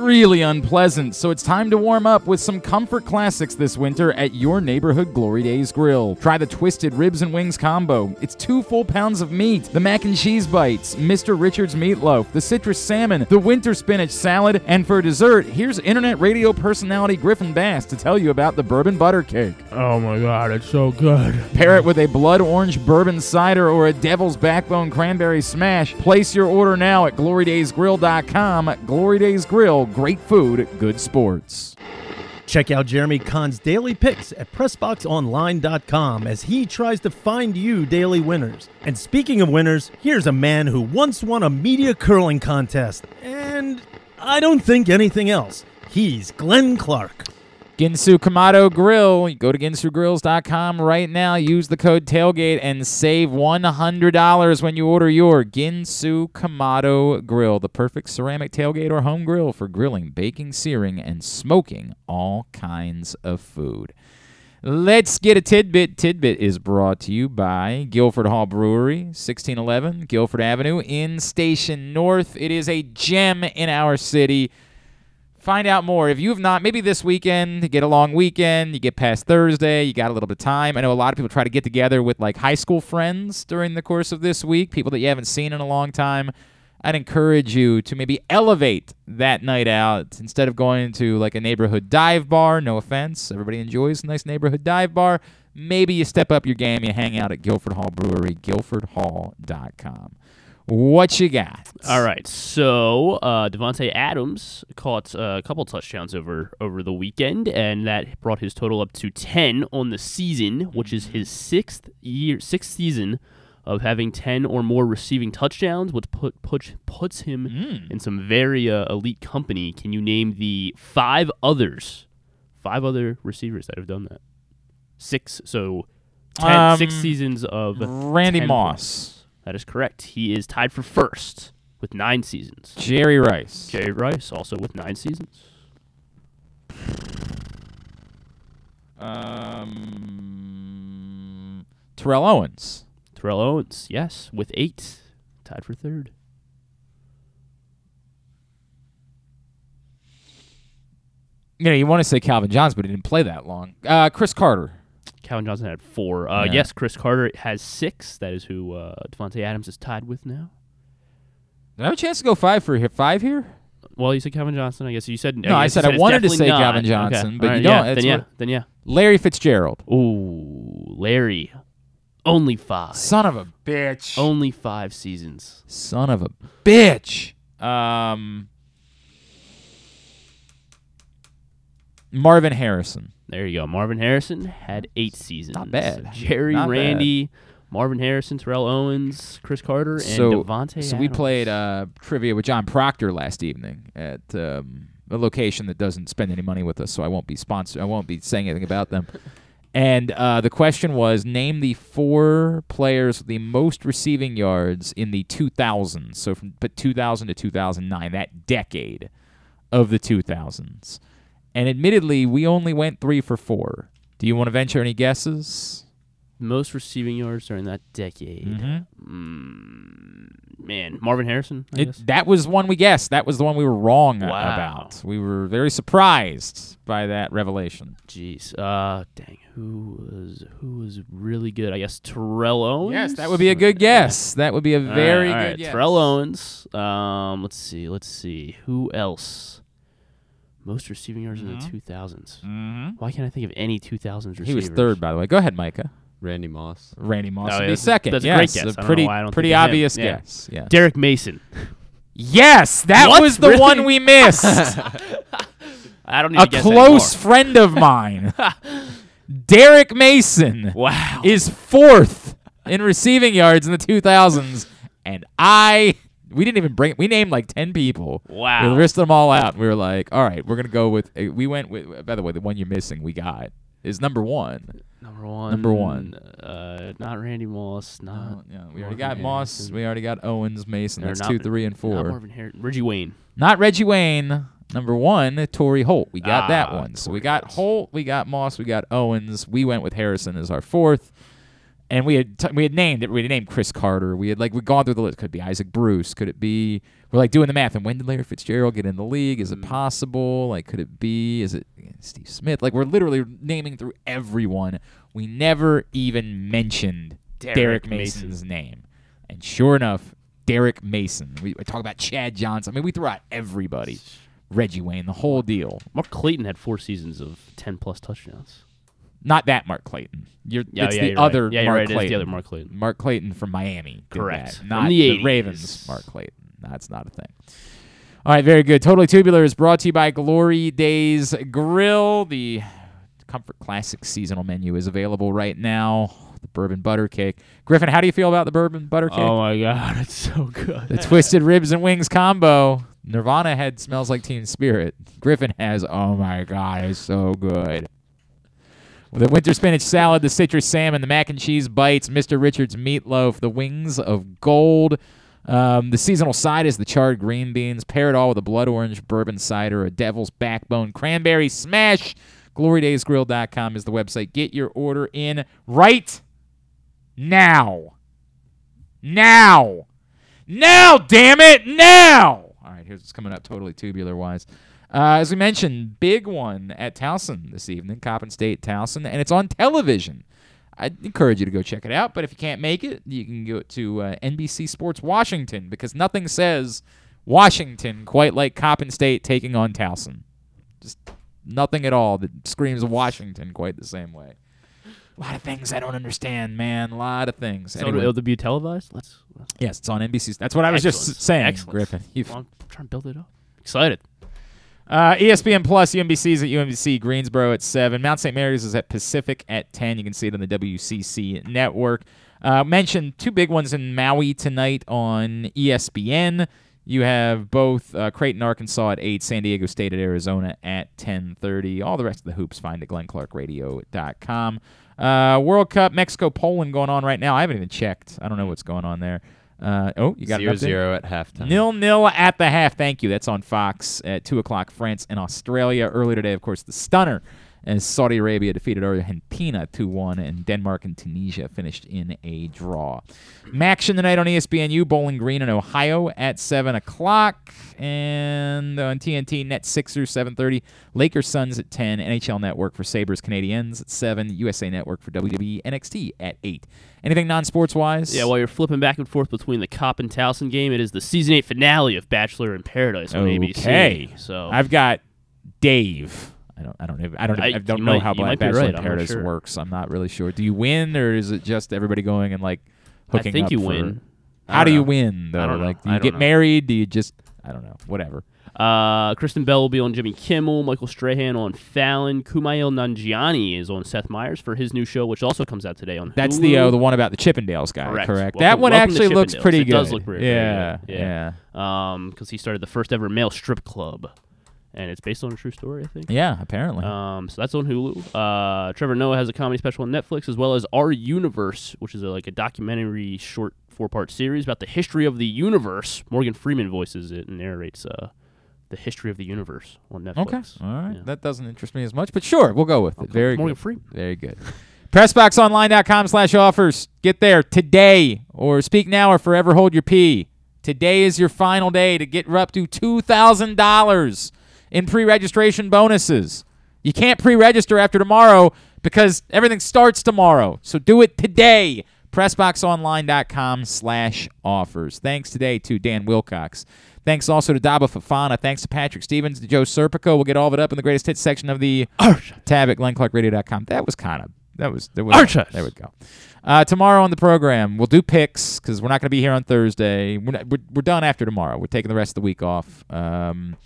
really unpleasant, so it's time to warm up with some comfort classics this winter at your neighborhood Glory Days Grill. Try the Twisted Ribs and Wings combo. It's two full pounds of meat, the mac and cheese bites, Mr. Richards meatloaf, the citrus salmon, the winter spinach salad, and for dessert, here's internet radio personality Griffin Bass to tell you about the bourbon butter cake. Oh my god, it's so good. Pair it with a blood orange bourbon cider or a devil's backbone cranberry smash. Place your order now at glorydaysgrill.com. Glory Days Grill, great food, good sports. Check out Jeremy Kahn's daily picks at PressBoxOnline.com as he tries to find you daily winners. And speaking of winners, here's a man who once won a media curling contest. And I don't think anything else. He's Glenn Clark. Ginsu Kamado Grill. Go to ginsugrills.com right now. Use the code tailgate and save $100 when you order your Ginsu Kamado Grill, the perfect ceramic tailgate or home grill for grilling, baking, searing, and smoking all kinds of food. Let's get a tidbit. Tidbit is brought to you by Guilford Hall Brewery, 1611 Guilford Avenue in Station North. It is a gem in our city. Find out more. If you have not, maybe this weekend, get a long weekend, you get past Thursday, you got a little bit of time. I know a lot of people try to get together with like high school friends during the course of this week, people that you haven't seen in a long time. I'd encourage you to maybe elevate that night out instead of going to like a neighborhood dive bar. No offense, everybody enjoys a nice neighborhood dive bar. Maybe you step up your game, you hang out at Guilford Hall Brewery, guilfordhall.com. What you got? All right, so uh, Davante Adams caught uh, a couple touchdowns over over the weekend, and that brought his total up to ten on the season, which is his sixth year, sixth season of having ten or more receiving touchdowns, which put, puts puts him Mm. in some very uh, elite company. Can you name the five others, five other receivers that have done that? Six, so ten, six Um, seasons of Randy 10 Moss. That is correct. He is tied for first with nine seasons. Jerry Rice. Jerry Rice also with nine seasons. Um, Terrell Owens. Terrell Owens, yes, with eight, tied for third. You know, you want to say Calvin Johns, but he didn't play that long. Uh, Cris Carter. Calvin Johnson had four. Uh, Yeah. Yes, Cris Carter has six. That is who uh, Davante Adams is tied with now. Did I have a chance to go five for five here? Well, you said Calvin Johnson. I guess you said No, I guess you said I wanted to say not. Calvin Okay, Johnson, but all you don't. Yeah, then yeah, then yeah. Larry Fitzgerald. Ooh, Larry, only five. Son of a bitch. Only five seasons. Son of a bitch. Um, Marvin Harrison. There you go. Marvin Harrison had eight seasons. Not bad. Jerry, Not bad. Randy, Marvin Harrison, Terrell Owens, Cris Carter, and so, Davante. so we played uh, trivia with John Proctor last evening at um, a location that doesn't spend any money with us, so I won't be sponsor. I won't be saying anything about them. And uh, the question was: Name the four players with the most receiving yards in the 2000s. So from but 2000 to 2009, that decade of the 2000s. And admittedly, we only went three for four. Do you want to venture any guesses? most receiving yards during that decade. Mhm. Mm, man, Marvin Harrison. I guess. It, that was one we guessed. That was the one we were wrong Wow. about. We were very surprised by that revelation. Jeez. Uh, dang. Who was who was really good? I guess Terrell Owens. Yes, that would be a good guess. That would be a right, very good right. guess. Terrell Owens. Um, let's see. Let's see. Who else? Most receiving yards in the 2000s. Mhm. Why can't I think of any 2000s receivers? He was third, by the way. Go ahead, Micah. Randy Moss. Randy Moss Oh, would yeah, be that's- second. That's yes, a great guess. I a don't pretty know why I don't pretty think of him. obvious Yeah. guess. Yeah. Derrick Mason. Yes, that What? was the Really? one we missed. I don't need a to guess close anymore. friend of mine, Derrick Mason, Wow. is fourth in receiving yards in the 2000s, and I we didn't even bring we named like 10 people. Wow. We listed them all out. We were like, all right, we're gonna go with. uh, We went with. By the way, the one you're missing, we got is number one. Number one. Number one. Uh, not Randy Moss. Not. Yeah, we already Marvin got Moss. We already got Owens, Mason. Or That's not- two, three, and four. Not. Marvin Harrison. Reggie Wayne. Not Reggie Wayne. Number one, Torry Holt. We got that Ah, one. So we got Holt, we got Moss, we got Owens. We went with Harrison as our fourth, and we had t- we had named it. We had named Cris Carter. We had like we'd gone through the list. Could it be Isaac Bruce? Could it be? We're like doing the math. And when did Larry Fitzgerald get in the league? Is it mm. possible? Like, could it be? Is it Steve Smith? Like, we're literally naming through everyone. We never even mentioned Derrick Derrick, Mason. Mason's name, and sure enough, Derrick Mason. We, we talk about Chad Johnson. I mean, we threw out everybody. Reggie Wayne, the whole deal. Mark Clayton had four seasons of 10 plus touchdowns. Not that Mark Clayton. You're, Yeah, it's yeah, the you're right. other Yeah, Mark right. It is the Clayton. other Mark Clayton. Mark Clayton from Miami. Correct. that, From Not the the Ravens. Mark Clayton. That's not a thing. All right, very good. Totally Tubular is brought to you by Glory Days Grill. The Comfort Classic seasonal menu is available right now. The bourbon butter cake. Griffin, how do you feel about the bourbon butter cake? Oh my god, it's so good. The twisted ribs and wings combo. Nirvana had smells like Teen Spirit. Griffin has oh my god, it's so good. The winter spinach salad, the citrus salmon, the mac and cheese bites, Mr. Richards meatloaf, the wings of gold. Um, the seasonal side is the charred green beans. Pair it all with a blood orange bourbon cider, a devil's backbone cranberry smash. GloryDaysGrill.com is the website. Get your order in right now. Now. Now, damn it, now! All right, here's what's coming up totally tubular wise. Uh, as we mentioned, big one at Towson this evening, Coppin State Towson, and it's on television. I'd encourage you to go check it out, but if you can't make it, you can go to uh, NBC Sports Washington because nothing says Washington quite like Coppin State taking on Towson. Just nothing at all that screams Washington quite the same way. A lot of things I don't understand, man. A lot of things. So Anyway. it'll be televised. Let's. let's yes, it's on NBC. That's what I was Excellent. just saying, Excellent. Griffin. You've- Well, I'm trying to build it up. Excited. Uh, ESPN Plus, UMBC's at UNC Greensboro at 7. Mount St. Mary's is at Pacific at 10. You can see it on the WCC network. Uh, mentioned two big ones in Maui tonight on ESPN. You have both uh, Creighton, Arkansas at 8, San Diego State at Arizona at 10.30. All the rest of the hoops find at glennclarkradio.com. Uh, World Cup, Mexico, Poland going on right now. I haven't even checked. I don't know what's going on there. Uh, oh, you got Zero zero at halftime. Nil nil at the half. Thank you. That's on Fox at two o'clock. France and Australia earlier today. Of course, the stunner as Saudi Arabia defeated Argentina two one, and Denmark and Tunisia finished in a draw. Action tonight on ESPNU. Bowling Green in Ohio at seven o'clock, and on TNT Net Sixers seven thirty. Lakers Suns at ten. NHL Network for Sabres Canadiens at seven. USA Network for WWE NXT at eight. Anything non-sports wise? Yeah, while you're flipping back and forth between the Coppin Towson game, it is the season eight finale of Bachelor in Paradise on ABC. Okay. So I've got Dave. I don't. I don't. Even, I don't. I- I, don't know might- how Black Bachelor right, in Paradise sure. works. I'm not really sure. Do you win, or is it just everybody going and like hooking up? I think up you for- win. How don't you win though? I don't know. Like, do you get know. married? Do you just? I don't know. Whatever. Uh, Kristen Bell will be on Jimmy Kimmel, Michael Strahan on Fallon, Kumail Nanjiani is on Seth Meyers for his new show, which also comes out today on That's Hulu. the uh, the one about the Chippendales guy. Correct. Correct. Welcome- that one actually looks pretty it good. does look very yeah. good. Yeah. Um, because he started the first ever male strip club, and it's based on a true story, I think. Yeah, apparently. Um, so that's on Hulu. Uh, Trevor Noah has a comedy special on Netflix, as well as Our Universe, which is a, like a documentary short four part series about the history of the universe. Morgan Freeman voices it and narrates uh, the history of the universe on Netflix. Okay. All right. That doesn't interest me as much, but sure, we'll go with it. Very Morgan good. Freeman. Very good. PressBoxOnline.com slash offers. Get there today or speak now or forever hold your pee. Today is your final day to get up to $2,000 in pre-registration bonuses. You can't pre-register after tomorrow because everything starts tomorrow. So do it today. PressBoxOnline.com slash offers. Thanks today to Dan Wilcox. Thanks also to Daba Fofana. Thanks to Patrick Stevens, to Joe Serpico. We'll get all of it up in the greatest hits section of the tab at GlennClarkRadio.com. That was kind of that was there was there we go. Uh, tomorrow on the program, we'll do picks because we're not going to be here on Thursday. We're, not, we're we're done after tomorrow. We're taking the rest of the week off. Um,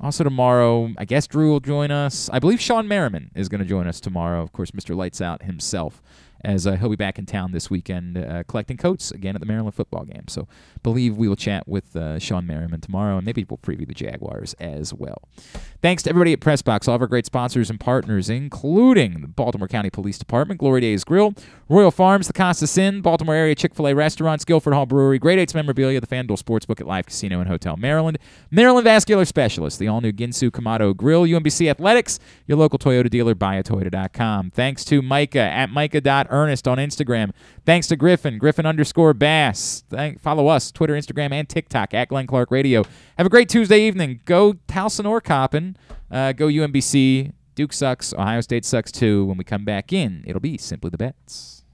also tomorrow, I guess Drew will join us. I believe Shawne Merriman is going to join us tomorrow. Of course, Mr. Lights Out himself, as uh, he'll be back in town this weekend uh, collecting coats again at the Maryland football game. So, believe we will chat with uh, Shawne Merriman tomorrow, and maybe we'll preview the Jaguars as well. Thanks to everybody at Pressbox, all of our great sponsors and partners, including the Baltimore County Police Department, Glory Days Grill, Royal Farms, the Costas Inn, Baltimore area Chick fil A restaurants, Guilford Hall Brewery, Great Eights Memorabilia, the FanDuel Sportsbook at Live Casino and Hotel Maryland, Maryland Vascular Specialist, the all new Ginsu Kamado Grill, UMBC Athletics, your local Toyota dealer, buyatoyota.com. Thanks to Micah at Micah.Ernest on Instagram. Thanks to Griffin, Griffin underscore Bass. Thank, follow us, Twitter, Instagram, and TikTok at Glenn Clark Radio. Have a great Tuesday evening. Go Towson or Coppin. Uh, go UMBC. Duke sucks. Ohio State sucks too. When we come back in, it'll be simply the bets.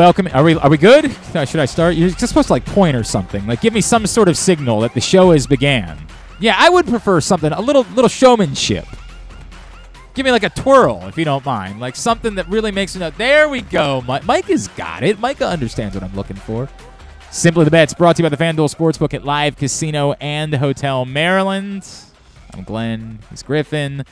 Welcome. Are we are we good? Uh, Should I start? You're just supposed to like point or something. Like give me some sort of signal that the show has began. Yeah, I would prefer something a little little showmanship. Give me like a twirl if you don't mind, like something that really makes me know. There we go. Mi- Mike has got it. Micah understands what I'm looking for. Simply the bets brought to you by the FanDuel Sportsbook at Live Casino and Hotel Maryland. I'm Glenn. He's Griffin.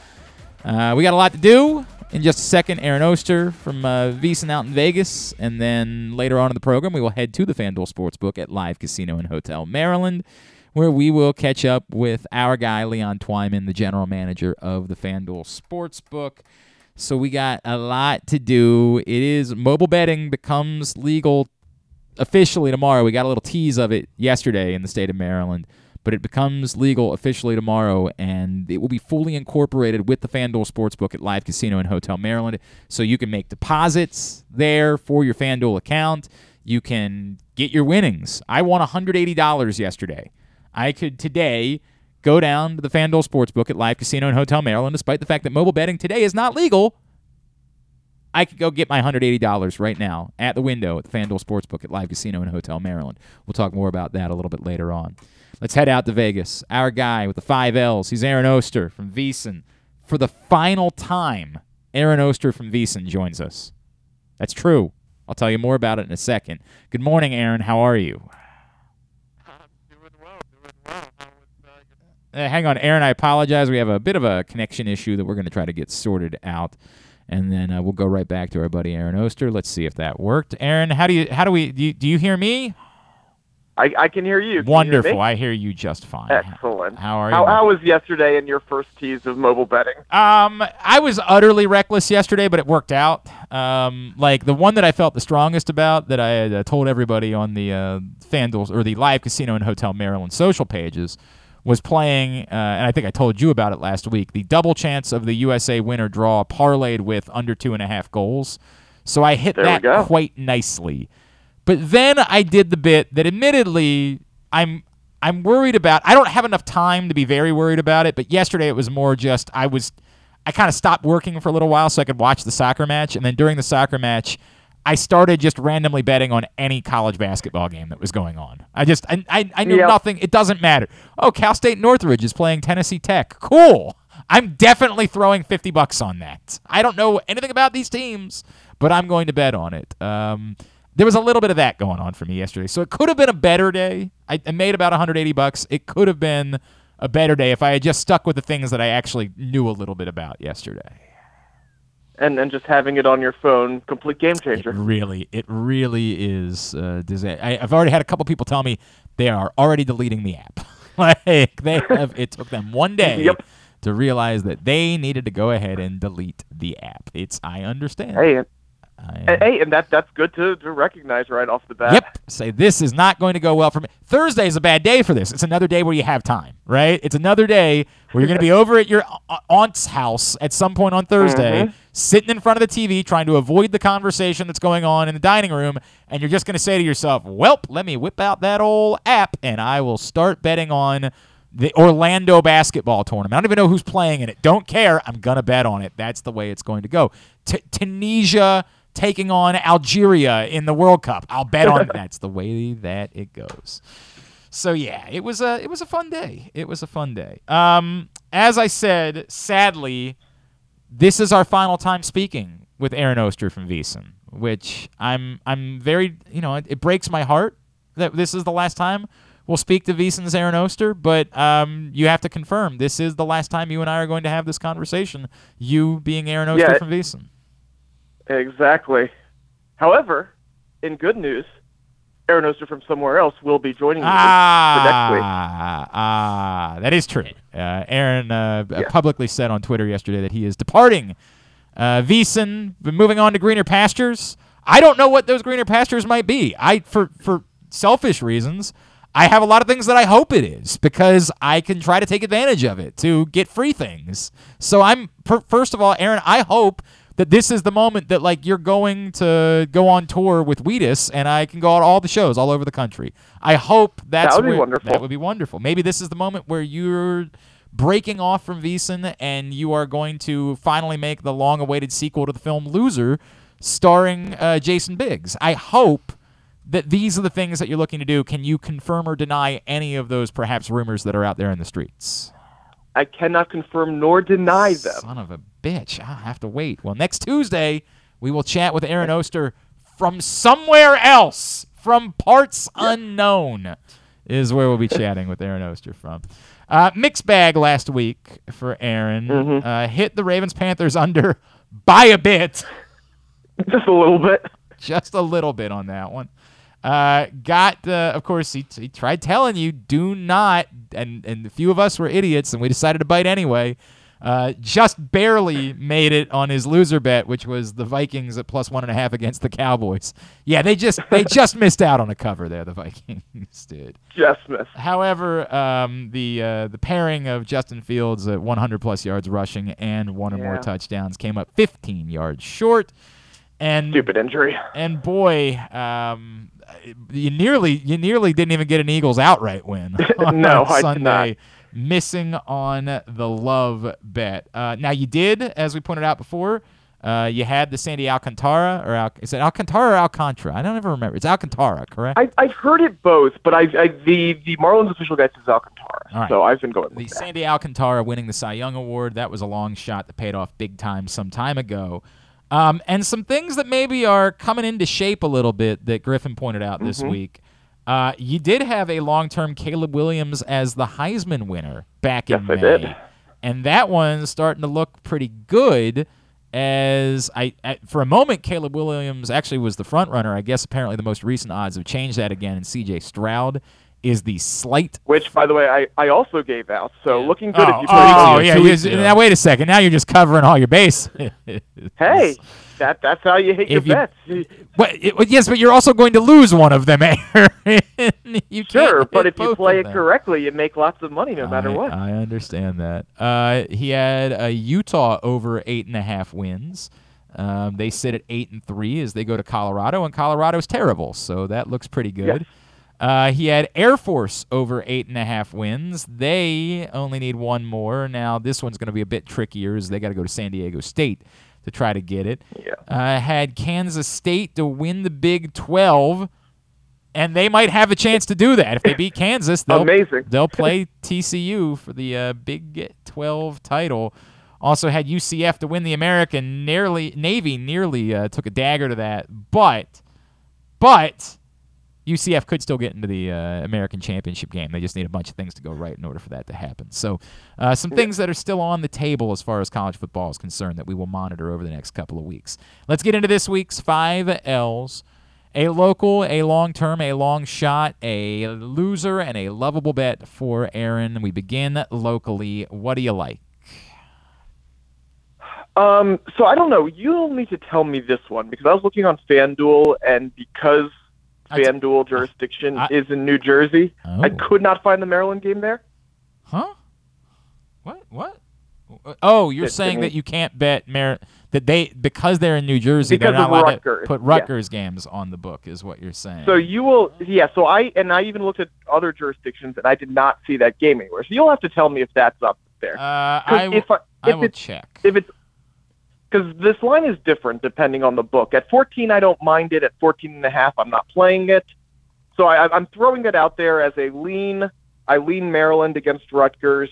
Uh, we got a lot to do. In just a second, Aaron Oster from uh, VSiN out in Vegas. And then later on in the program, we will head to the FanDuel Sportsbook at Live Casino and Hotel Maryland, where we will catch up with our guy, Leon Twyman, the general manager of the FanDuel Sportsbook. So we got a lot to do. It is mobile betting becomes legal officially tomorrow. We got a little tease of it yesterday in the state of Maryland, but it becomes legal officially tomorrow, and it will be fully incorporated with the FanDuel Sportsbook at Live Casino and Hotel Maryland. So you can make deposits there for your FanDuel account. You can get your winnings. I won $180 yesterday. I could today go down to the FanDuel Sportsbook at Live Casino and Hotel Maryland, despite the fact that mobile betting today is not legal. I could go get my $180 right now at the window at the FanDuel Sportsbook at Live Casino and Hotel Maryland. We'll talk more about that a little bit later on. Let's head out to Vegas. Our guy with the five L's, he's Aaron Oster from VSiN. For the final time, Aaron Oster from VSiN joins us. That's true. I'll tell you more about it in a second. Good morning, Aaron. How are you? Uh, hang on, Aaron. I apologize. We have a bit of a connection issue that we're going to try to get sorted out, and then uh, we'll go right back to our buddy Aaron Oster. Let's see if that worked. Aaron, how do you how do we do? You, do you hear me? I, I can hear you. Can Wonderful. You hear? I hear you just fine. Excellent. How are you? how was yesterday and your first tease of mobile betting? Um, I was utterly reckless yesterday, but it worked out. Um, like the one that I felt the strongest about that I had uh, told everybody on the uh, FanDuel or the Live Casino and Hotel Maryland social pages was playing, uh, and I think I told you about it last week. The double chance of the USA winner draw parlayed with under two and a half goals. So I hit There that quite nicely. But then I did the bit that admittedly I'm I'm worried about. I don't have enough time to be very worried about it, but yesterday it was more just I was I kind of stopped working for a little while so I could watch the soccer match and then during the soccer match I started just randomly betting on any college basketball game that was going on. I just I I, I knew Yep. nothing. It doesn't matter. Oh, Cal State Northridge is playing Tennessee Tech. Cool. I'm definitely throwing 50 bucks on that. I don't know anything about these teams, but I'm going to bet on it. Um, there was a little bit of that going on for me yesterday. So it could have been a better day. I, I made about 180 bucks. It could have been a better day if I had just stuck with the things that I actually knew a little bit about yesterday. And and just having it on your phone, complete game changer. It really, it really is. Uh, disa- I, I've already had a couple people tell me they are already deleting the app. like they have, it took them one day Yep. to realize that they needed to go ahead and delete the app. It's I understand. Hey, and, hey, and that that's good to, to recognize right off the bat. Yep. Say this is not going to go well for me. Thursday is a bad day for this. It's another day where you have time, right? It's another day where you're going to be over at your aunt's house at some point on Thursday, Mhm. sitting in front of the TV trying to avoid the conversation that's going on in the dining room, and you're just going to say to yourself, "Welp, let me whip out that old app and I will start betting on the Orlando basketball tournament. I don't even know who's playing in it. Don't care. I'm going to bet on it. That's the way it's going to go. T- Tunisia taking on Algeria in the World Cup. I'll bet on that's the way that it goes. So yeah, it was a it was a fun day. It was a fun day. Um, as I said, sadly, this is our final time speaking with Aaron Oster from VSiN, which I'm I'm very you know it, it breaks my heart that this is the last time we'll speak to VSiN's Aaron Oster, but um, you have to confirm this is the last time you and I are going to have this conversation. You being Aaron Oster Yeah. from VSiN. Exactly. However, in good news, Aaron Oster from somewhere else will be joining me for next week. Ah, ah, that is true. Uh, Aaron uh, Yeah. publicly said on Twitter yesterday that he is departing uh, VSiN, moving on to greener pastures. I don't know what those greener pastures might be. I, for for selfish reasons, I have a lot of things that I hope it is because I can try to take advantage of it to get free things. So I'm per, first of all, Aaron. I hope that this is the moment that like you're going to go on tour with Wheatus and I can go on all the shows all over the country. I hope that's That would be wonderful. That would be wonderful. Maybe this is the moment where you're breaking off from VSiN and you are going to finally make the long-awaited sequel to the film Loser, starring uh, Jason Biggs. I hope that these are the things that you're looking to do. Can you confirm or deny any of those perhaps rumors that are out there in the streets? I cannot confirm nor deny them. Son of a bitch. I'll have to wait. Well, next Tuesday, we will chat with Aaron Oster from somewhere else, from parts unknown, is where we'll be chatting with Aaron Oster from. Uh, mixed bag last week for Aaron. Mhm. Uh, hit the Ravens Panthers under by a bit. Just a little bit. Just a little bit on that one. Uh, got uh, of course he, he tried telling you do not and and a few of us were idiots and we decided to bite anyway. Uh, just barely made it on his loser bet, which was the Vikings at plus one and a half against the Cowboys. Yeah, they just they just missed out on a cover there. The Vikings did. Just missed. However, um, the uh, the pairing of Justin Fields at 100 plus yards rushing and one or more touchdowns came up 15 yards short. And Stupid injury. and boy, um, you nearly you nearly didn't even get an Eagles outright win. on No, I did Sunday, not. missing on the love bet. Uh, now you did, as we pointed out before. Uh, you had the Sandy Alcantara or Al- is it Alcantara or Alcantara? I don't ever remember. It's Alcantara, correct? I, I've heard it both, but I, I the the Marlins official guy says Alcantara, right. so I've been going the with that. The Sandy Alcantara winning the Cy Young Award. That was a long shot that paid off big time some time ago. Um, and some things that maybe are coming into shape a little bit that Griffin pointed out this Mhm. week. Uh, you did have a long term Caleb Williams as the Heisman winner back in Yes, I May. did. And that one's starting to look pretty good. As I, at, for a moment, Caleb Williams actually was the front runner. I guess apparently the most recent odds have changed that again, and C.J. Stroud is the slight Which, by the way, I, I also gave out. So looking good oh, if you play. oh, yeah. you- now wait a second. Now you're just covering all your base. Hey, that that's how you hit your you- bets. What, it- yes, but you're also going to lose one of them, Aaron. you Sure, but if you play it them. correctly, you make lots of money no matter what. I understand that. Uh, he had a Utah over eight and a half wins. Um, they sit at eight and three as they go to Colorado, and Colorado's terrible, so that looks pretty good. Uh, he had Air Force over eight and a half wins. They only need one more. Now this one's going to be a bit trickier, as they got to go to San Diego State to try to get it. Yeah. Uh, had Kansas State to win the Big Twelve, and they might have a chance to do that if they beat Kansas. They'll, Amazing. They'll play TCU for the uh, Big 12 title. Also had UCF to win the American. Nearly Navy nearly uh, took a dagger to that, but but UCF could still get into the uh, American championship game. They just need a bunch of things to go right in order for that to happen. So, uh, some things that are still on the table as far as college football is concerned that we will monitor over the next couple of weeks. Let's get into this week's five L's. A local, a long term, a long shot, a loser, and a lovable bet for Aaron. We begin locally. What do you like? Um, so I don't know. You'll need to tell me this one because I was looking on FanDuel, and because I FanDuel jurisdiction I- is in New Jersey, I Oh. could not find the Maryland game there. Huh? What? What? Oh, you're saying that you can't bet Mar- that they because they're in New Jersey, they're not allowed Rutgers, to put yeah. Rutgers games on the book, is what you're saying. So you will, yeah. So I and I even looked at other jurisdictions, and I did not see that game anywhere. So you'll have to tell me if that's up there. uh, I will, if I, I will check. if it's because this line is different depending on the book. At 14, I don't mind it. At 14 and a half, I'm not playing it. So I, I'm throwing it out there as a lean. I lean Maryland against Rutgers.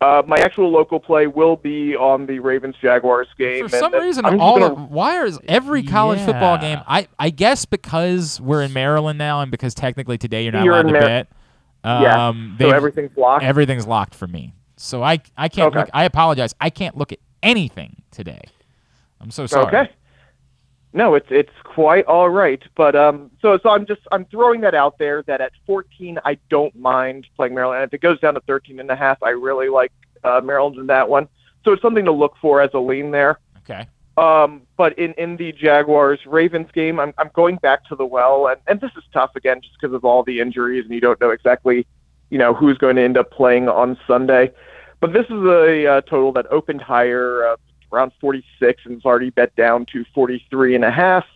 Uh, my actual local play will be on the Ravens Jaguars game. For some then reason, all gonna- of, why is every college football game? I I guess because we're in Maryland now, and because technically today you're not You're allowed in to Mar- bet. Yeah, Um, so everything's locked. Everything's locked for me. So I I can't Okay. look. I apologize. I can't look at anything today. I'm so sorry. Okay. No, it's it's quite all right, but um, so so I'm just I'm throwing that out there that at 14 I don't mind playing Maryland. If it goes down to 13 and a half, I really like uh, Maryland in that one. So it's something to look for as a lean there. Okay. Um, but in, in the Jaguars Ravens game, I'm I'm going back to the well, and, and this is tough again just because of all the injuries, and you don't know exactly, you know, who's going to end up playing on Sunday. But this is a uh, total that opened higher, uh, around 46, and it's already bet down to 43 and a half.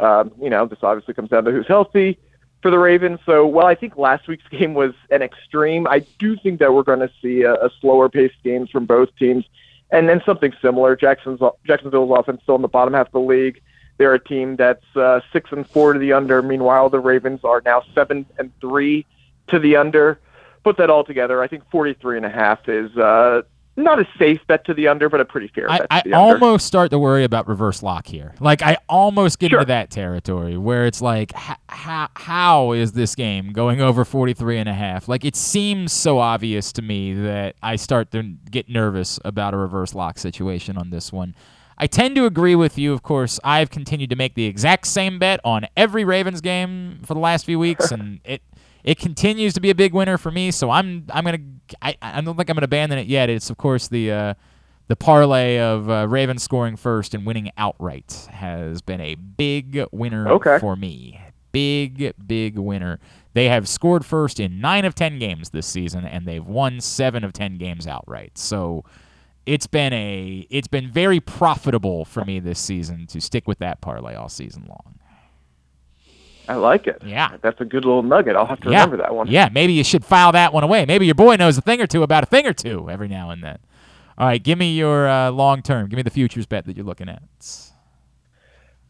Um, you know, this obviously comes down to who's healthy for the Ravens. So, while I think last week's game was an extreme, I do think that we're going to see a, a slower paced games from both teams. And then something similar. Jackson's Jacksonville's offense still in the bottom half of the league. They're a team that's uh, six and four to the under. Meanwhile, the Ravens are now seven and three to the under. Put that all together, I think 43 and a half is uh, not a safe bet to the under, but a pretty fair I, bet I to the under. almost start to worry about reverse lock here. Like I almost get Sure. into that territory where it's like how how is this game going over 43 and a half? Like it seems so obvious to me that I start to get nervous about a reverse lock situation on this one. I tend to agree with you. Of course, I've continued to make the exact same bet on every Ravens game for the last few weeks, and it it continues to be a big winner for me. So I'm I'm gonna I, I don't think I'm gonna abandon it yet. It's of course the uh, the parlay of uh, Ravens scoring first and winning outright has been a big winner Okay. for me. Big big winner. They have scored first in nine of ten games this season, and they've won seven of ten games outright. So it's been a it's been very profitable for me this season to stick with that parlay all season long. I like it. Yeah. That's a good little nugget. I'll have to yeah. remember that one. Yeah, maybe you should file that one away. Maybe your boy knows a thing or two about a thing or two every now and then. All right, give me your uh, long term. Give me the futures bet that you're looking at.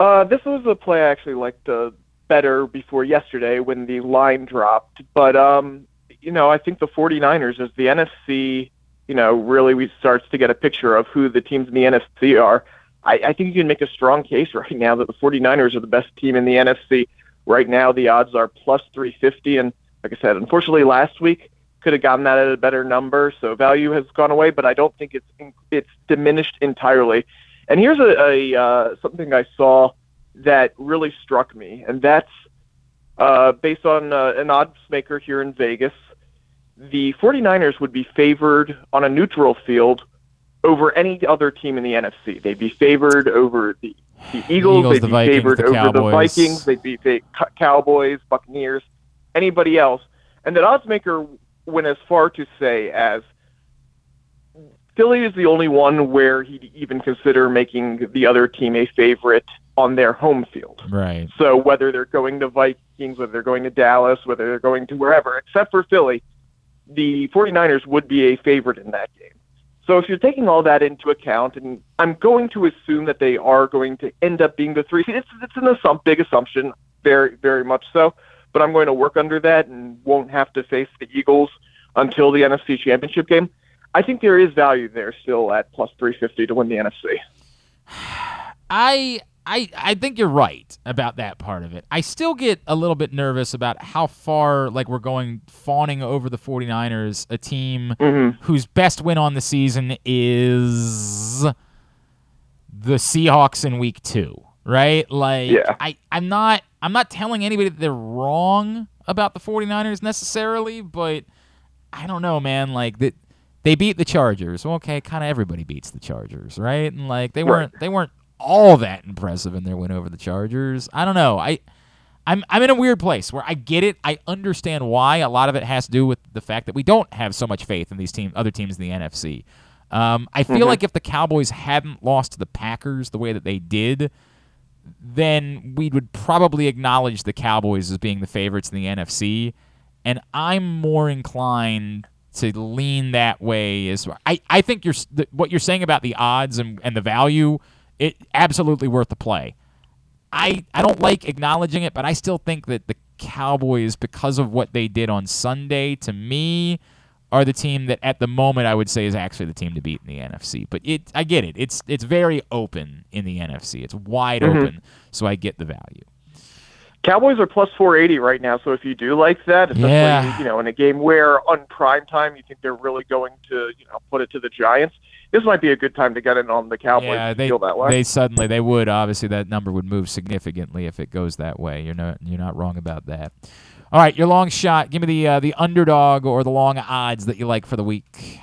Uh, this was a play I actually liked uh, better before yesterday when the line dropped. But, um, you know, I think the 49ers, as the NFC, you know, really we starts to get a picture of who the teams in the NFC are, I, I think you can make a strong case right now that the 49ers are the best team in the NFC. Right now, the odds are plus 350. And like I said, unfortunately, last week could have gotten that at a better number. So value has gone away, but I don't think it's it's diminished entirely. And here's a, a uh, something I saw that really struck me, and that's uh, based on uh, an odds maker here in Vegas. The 49ers would be favored on a neutral field over any other team in the NFC. They'd be favored over the, the Eagles. Eagles, they'd the be Vikings, favored the over the Vikings. They'd be fa- Cowboys, Buccaneers, anybody else. And that odds maker went as far to say as Philly is the only one where he'd even consider making the other team a favorite on their home field. Right. So whether they're going to Vikings, whether they're going to Dallas, whether they're going to wherever, except for Philly, the 49ers would be a favorite in that game. So if you're taking all that into account, and I'm going to assume that they are going to end up being the three seed, it's, it's an assump- big assumption, very, very much so, but I'm going to work under that and won't have to face the Eagles until the NFC Championship game. I think there is value there still at plus 350 to win the NFC. I I I think you're right about that part of it. I still get a little bit nervous about how far like we're going fawning over the 49ers, a team Mm-hmm. whose best win on the season is the Seahawks in week 2, right? Like Yeah. I I'm not I'm not telling anybody that they're wrong about the 49ers necessarily, but I don't know, man, like that they beat the Chargers. Well, okay, kind of everybody beats the Chargers, right? And like they weren't they weren't all that impressive in their win over the Chargers. I don't know. I I'm I'm in a weird place where I get it. I understand why. A lot of it has to do with the fact that we don't have so much faith in these team other teams in the NFC. Um, I feel Mhm. like if the Cowboys hadn't lost to the Packers the way that they did, then we would probably acknowledge the Cowboys as being the favorites in the NFC. And I'm more inclined to lean that way. As I, I think you're what you're saying about the odds and, and the value, it absolutely worth the play. I I don't like acknowledging it, but I still think that the Cowboys, because of what they did on Sunday, to me, are the team that at the moment I would say is actually the team to beat in the NFC. But it I get it. It's it's very open in the NFC. It's wide Mhm. open, so I get the value. Cowboys are plus 480 right now, so if you do like that, especially Yeah. you know in a game where on prime time you think they're really going to you know put it to the Giants, this might be a good time to get in on the Cowboys. Yeah, they feel that way. they suddenly they would obviously that number would move significantly if it goes that way. You're not you're not wrong about that. All right, your long shot. Give me the uh, the underdog or the long odds that you like for the week.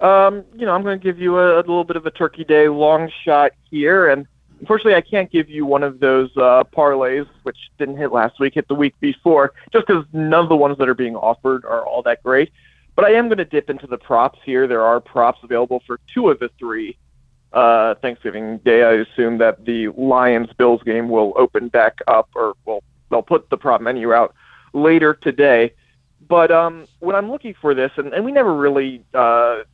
Um, you know, I'm going to give you a, a little bit of a Turkey Day long shot here, and unfortunately, I can't give you one of those uh, parlays, which didn't hit last week, hit the week before, just because none of the ones that are being offered are all that great. But I am going to dip into the props here. There are props available for two of the three. Uh, Thanksgiving Day, I assume that the Lions Bills game will open back up, or well, they'll put the prop menu out later today. But um, when I'm looking for this, and, and we never really uh,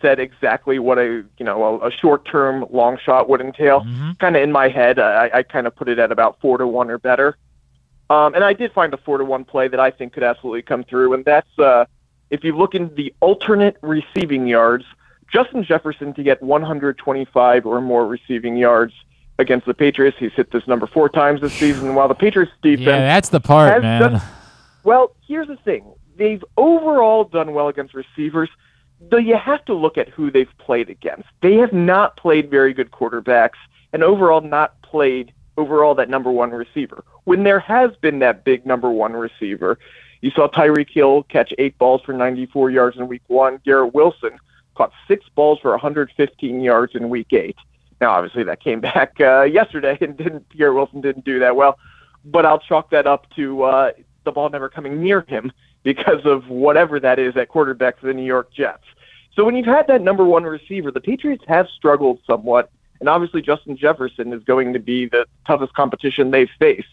said exactly what a you know a, a short-term long shot would entail. Kind of in my head, I, I kind of put it at about four to one or better. Um, and I did find a four to one play that I think could absolutely come through, and that's uh, if you look in the alternate receiving yards, Justin Jefferson to get 125 or more receiving yards against the Patriots. He's hit this number four times this season. While the Patriots defense Yeah, that's the part, man. done- well, here's the thing. They've overall done well against receivers. though you have to look at who they've played against. They have not played very good quarterbacks and overall not played overall that number one receiver. When there has been that big number one receiver, you saw Tyreek Hill catch eight balls for 94 yards in week one. Garrett Wilson caught six balls for 115 yards in week eight. Now, obviously, that came back uh, yesterday, and didn't Garrett Wilson didn't do that well. But I'll chalk that up to uh, the ball never coming near him because of whatever that is at quarterback for the New York Jets. So when you've had that number one receiver, the Patriots have struggled somewhat, and obviously Justin Jefferson is going to be the toughest competition they face.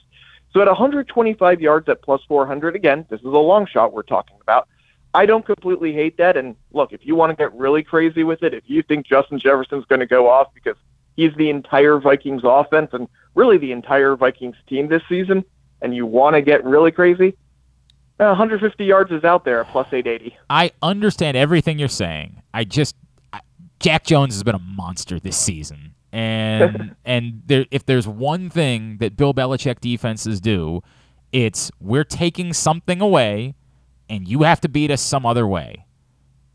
So at 125 yards at plus 400, again, this is a long shot we're talking about. I don't completely hate that. And look, if you want to get really crazy with it, if you think Justin Jefferson's going to go off because he's the entire Vikings offense and really the entire Vikings team this season, and you want to get really crazy, uh, 150 yards is out there at plus 880. I understand everything you're saying. I just Jack Jones has been a monster this season, and and there, if there's one thing that Bill Belichick defenses do, it's we're taking something away, and you have to beat us some other way.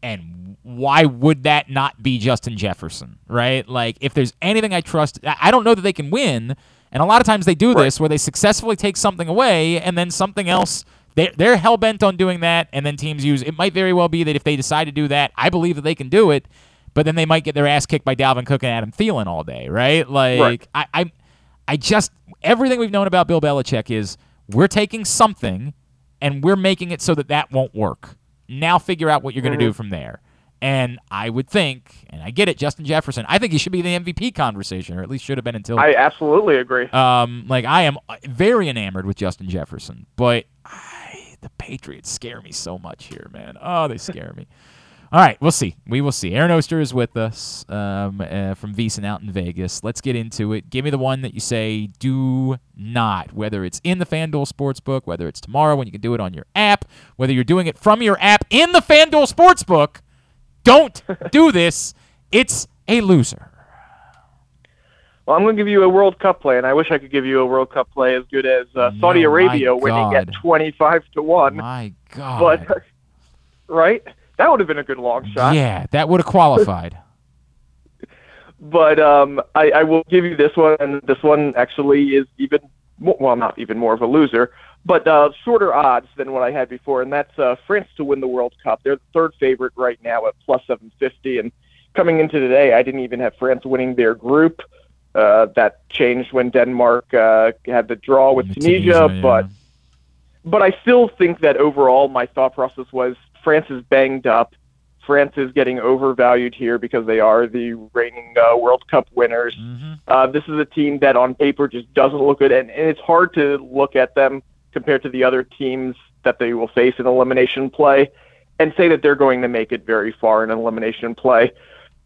And why would that not be Justin Jefferson, right? Like if there's anything I trust, I don't know that they can win. And a lot of times they do this where they successfully take something away and then something else they're, they're hell bent on doing that, and then teams use it. Might very well be that if they decide to do that, I believe that they can do it, but then they might get their ass kicked by Dalvin Cook and Adam Thielen all day, right? Like Right. I, I, I just everything we've known about Bill Belichick is we're taking something and we're making it so that that won't work. Now figure out what you're going to do Mhm. from there. And I would think, and I get it, Justin Jefferson. I think he should be the MVP conversation, or at least should have been until I absolutely agree. um, like I am very enamored with Justin Jefferson, but I, the Patriots scare me so much here, man. Oh, they scare me. All right, we'll see. We will see. Aaron Oster is with us um, uh, from VSiN out in Vegas. Let's get into it. Give me the one that you say do not, whether it's in the FanDuel Sportsbook, whether it's tomorrow when you can do it on your app, whether you're doing it from your app in the FanDuel Sportsbook. Don't do this. It's a loser. Well, I'm going to give you a World Cup play, and I wish I could give you a World Cup play as good as uh, Saudi No, Arabia winning at 25 to one. My God. But right, that would have been a good long shot. Yeah, that would have qualified. But um, I, I will give you this one, and this one actually is even mo- well, not even more of a loser, but uh, shorter odds than what I had before, and that's uh, France to win the World Cup. They're the third favorite right now at plus 750, and coming into today, I didn't even have France winning their group. Uh, that changed when Denmark uh, had the draw with Tunisia, Tunisia, yeah. but but I still think that overall my thought process was France is banged up. France is getting overvalued here because they are the reigning uh, World Cup winners. Uh, this is a team that on paper just doesn't look good, and, and it's hard to look at them compared to the other teams that they will face in elimination play and say that they're going to make it very far in elimination play.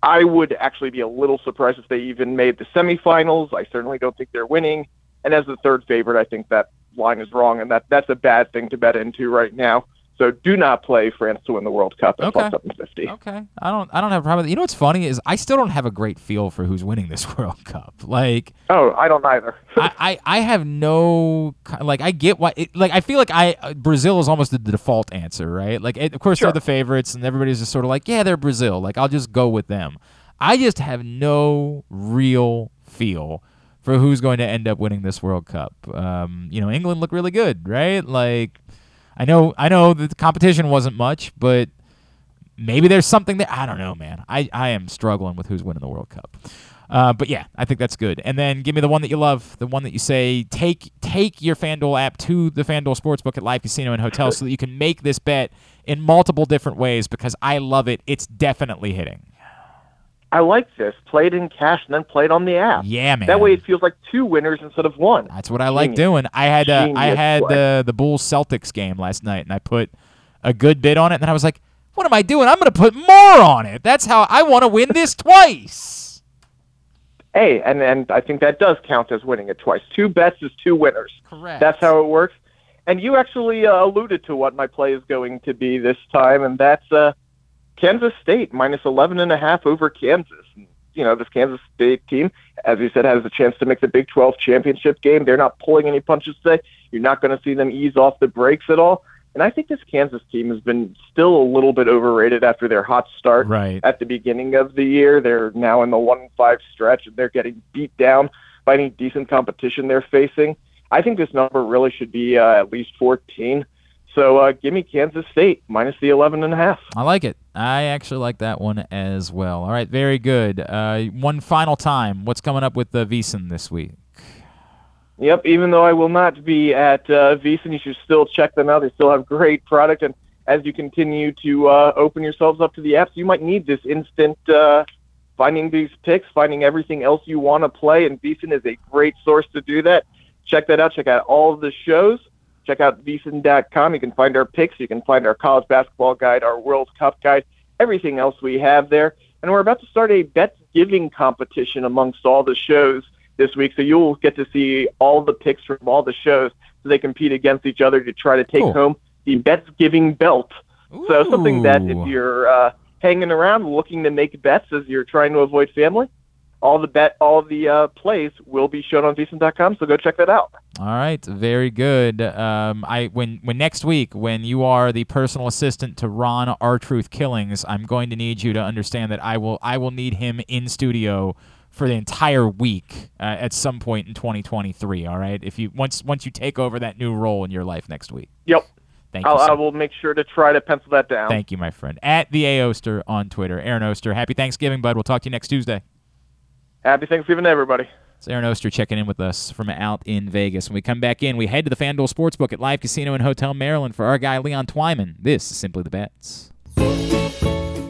I would actually be a little surprised if they even made the semifinals. I certainly don't think they're winning. And as the third favorite, I think that line is wrong, and that that's a bad thing to bet into right now. So do not play France to win the World Cup at plus Okay. 750. Okay. I don't I don't have a problem with it. You know what's funny is I still don't have a great feel for who's winning this World Cup. Like Oh, I don't either. I, I, I have no like I get why it, like I feel like I uh, Brazil is almost the default answer, right? Like it, of course Sure. they're the favorites and everybody's just sort of like, yeah, they're Brazil. Like I'll just go with them. I just have no real feel for who's going to end up winning this World Cup. Um, you know, England look really good, right? Like I know I know that the competition wasn't much, but maybe there's something there. I don't know, man. I, I am struggling with who's winning the World Cup. Uh, but yeah, I think that's good. And then give me the one that you love, the one that you say take take your FanDuel app to the FanDuel Sportsbook at Live Casino and Hotel so that you can make this bet in multiple different ways because I love it. It's definitely hitting. I like this. Play it in cash and then play it on the app. Yeah, man. That way it feels like two winners instead of one. That's what I like Genius. doing. I had uh, I Genius had play. the the Bulls Celtics game last night, and I put a good bid on it. And then I was like, "What am I doing? I'm going to put more on it. That's how I want to win this twice." Hey, and and I think that does count as winning it twice. Two bets is two winners. Correct. That's how it works. And you actually uh, alluded to what my play is going to be this time, and that's uh, Kansas State minus eleven and a half over Kansas. You know, this Kansas State team, as you said, has a chance to make the Big 12 championship game. They're not pulling any punches today. You're not going to see them ease off the brakes at all. And I think this Kansas team has been still a little bit overrated after their hot start Right. at the beginning of the year. They're now in the one five stretch and they're getting beat down by any decent competition they're facing. I think this number really should be uh, at least 14. So uh, give me Kansas State minus the 11 and a half. I like it. I actually like that one as well. All right, very good. Uh, one final time. What's coming up with the VSiN this week? Yep, even though I will not be at uh, VSiN, you should still check them out. They still have great product, and as you continue to uh, open yourselves up to the apps, you might need this instant uh, finding these picks, finding everything else you want to play, and VSiN is a great source to do that. Check that out. Check out all of the shows. Check out VSiN.com. You can find our picks. You can find our college basketball guide, our World Cup guide, everything else we have there. And we're about to start a bet giving competition amongst all the shows this week. So you'll get to see all the picks from all the shows so they compete against each other to try to take Cool. home the bets giving belt. So something that if you're uh, hanging around looking to make bets as you're trying to avoid family, all the bet, all the uh, plays will be shown on VSiN.com. So go check that out. All right, very good. Um, I when when next week when you are the personal assistant to Ron R Truth Killings, I'm going to need you to understand that I will I will need him in studio for the entire week uh, at some point in 2023. All right, if you once once you take over that new role in your life next week. Yep. Thank you. I'll, sir. I will make sure to try to pencil that down. Thank you, my friend. At the A Oster on Twitter, Aaron Oster. Happy Thanksgiving, bud. We'll talk to you next Tuesday. Happy Thanksgiving, to everybody. It's Aaron Oster checking in with us from out in Vegas. When we come back in, we head to the FanDuel Sportsbook at Live Casino and Hotel Maryland for our guy Leon Twyman. This is Simply the Bets.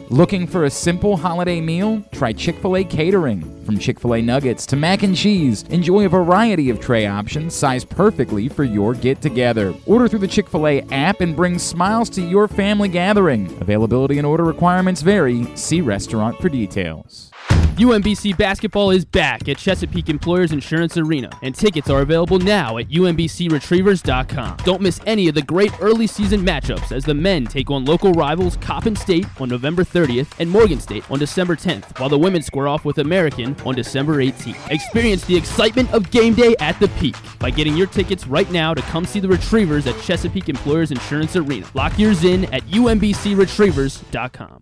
Looking for a simple holiday meal? Try Chick fil A catering. From Chick fil A nuggets to mac and cheese, enjoy a variety of tray options sized perfectly for your get together. Order through the Chick fil A app and bring smiles to your family gathering. Availability and order requirements vary. See restaurant for details. UMBC basketball is back at Chesapeake Employers Insurance Arena, and tickets are available now at UMBCRetrievers.com. Don't miss any of the great early season matchups as the men take on local rivals Coppin State on November 30th and Morgan State on December 10th, while the women square off with American on December 18th. Experience the excitement of game day at the peak by getting your tickets right now to come see the Retrievers at Chesapeake Employers Insurance Arena. Lock yours in at UMBCRetrievers.com.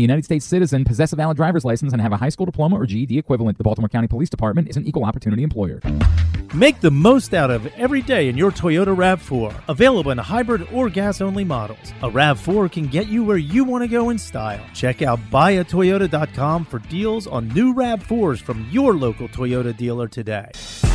United States citizen, possess a valid driver's license, and have a high school diploma or GED equivalent. The Baltimore County Police Department is an equal opportunity employer. Make the most out of every day in your Toyota RAV4. Available in hybrid or gas only models. A RAV4 can get you where you want to go in style. Check out buyatoyota.com for deals on new RAV4s from your local Toyota dealer today.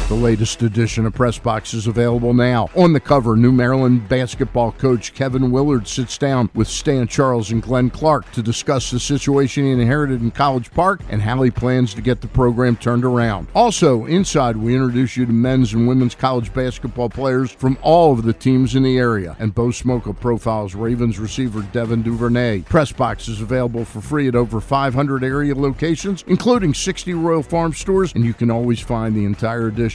The latest edition of Press Box is available now. On the cover, New Maryland basketball coach Kevin Willard sits down with Stan Charles and Glenn Clark to discuss the situation he inherited in College Park and how he plans to get the program turned around. Also, inside, we introduce you to men's and women's college basketball players from all of the teams in the area. And Bo Smolka profiles Ravens receiver Devin Duvernay. Press Box is available for free at over 500 area locations, including 60 Royal Farm stores, and you can always find the entire edition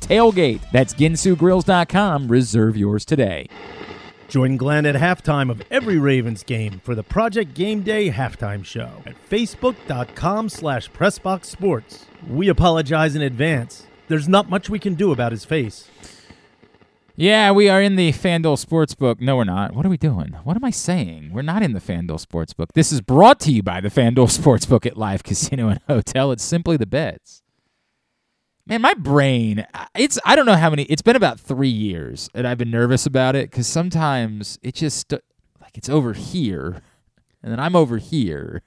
TAILGATE. That's ginsugrills.com. Reserve yours today. Join Glenn at halftime of every Ravens game for the Project Game Day halftime show at facebook.com slash pressboxsports. We apologize in advance. There's not much we can do about his face. Yeah, we are in the FanDuel Sportsbook. No, we're not. What are we doing? What am I saying? We're not in the FanDuel Sportsbook. This is brought to you by the FanDuel Sportsbook at Live Casino and Hotel. It's simply the bets. Man, my brain, it's, I don't know how many, it's been about three years and I've been nervous about it because sometimes it just, like, it's over here and then I'm over here.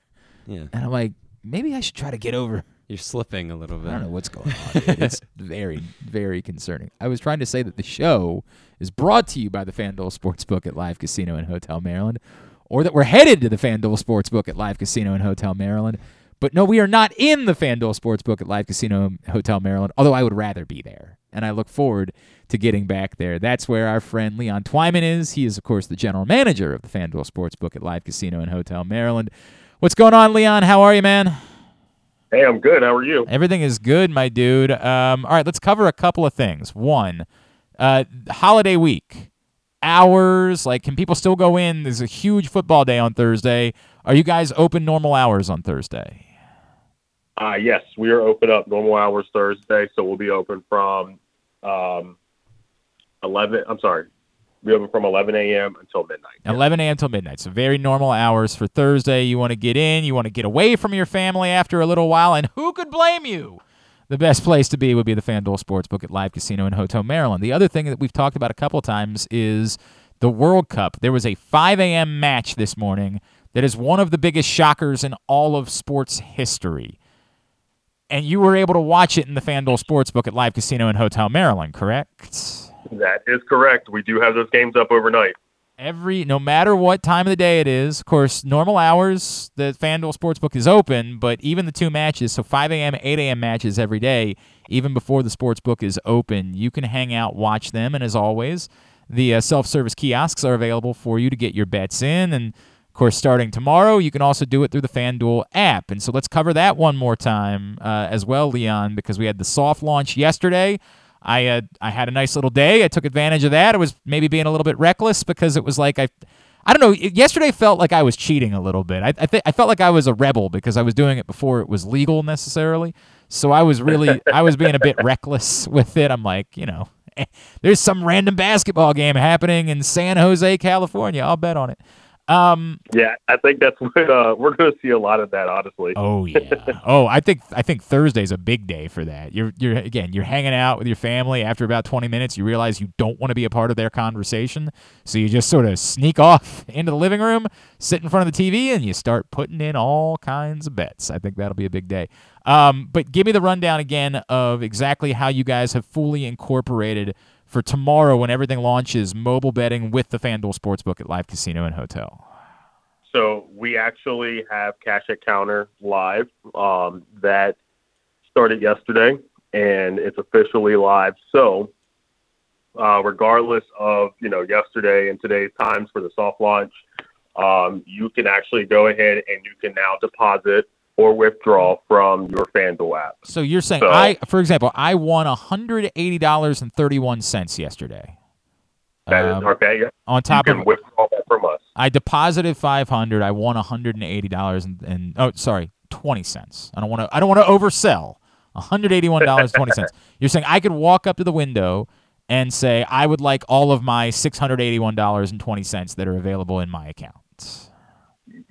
Yeah. And I'm like, maybe I should try to get over. You're slipping a little bit. I don't know what's going on. It's very, very concerning. I was trying to say that the show is brought to you by the FanDuel Sportsbook at Live Casino and Hotel Maryland, or that we're headed to the FanDuel Sportsbook at Live Casino and Hotel Maryland. But no, we are not in the FanDuel Sportsbook at Live Casino Hotel Maryland, although I would rather be there. And I look forward to getting back there. That's where our friend Leon Twyman is. He is, of course, the general manager of the FanDuel Sportsbook at Live Casino and Hotel Maryland. What's going on, Leon? How are you, man? Hey, I'm good. How are you? Everything is good, my dude. Um, all right, let's cover a couple of things. One, uh, holiday week. Hours, like, can people still go in? There's a huge football day on Thursday. Are you guys open normal hours on Thursday? Uh, yes, we are open up normal hours Thursday, so we'll be open from um, 11. I'm sorry, we open from 11 a.m. until midnight. 11 a.m. till midnight. So very normal hours for Thursday. You want to get in, you want to get away from your family after a little while, and who could blame you? The best place to be would be the FanDuel Sportsbook at Live Casino in Hotel Maryland. The other thing that we've talked about a couple times is the World Cup. There was a 5 a.m. match this morning that is one of the biggest shockers in all of sports history. And you were able to watch it in the FanDuel Sportsbook at Live Casino and Hotel Maryland, correct? That is correct. We do have those games up overnight. every no matter what time of the day it is. Of course, normal hours the FanDuel Sportsbook is open, but even the two matches, so 5 a.m., 8 a.m. matches every day, even before the Sportsbook is open, you can hang out, watch them, and as always, the uh, self-service kiosks are available for you to get your bets in, and course, starting tomorrow, you can also do it through the FanDuel app. And so let's cover that one more time uh, as well, Leon, because we had the soft launch yesterday. I uh, I had a nice little day. I took advantage of that. I was maybe being a little bit reckless because it was like I, I don't know. Yesterday felt like I was cheating a little bit. I I, th- I felt like I was a rebel because I was doing it before it was legal necessarily. So I was really I was being a bit reckless with it. I'm like, you know, eh, there's some random basketball game happening in San Jose, California. I'll bet on it. Um, Yeah, I think that's what uh, we're going to see a lot of that, honestly. Oh yeah. oh, I think I think Thursday's a big day for that. You're you're again you're hanging out with your family. After about 20 minutes, you realize you don't want to be a part of their conversation, so you just sort of sneak off into the living room, sit in front of the TV, and you start putting in all kinds of bets. I think that'll be a big day. Um, but give me the rundown again of exactly how you guys have fully incorporated for tomorrow when everything launches mobile betting with the FanDuel Sportsbook at Live Casino and Hotel. So we actually have Cash at Counter live um, that started yesterday, and it's officially live. So uh, regardless of you know yesterday and today's times for the soft launch, um, you can actually go ahead and you can now deposit or withdraw from your FanDuel app. So you're saying So- I, for example, I won hundred eighty dollars and thirty one cents yesterday. That is Um, okay. yeah. On top you can of withdraw that from us. I deposited five hundred. I won hundred and eighty dollars and, oh, sorry, twenty cents. I don't want to. I don't want to oversell. One hundred eighty one dollars twenty cents. You're saying I could walk up to the window and say I would like all of my six hundred eighty one dollars and twenty cents that are available in my account.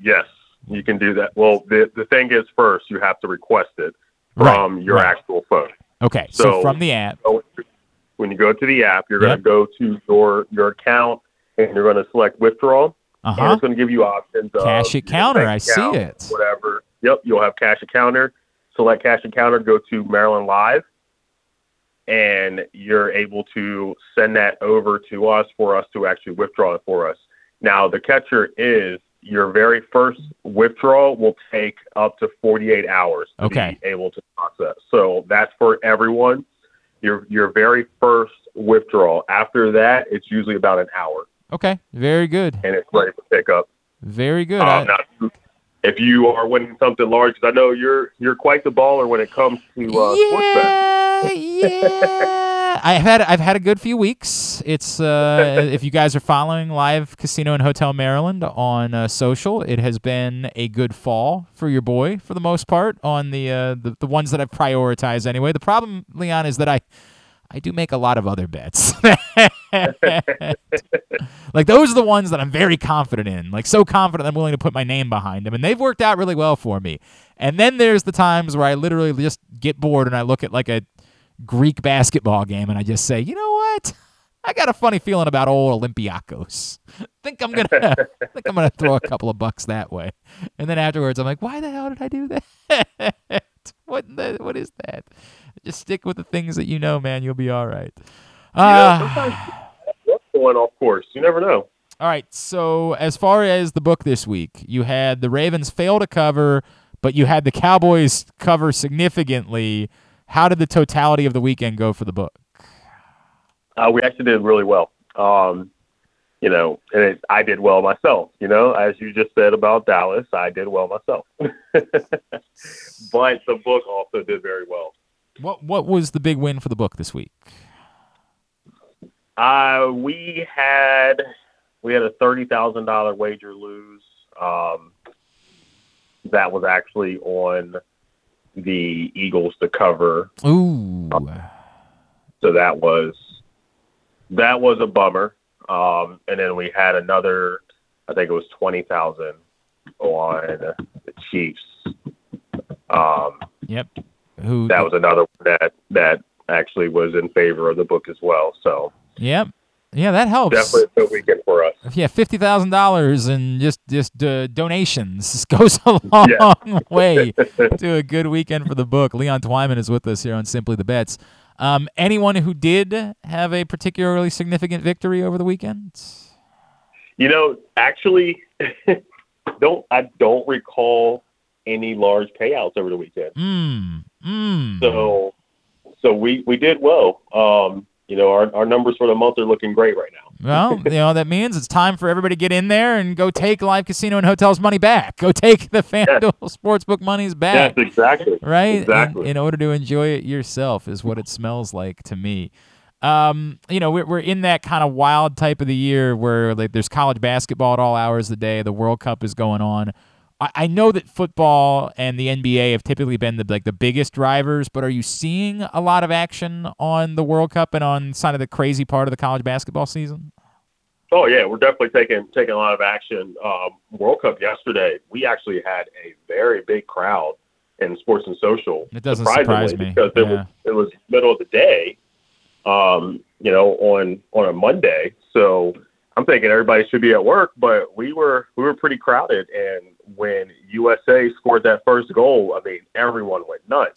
Yes, you can do that. Well, the the thing is, first you have to request it Right, from your right. actual phone. Okay, so, from the app. when you go to the app, you're Yep. going to go to your your account and you're going to select withdrawal. Uh-huh. And it's going to give you options. Of Cash at your counter, I see it. Whatever. Yep, you'll have cash at counter. Select cash at counter. Go to Maryland Live. and you're able to send that over to us for us to actually withdraw it for us. Now, the catcher is your very first withdrawal will take up to 48 hours to Okay. be able to process. So that's for everyone. Your your very first withdrawal. After that, it's usually about an hour, Okay, very good. and it's ready to pick up. Very good. Um, I- now, if you are winning something large, because I know you're you're quite the baller when it comes to uh, sports betting. yeah. I've had I've had a good few weeks. It's uh, if you guys are following Live Casino and Hotel Maryland on uh, social, it has been a good fall for your boy for the most part on the uh, the, the ones that I've prioritized anyway. The problem, Leon, is that I I do make a lot of other bets. like those are the ones that I'm very confident in. Like so confident I'm willing to put my name behind them, and they've worked out really well for me. And then there's the times where I literally just get bored and I look at like a Greek basketball game and I just say, you know what? I got a funny feeling about old Olympiacos. think I'm gonna think I'm gonna throw a couple of bucks that way. And then afterwards I'm like, why the hell did I do that? what the, what is that? Just stick with the things that you know, man. You'll be all right. You know, Uh, what's going off course? You never know. all right. So as far as the book this week, you had the Ravens fail to cover, but you had the Cowboys cover significantly. How did the totality of the weekend go for the book? Uh, we actually did really well. Um, you know, and it, I did well myself. You know, as you just said about Dallas, I did well myself. but the book also did very well. What what was the big win for the book this week? Uh, we had we had a thirty thousand dollar wager lose. Um, that was actually on the Eagles to cover. Ooh. So that was that was a bummer. Um, and then we had another, I think it was twenty thousand on the Chiefs. Um, Yep. Who that was another one that that actually was in favor of the book as well. So Yep. Yeah, that helps. definitely a good weekend for us. Yeah, fifty thousand dollars and just just uh, donations goes a long Yeah. way to a good weekend for the book. Leon Twyman is with us here on Simply the Bets. Um, anyone who did have a particularly significant victory over the weekend? You know, actually, don't I don't recall any large payouts over the weekend. Mm. Mm. So, so we we did well. Um, you know, our our numbers for the month are looking great right now. Well, you know that means it's time for everybody to get in there and go take live casino and hotels money back. Go take the FanDuel Sportsbook monies back. Yes, exactly. right? In- Exactly. In, order to enjoy it yourself is what it smells like to me. Um, you know, we're, we're in that kind of wild type of the year where like there's college basketball at all hours of the day. The World Cup is going on. I, I know that football and the NBA have typically been the like the biggest drivers, but are you seeing a lot of action on the World Cup and on kind of the crazy part of the college basketball season? Oh yeah, we're definitely taking taking a lot of action. Um, World Cup yesterday, we actually had a very big crowd in Sports and Social. It doesn't surprise me, because it yeah. was it was middle of the day, um, you know, on on a Monday. So I'm thinking everybody should be at work, but we were we were pretty crowded. And when USA scored that first goal, I mean, everyone went nuts.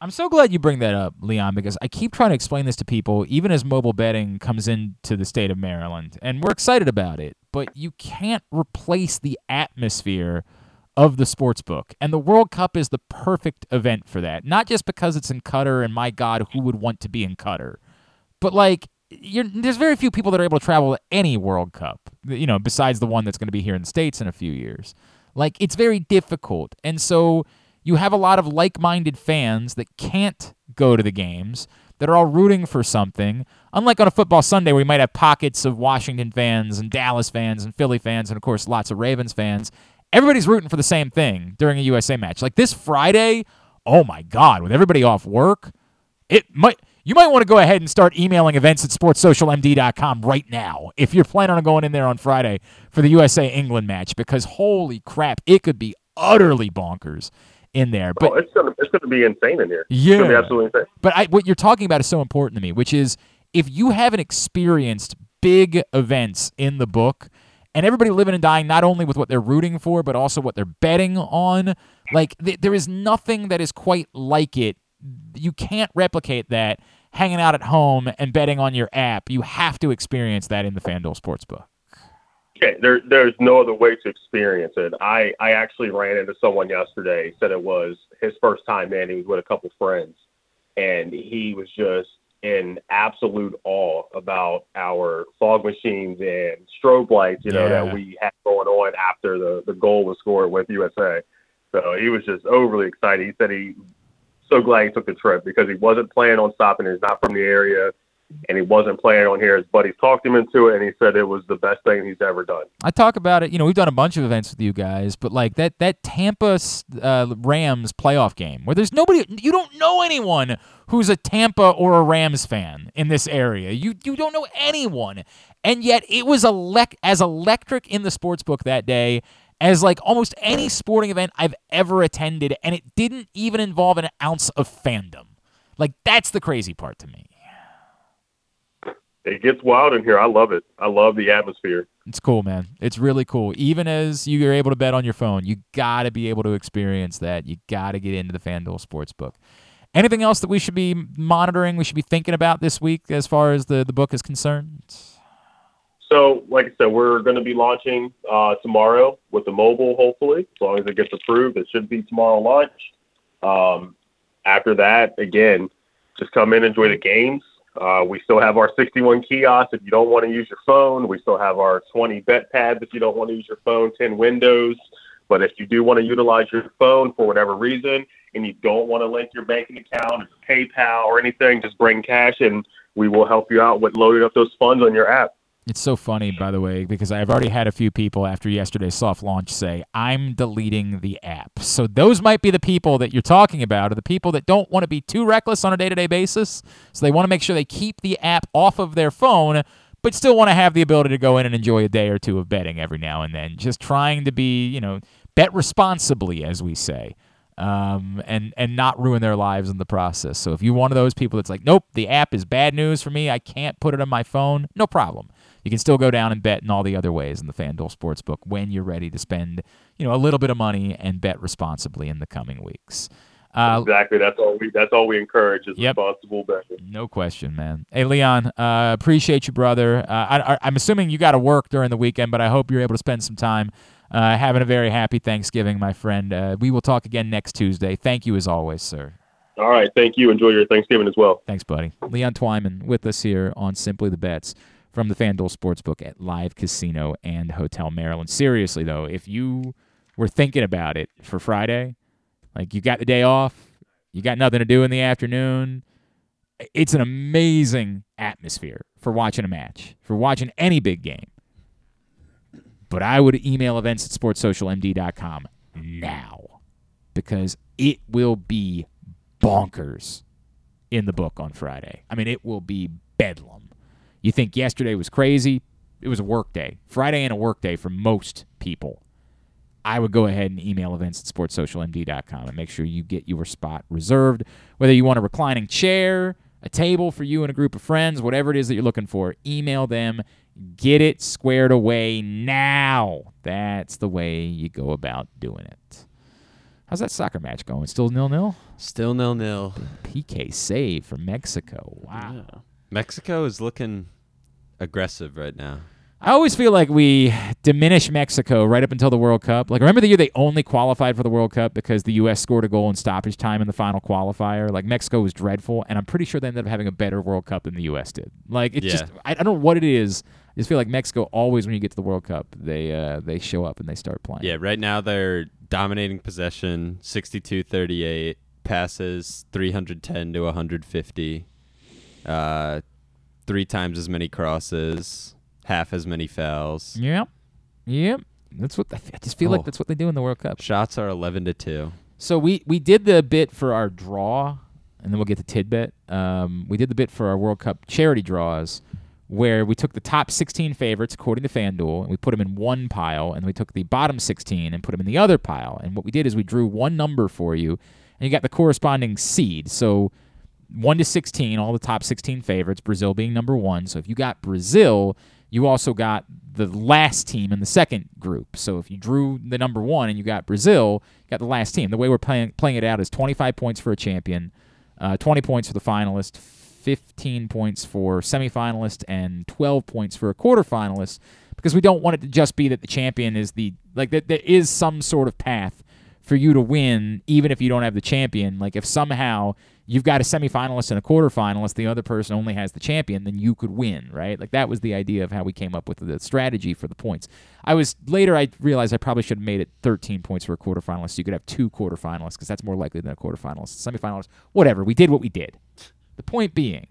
I'm so glad you bring that up, Leon, because I keep trying to explain this to people, even as mobile betting comes into the state of Maryland, and we're excited about it. But you can't replace the atmosphere of the sports book, and the World Cup is the perfect event for that. Not just because it's in Qatar, and my God, who would want to be in Qatar, but like. There's very few people that are able to travel to any World Cup, you know, besides the one that's going to be here in the States in a few years. Like, it's very difficult. And so you have a lot of like minded fans that can't go to the games, that are all rooting for something. Unlike on a football Sunday where you might have pockets of Washington fans and Dallas fans and Philly fans and, of course, lots of Ravens fans. Everybody's rooting for the same thing during a USA match. Like this Friday, oh my God, with everybody off work, it might. You might want to go ahead and start emailing events at sportssocialmd.com right now if you're planning on going in there on Friday for the USA England match because holy crap, it could be utterly bonkers in there. But oh, it's gonna it's gonna be insane in here. Yeah. it's gonna be absolutely insane. but I, what you're talking about is so important to me, which is if you haven't experienced big events in the book, and everybody living and dying not only with what they're rooting for, but also what they're betting on, like th- there is nothing that is quite like it. You can't replicate that. Hanging out at home and betting on your app. You have to experience that in the FanDuel Sportsbook. Okay, there, there's no other way to experience it. I, I actually ran into someone yesterday, said it was his first time in. He was with a couple friends, and he was just in absolute awe about our fog machines and strobe lights, you know, Yeah. that we had going on after the, the goal was scored with USA. So he was just overly excited. He said he so glad he took the trip because he wasn't planning on stopping. He's not from the area, and he wasn't planning on here. His buddies talked him into it, and he said it was the best thing he's ever done. I talk about it. You know, we've done a bunch of events with you guys, but like that that Tampa uh, Rams playoff game where there's nobody, you don't know anyone who's a Tampa or a Rams fan in this area. You you don't know anyone, and yet it was elec- as electric in the sports book that day as like almost any sporting event I've ever attended, and it didn't even involve an ounce of fandom. Like that's the crazy part to me. It gets wild in here. I love it. I love the atmosphere. It's cool, man. It's really cool. Even as you are able to bet on your phone, you got to be able to experience that. You got to get into the FanDuel Sportsbook. Anything else that we should be monitoring, we should be thinking about this week as far as the, the book is concerned? So, like I said, we're going to be launching uh, tomorrow with the mobile, hopefully, as long as it gets approved. It should be tomorrow launch. Um, after that, again, just come in, and enjoy the games. Uh, we still have our 61 kiosks if you don't want to use your phone. We still have our 20 bet pads if you don't want to use your phone, 10 windows. But if you do want to utilize your phone for whatever reason and you don't want to link your banking account or PayPal or anything, just bring cash and we will help you out with loading up those funds on your app. It's so funny, by the way, because I've already had a few people after yesterday's soft launch say, I'm deleting the app. So those might be the people that you're talking about, are the people that don't want to be too reckless on a day to day basis. So they want to make sure they keep the app off of their phone, but still want to have the ability to go in and enjoy a day or two of betting every now and then. Just trying to be, you know, bet responsibly, as we say. Um, and and not ruin their lives in the process. So if you're one of those people that's like, nope, the app is bad news for me, I can't put it on my phone, no problem. You can still go down and bet in all the other ways in the FanDuel Sportsbook when you're ready to spend, you know, a little bit of money and bet responsibly in the coming weeks. Uh, exactly. That's all we. That's all we encourage is Yep. responsible betting. no question, man. Hey, Leon, uh, appreciate you, brother. Uh, I, I, I'm assuming you got to work during the weekend, but I hope you're able to spend some time uh, having a very happy Thanksgiving, my friend. Uh, we will talk again next Tuesday. Thank you as always, sir. All right. Thank you. Enjoy your Thanksgiving as well. Thanks, buddy. Leon Twyman with us here on Simply the Bets from the FanDuel Sportsbook at Live Casino and Hotel Maryland. Seriously, though, if you were thinking about it for Friday, like you got the day off, you got nothing to do in the afternoon, it's an amazing atmosphere for watching a match, for watching any big game. But I would email events at sportssocialmd.com now because it will be bonkers in the book on Friday. I mean, it will be bedlam. You think yesterday was crazy? It was a work day. Friday and a work day for most people. I would go ahead and email events at sportssocialmd.com and make sure you get your spot reserved. Whether you want a reclining chair, a table for you and a group of friends, whatever it is that you're looking for, email them. Get it squared away now. That's the way you go about doing it. How's that soccer match going? Still nil nil? Still nil nil. PK save for Mexico. Wow. Mexico is looking aggressive right now. I always feel like we diminish Mexico right up until the World Cup. Like, remember the year they only qualified for the World Cup because the U.S. scored a goal in stoppage time in the final qualifier? Like, Mexico was dreadful, and I'm pretty sure they ended up having a better World Cup than the U.S. did. Like, it's Yeah. just, I, I don't know what it is. I just feel like Mexico always, when you get to the World Cup, they uh, they show up and they start playing. Yeah, right now they're dominating possession 62-38, passes 310 to 150. Uh three times as many crosses, half as many fouls. Yep. Yep. That's what I just feel Oh. like that's what they do in the World Cup. Shots are 11 to 2. So we we did the bit for our draw, and then we'll get to tidbit. Um, we did the bit for our World Cup charity draws, where we took the top 16 favorites according to FanDuel, and we put them in one pile, and we took the bottom 16 and put them in the other pile. And what we did is we drew one number for you, and you got the corresponding seed. So one to 16, all the top 16 favorites, Brazil being number one. So if you got Brazil, you also got the last team in the second group. So if you drew the number one and you got Brazil, you got the last team. The way we're playing playing it out is 25 points for a champion, uh, 20 points for the finalist, 15 points for semifinalist and 12 points for a quarterfinalist because we don't want it to just be that the champion is the like that there is some sort of path for you to win even if you don't have the champion. Like if somehow you've got a semifinalist and a quarterfinalist, the other person only has the champion, then you could win, right? Like that was the idea of how we came up with the strategy for the points. I was later I realized I probably should have made it 13 points for a quarterfinalist. So you could have two quarterfinalists because that's more likely than a quarterfinalist. Semifinalist, whatever. We did what we did. The point being,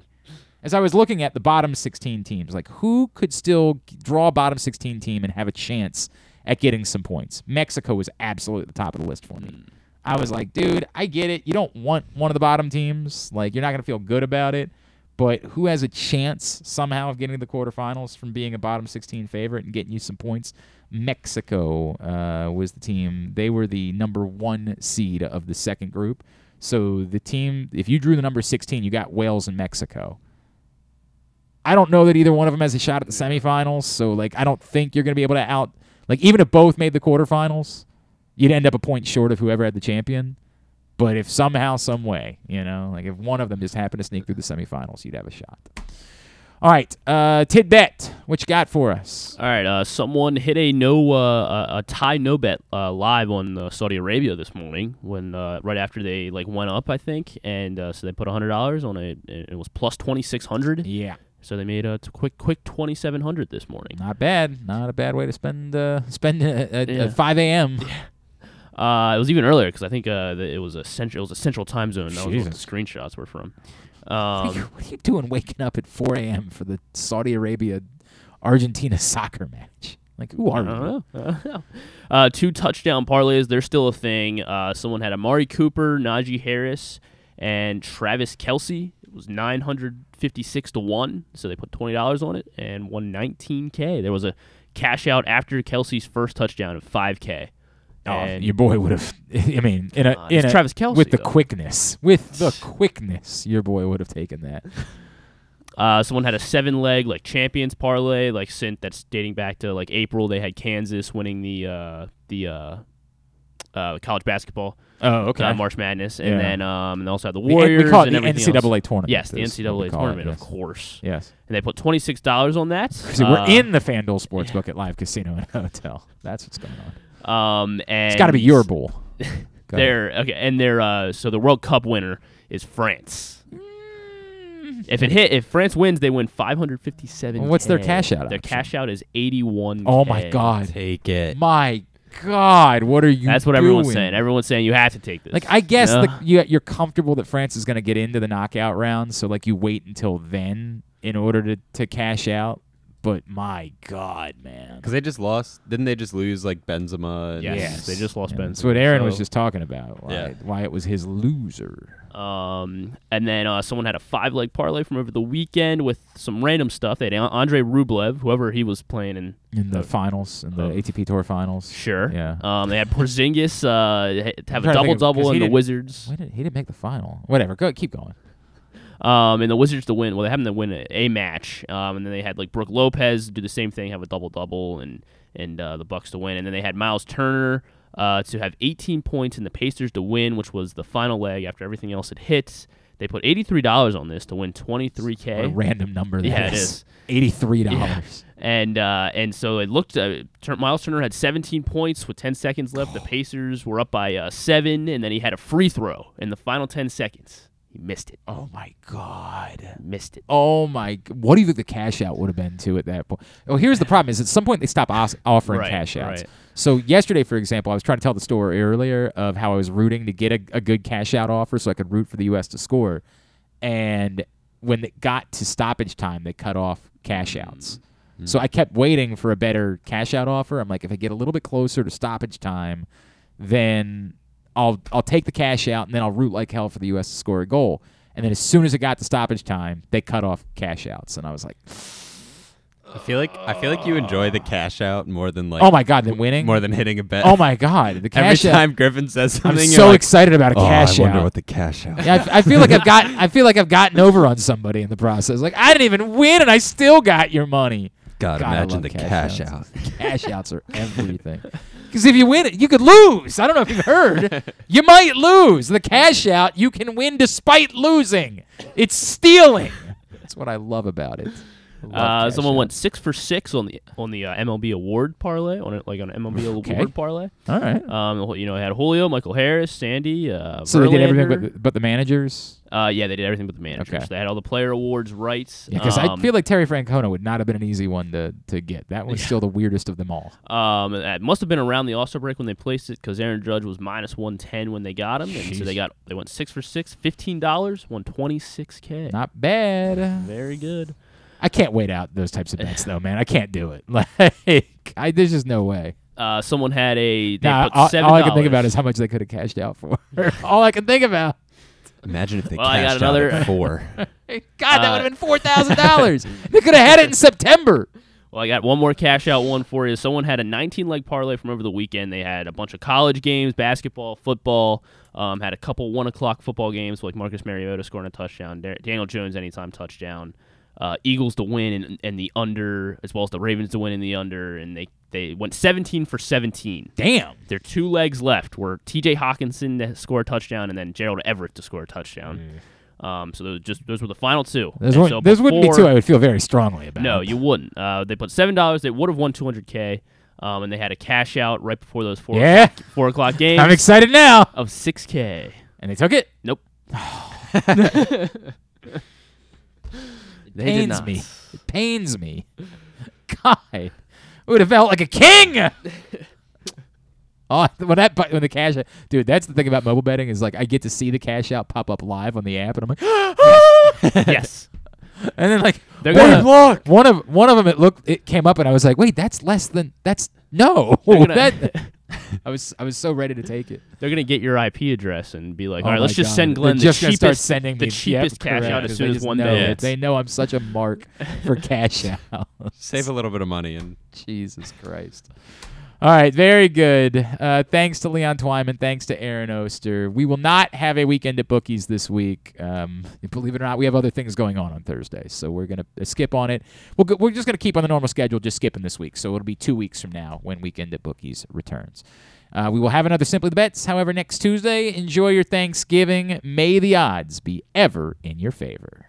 as I was looking at the bottom 16 teams, like who could still draw a bottom 16 team and have a chance at getting some points? Mexico was absolutely at the top of the list for me. I was like, dude, I get it. You don't want one of the bottom teams. Like, you're not going to feel good about it. But who has a chance somehow of getting to the quarterfinals from being a bottom 16 favorite and getting you some points? Mexico uh, was the team. They were the number one seed of the second group. So the team, if you drew the number 16, you got Wales and Mexico. I don't know that either one of them has a shot at the semifinals. So, like, I don't think you're going to be able to out. Like, even if both made the quarterfinals, you'd end up a point short of whoever had the champion. But if somehow, some way, you know, like if one of them just happened to sneak through the semifinals, you'd have a shot. All right, uh, Tidbet, what you got for us? All right, uh, someone hit a no uh, a, a tie no bet uh, live on uh, Saudi Arabia this morning when uh, right after they like went up, I think, and uh, so they put hundred dollars on it. It was plus twenty six hundred. Yeah. So they made a quick quick twenty seven hundred this morning. Not bad. Not a bad way to spend uh, spend uh, at, Yeah. at 5 a.m. Uh, it was even earlier because I think uh, the, it was a central it was a central time zone. That was what the screenshots were from. What are, Um, you, what are you doing waking up at 4 a.m. for the Saudi Arabia Argentina soccer match? Like, who are I you? don't know. I don't know. Uh, two touchdown parlays. They're still a thing. Uh, someone had Amari Cooper, Najee Harris, and Travis Kelce. It was nine hundred fifty-six to one. So they put twenty dollars on it and won nineteen k. There was a cash out after Kelce's first touchdown of five k. Oh, your boy would have. I mean, in a, Uh, in a Travis Kelce, with the though. quickness, with the quickness, your boy would have taken that. Uh, someone had a seven leg like champions parlay, like sent that's dating back to like April. They had Kansas winning the uh, the uh, uh, college basketball. Oh, okay. uh, March Madness, and Yeah. then um, and they also had the The we call it and the NCAA else. tournament Yes, the is what we NCAA call it, tournament, of course. Yes. and they put twenty six dollars on that. So we're Uh, in the FanDuel Sportsbook at Live Casino and Hotel. That's what's going on. Um, and It's got to be your bull. Go. They're okay, and they're uh, so the World Cup winner is France. If it hit, if France wins, they win five hundred fifty-seven. Well, what's their cash out Their option? cash out is eighty-one. Oh my God! Take it. My God, what are you? That's what everyone's saying. Everyone's saying you have to take this. Like I guess Yeah. the, you, you're comfortable that France is going to get into the knockout round, so like you wait until then in order to, to cash out. But my God, man, Because they just lost. Didn't they just lose like Benzema? And Yes, they just lost Yeah, Ben. That's what Aaron was just talking about. Why, Yeah. why it was his loser. Um, and then uh, someone had a five leg parlay from over the weekend with some random stuff. They had Andre Rublev, whoever he was playing in. in the finals, in the Oh. ATP Tour finals. Sure. Yeah. Um, they had Porzingis uh, have a trying to think double double in the Wizards. Why did, he didn't make the final. Whatever. Go keep going. Um, and the Wizards to win. Well, they happened to win a, a match. Um, and then they had like Brooke Lopez do the same thing, have a double double, and and uh, the Bucks to win. And then they had Miles Turner uh, to have 18 points and the Pacers to win, which was the final leg after everything else had hit. They put $83 on this to win 23k. What a random number that yeah, it is. is. Eighty-three Yeah. dollars. And uh, and so it looked. Uh, Miles Turner had 17 points with 10 seconds left. The Pacers were up by uh, seven, and then he had a free throw in the final 10 seconds. He missed it. Oh my God. Missed it. Oh my! What do you think the cash out would have been to at that point? Oh, here's the problem: is at some point they stop os- offering Right, cash outs. right. So yesterday, for example, I was trying to tell the story earlier of how I was rooting to get a, a good cash out offer so I could root for the U.S. to score, and when it got to stoppage time, they cut off cash mm-hmm. outs. Mm-hmm. So I kept waiting for a better cash out offer. I'm like, if I get a little bit closer to stoppage time, then I'll I'll take the cash out and then I'll root like hell for the U.S. to score a goal. And then as soon as it got to stoppage time, they cut off cash outs, and I was like, I feel like I feel like you enjoy the cash out more than like. Oh my God, than winning? More than hitting a bet. Oh my God, the cash Every out- time Griffin says something, I'm so like, excited about a "Oh, cash I wonder out." what the cash out. Yeah, I, I feel like I've got I feel like I've gotten over on somebody in the process. Like I didn't even win, and I still got your money. God, I imagine the cash outs. out. cash outs are everything. Because if you win it, you could lose. I don't know if you've heard. you might lose. The cash out, you can win despite losing. It's stealing. That's what I love about it. Love Uh, someone out. went six for six on the on the uh, MLB award parlay on it, like on an MLB Okay. award parlay. All right. Um, you know, it had Julio, Michael Harris, Sandy. Uh, So they did everything but, but the managers. Uh, yeah, they did everything but the managers. Okay. They had all the player awards right. Yeah, because um, I feel like Terry Francona would not have been an easy one to, to get. That was still the weirdest of them all. Um, it must have been around the All Star break when they placed it because Aaron Judge was minus one ten when they got him, and so they got they went six for six, fifteen dollars, won twenty six k. Not bad. Very good. I can't wait out those types of bets though, man. I can't do it. Like, I, there's just no way. Uh, someone had a they Nah, put all, all I can think about is how much they could have cashed out for. all I can think about. Imagine if they Well, I got cashed out another- at four. God, that Uh, would have been four thousand dollars. they could have had it in September. Well, I got one more cash out one for you. Someone had a 19 leg parlay from over the weekend. They had a bunch of college games, basketball, football. Um, had a couple one o'clock football games like Marcus Mariota scoring a touchdown, Daniel Jones anytime touchdown, uh, Eagles to win and, and the under, as well as the Ravens to win in the under, and they they went 17 for 17. Damn. Their two legs left were T.J. Hockenson to score a touchdown and then Gerald Everett to score a touchdown. Um, so those just those were the final two. Those, so those wouldn't be two I would feel very strongly about. no, you wouldn't. Uh, they put seven dollars. They would have won two hundred k. Um, and they had a cash out right before those four Yeah. o'clock, four o'clock games. I'm excited now. Of six k. And they took it. Nope. It They did pains not. me. It pains me. God, I would have felt like a king. oh, when that when the cash, dude, that's the thing about mobile betting is like I get to see the cash out pop up live on the app, and I'm like, yes. And then like They're one, gonna- one of one of them it looked it came up and I was like, wait, that's less than that's no. Gonna- that I was I was so ready to take it. They're gonna get your IP address and be like, Oh all right, let's my just God. send They're Glenn the just gonna cheapest, start sending the cheapest yep, cash out as soon as one know day hits. They know I'm such a mark for cash out. Save a little bit of money and Jesus Christ. All right, very good. Uh, thanks to Leon Twyman. Thanks to Aaron Oster. We will not have a weekend at bookies this week. Um, believe it or not, we have other things going on on Thursday, so we're gonna uh, skip on it. We'll go, we're just gonna keep on the normal schedule, just skipping this week. So it'll be two weeks from now when weekend at bookies returns. Uh, we will have another Simply the Bets, however, next Tuesday. Enjoy your Thanksgiving. May the odds be ever in your favor.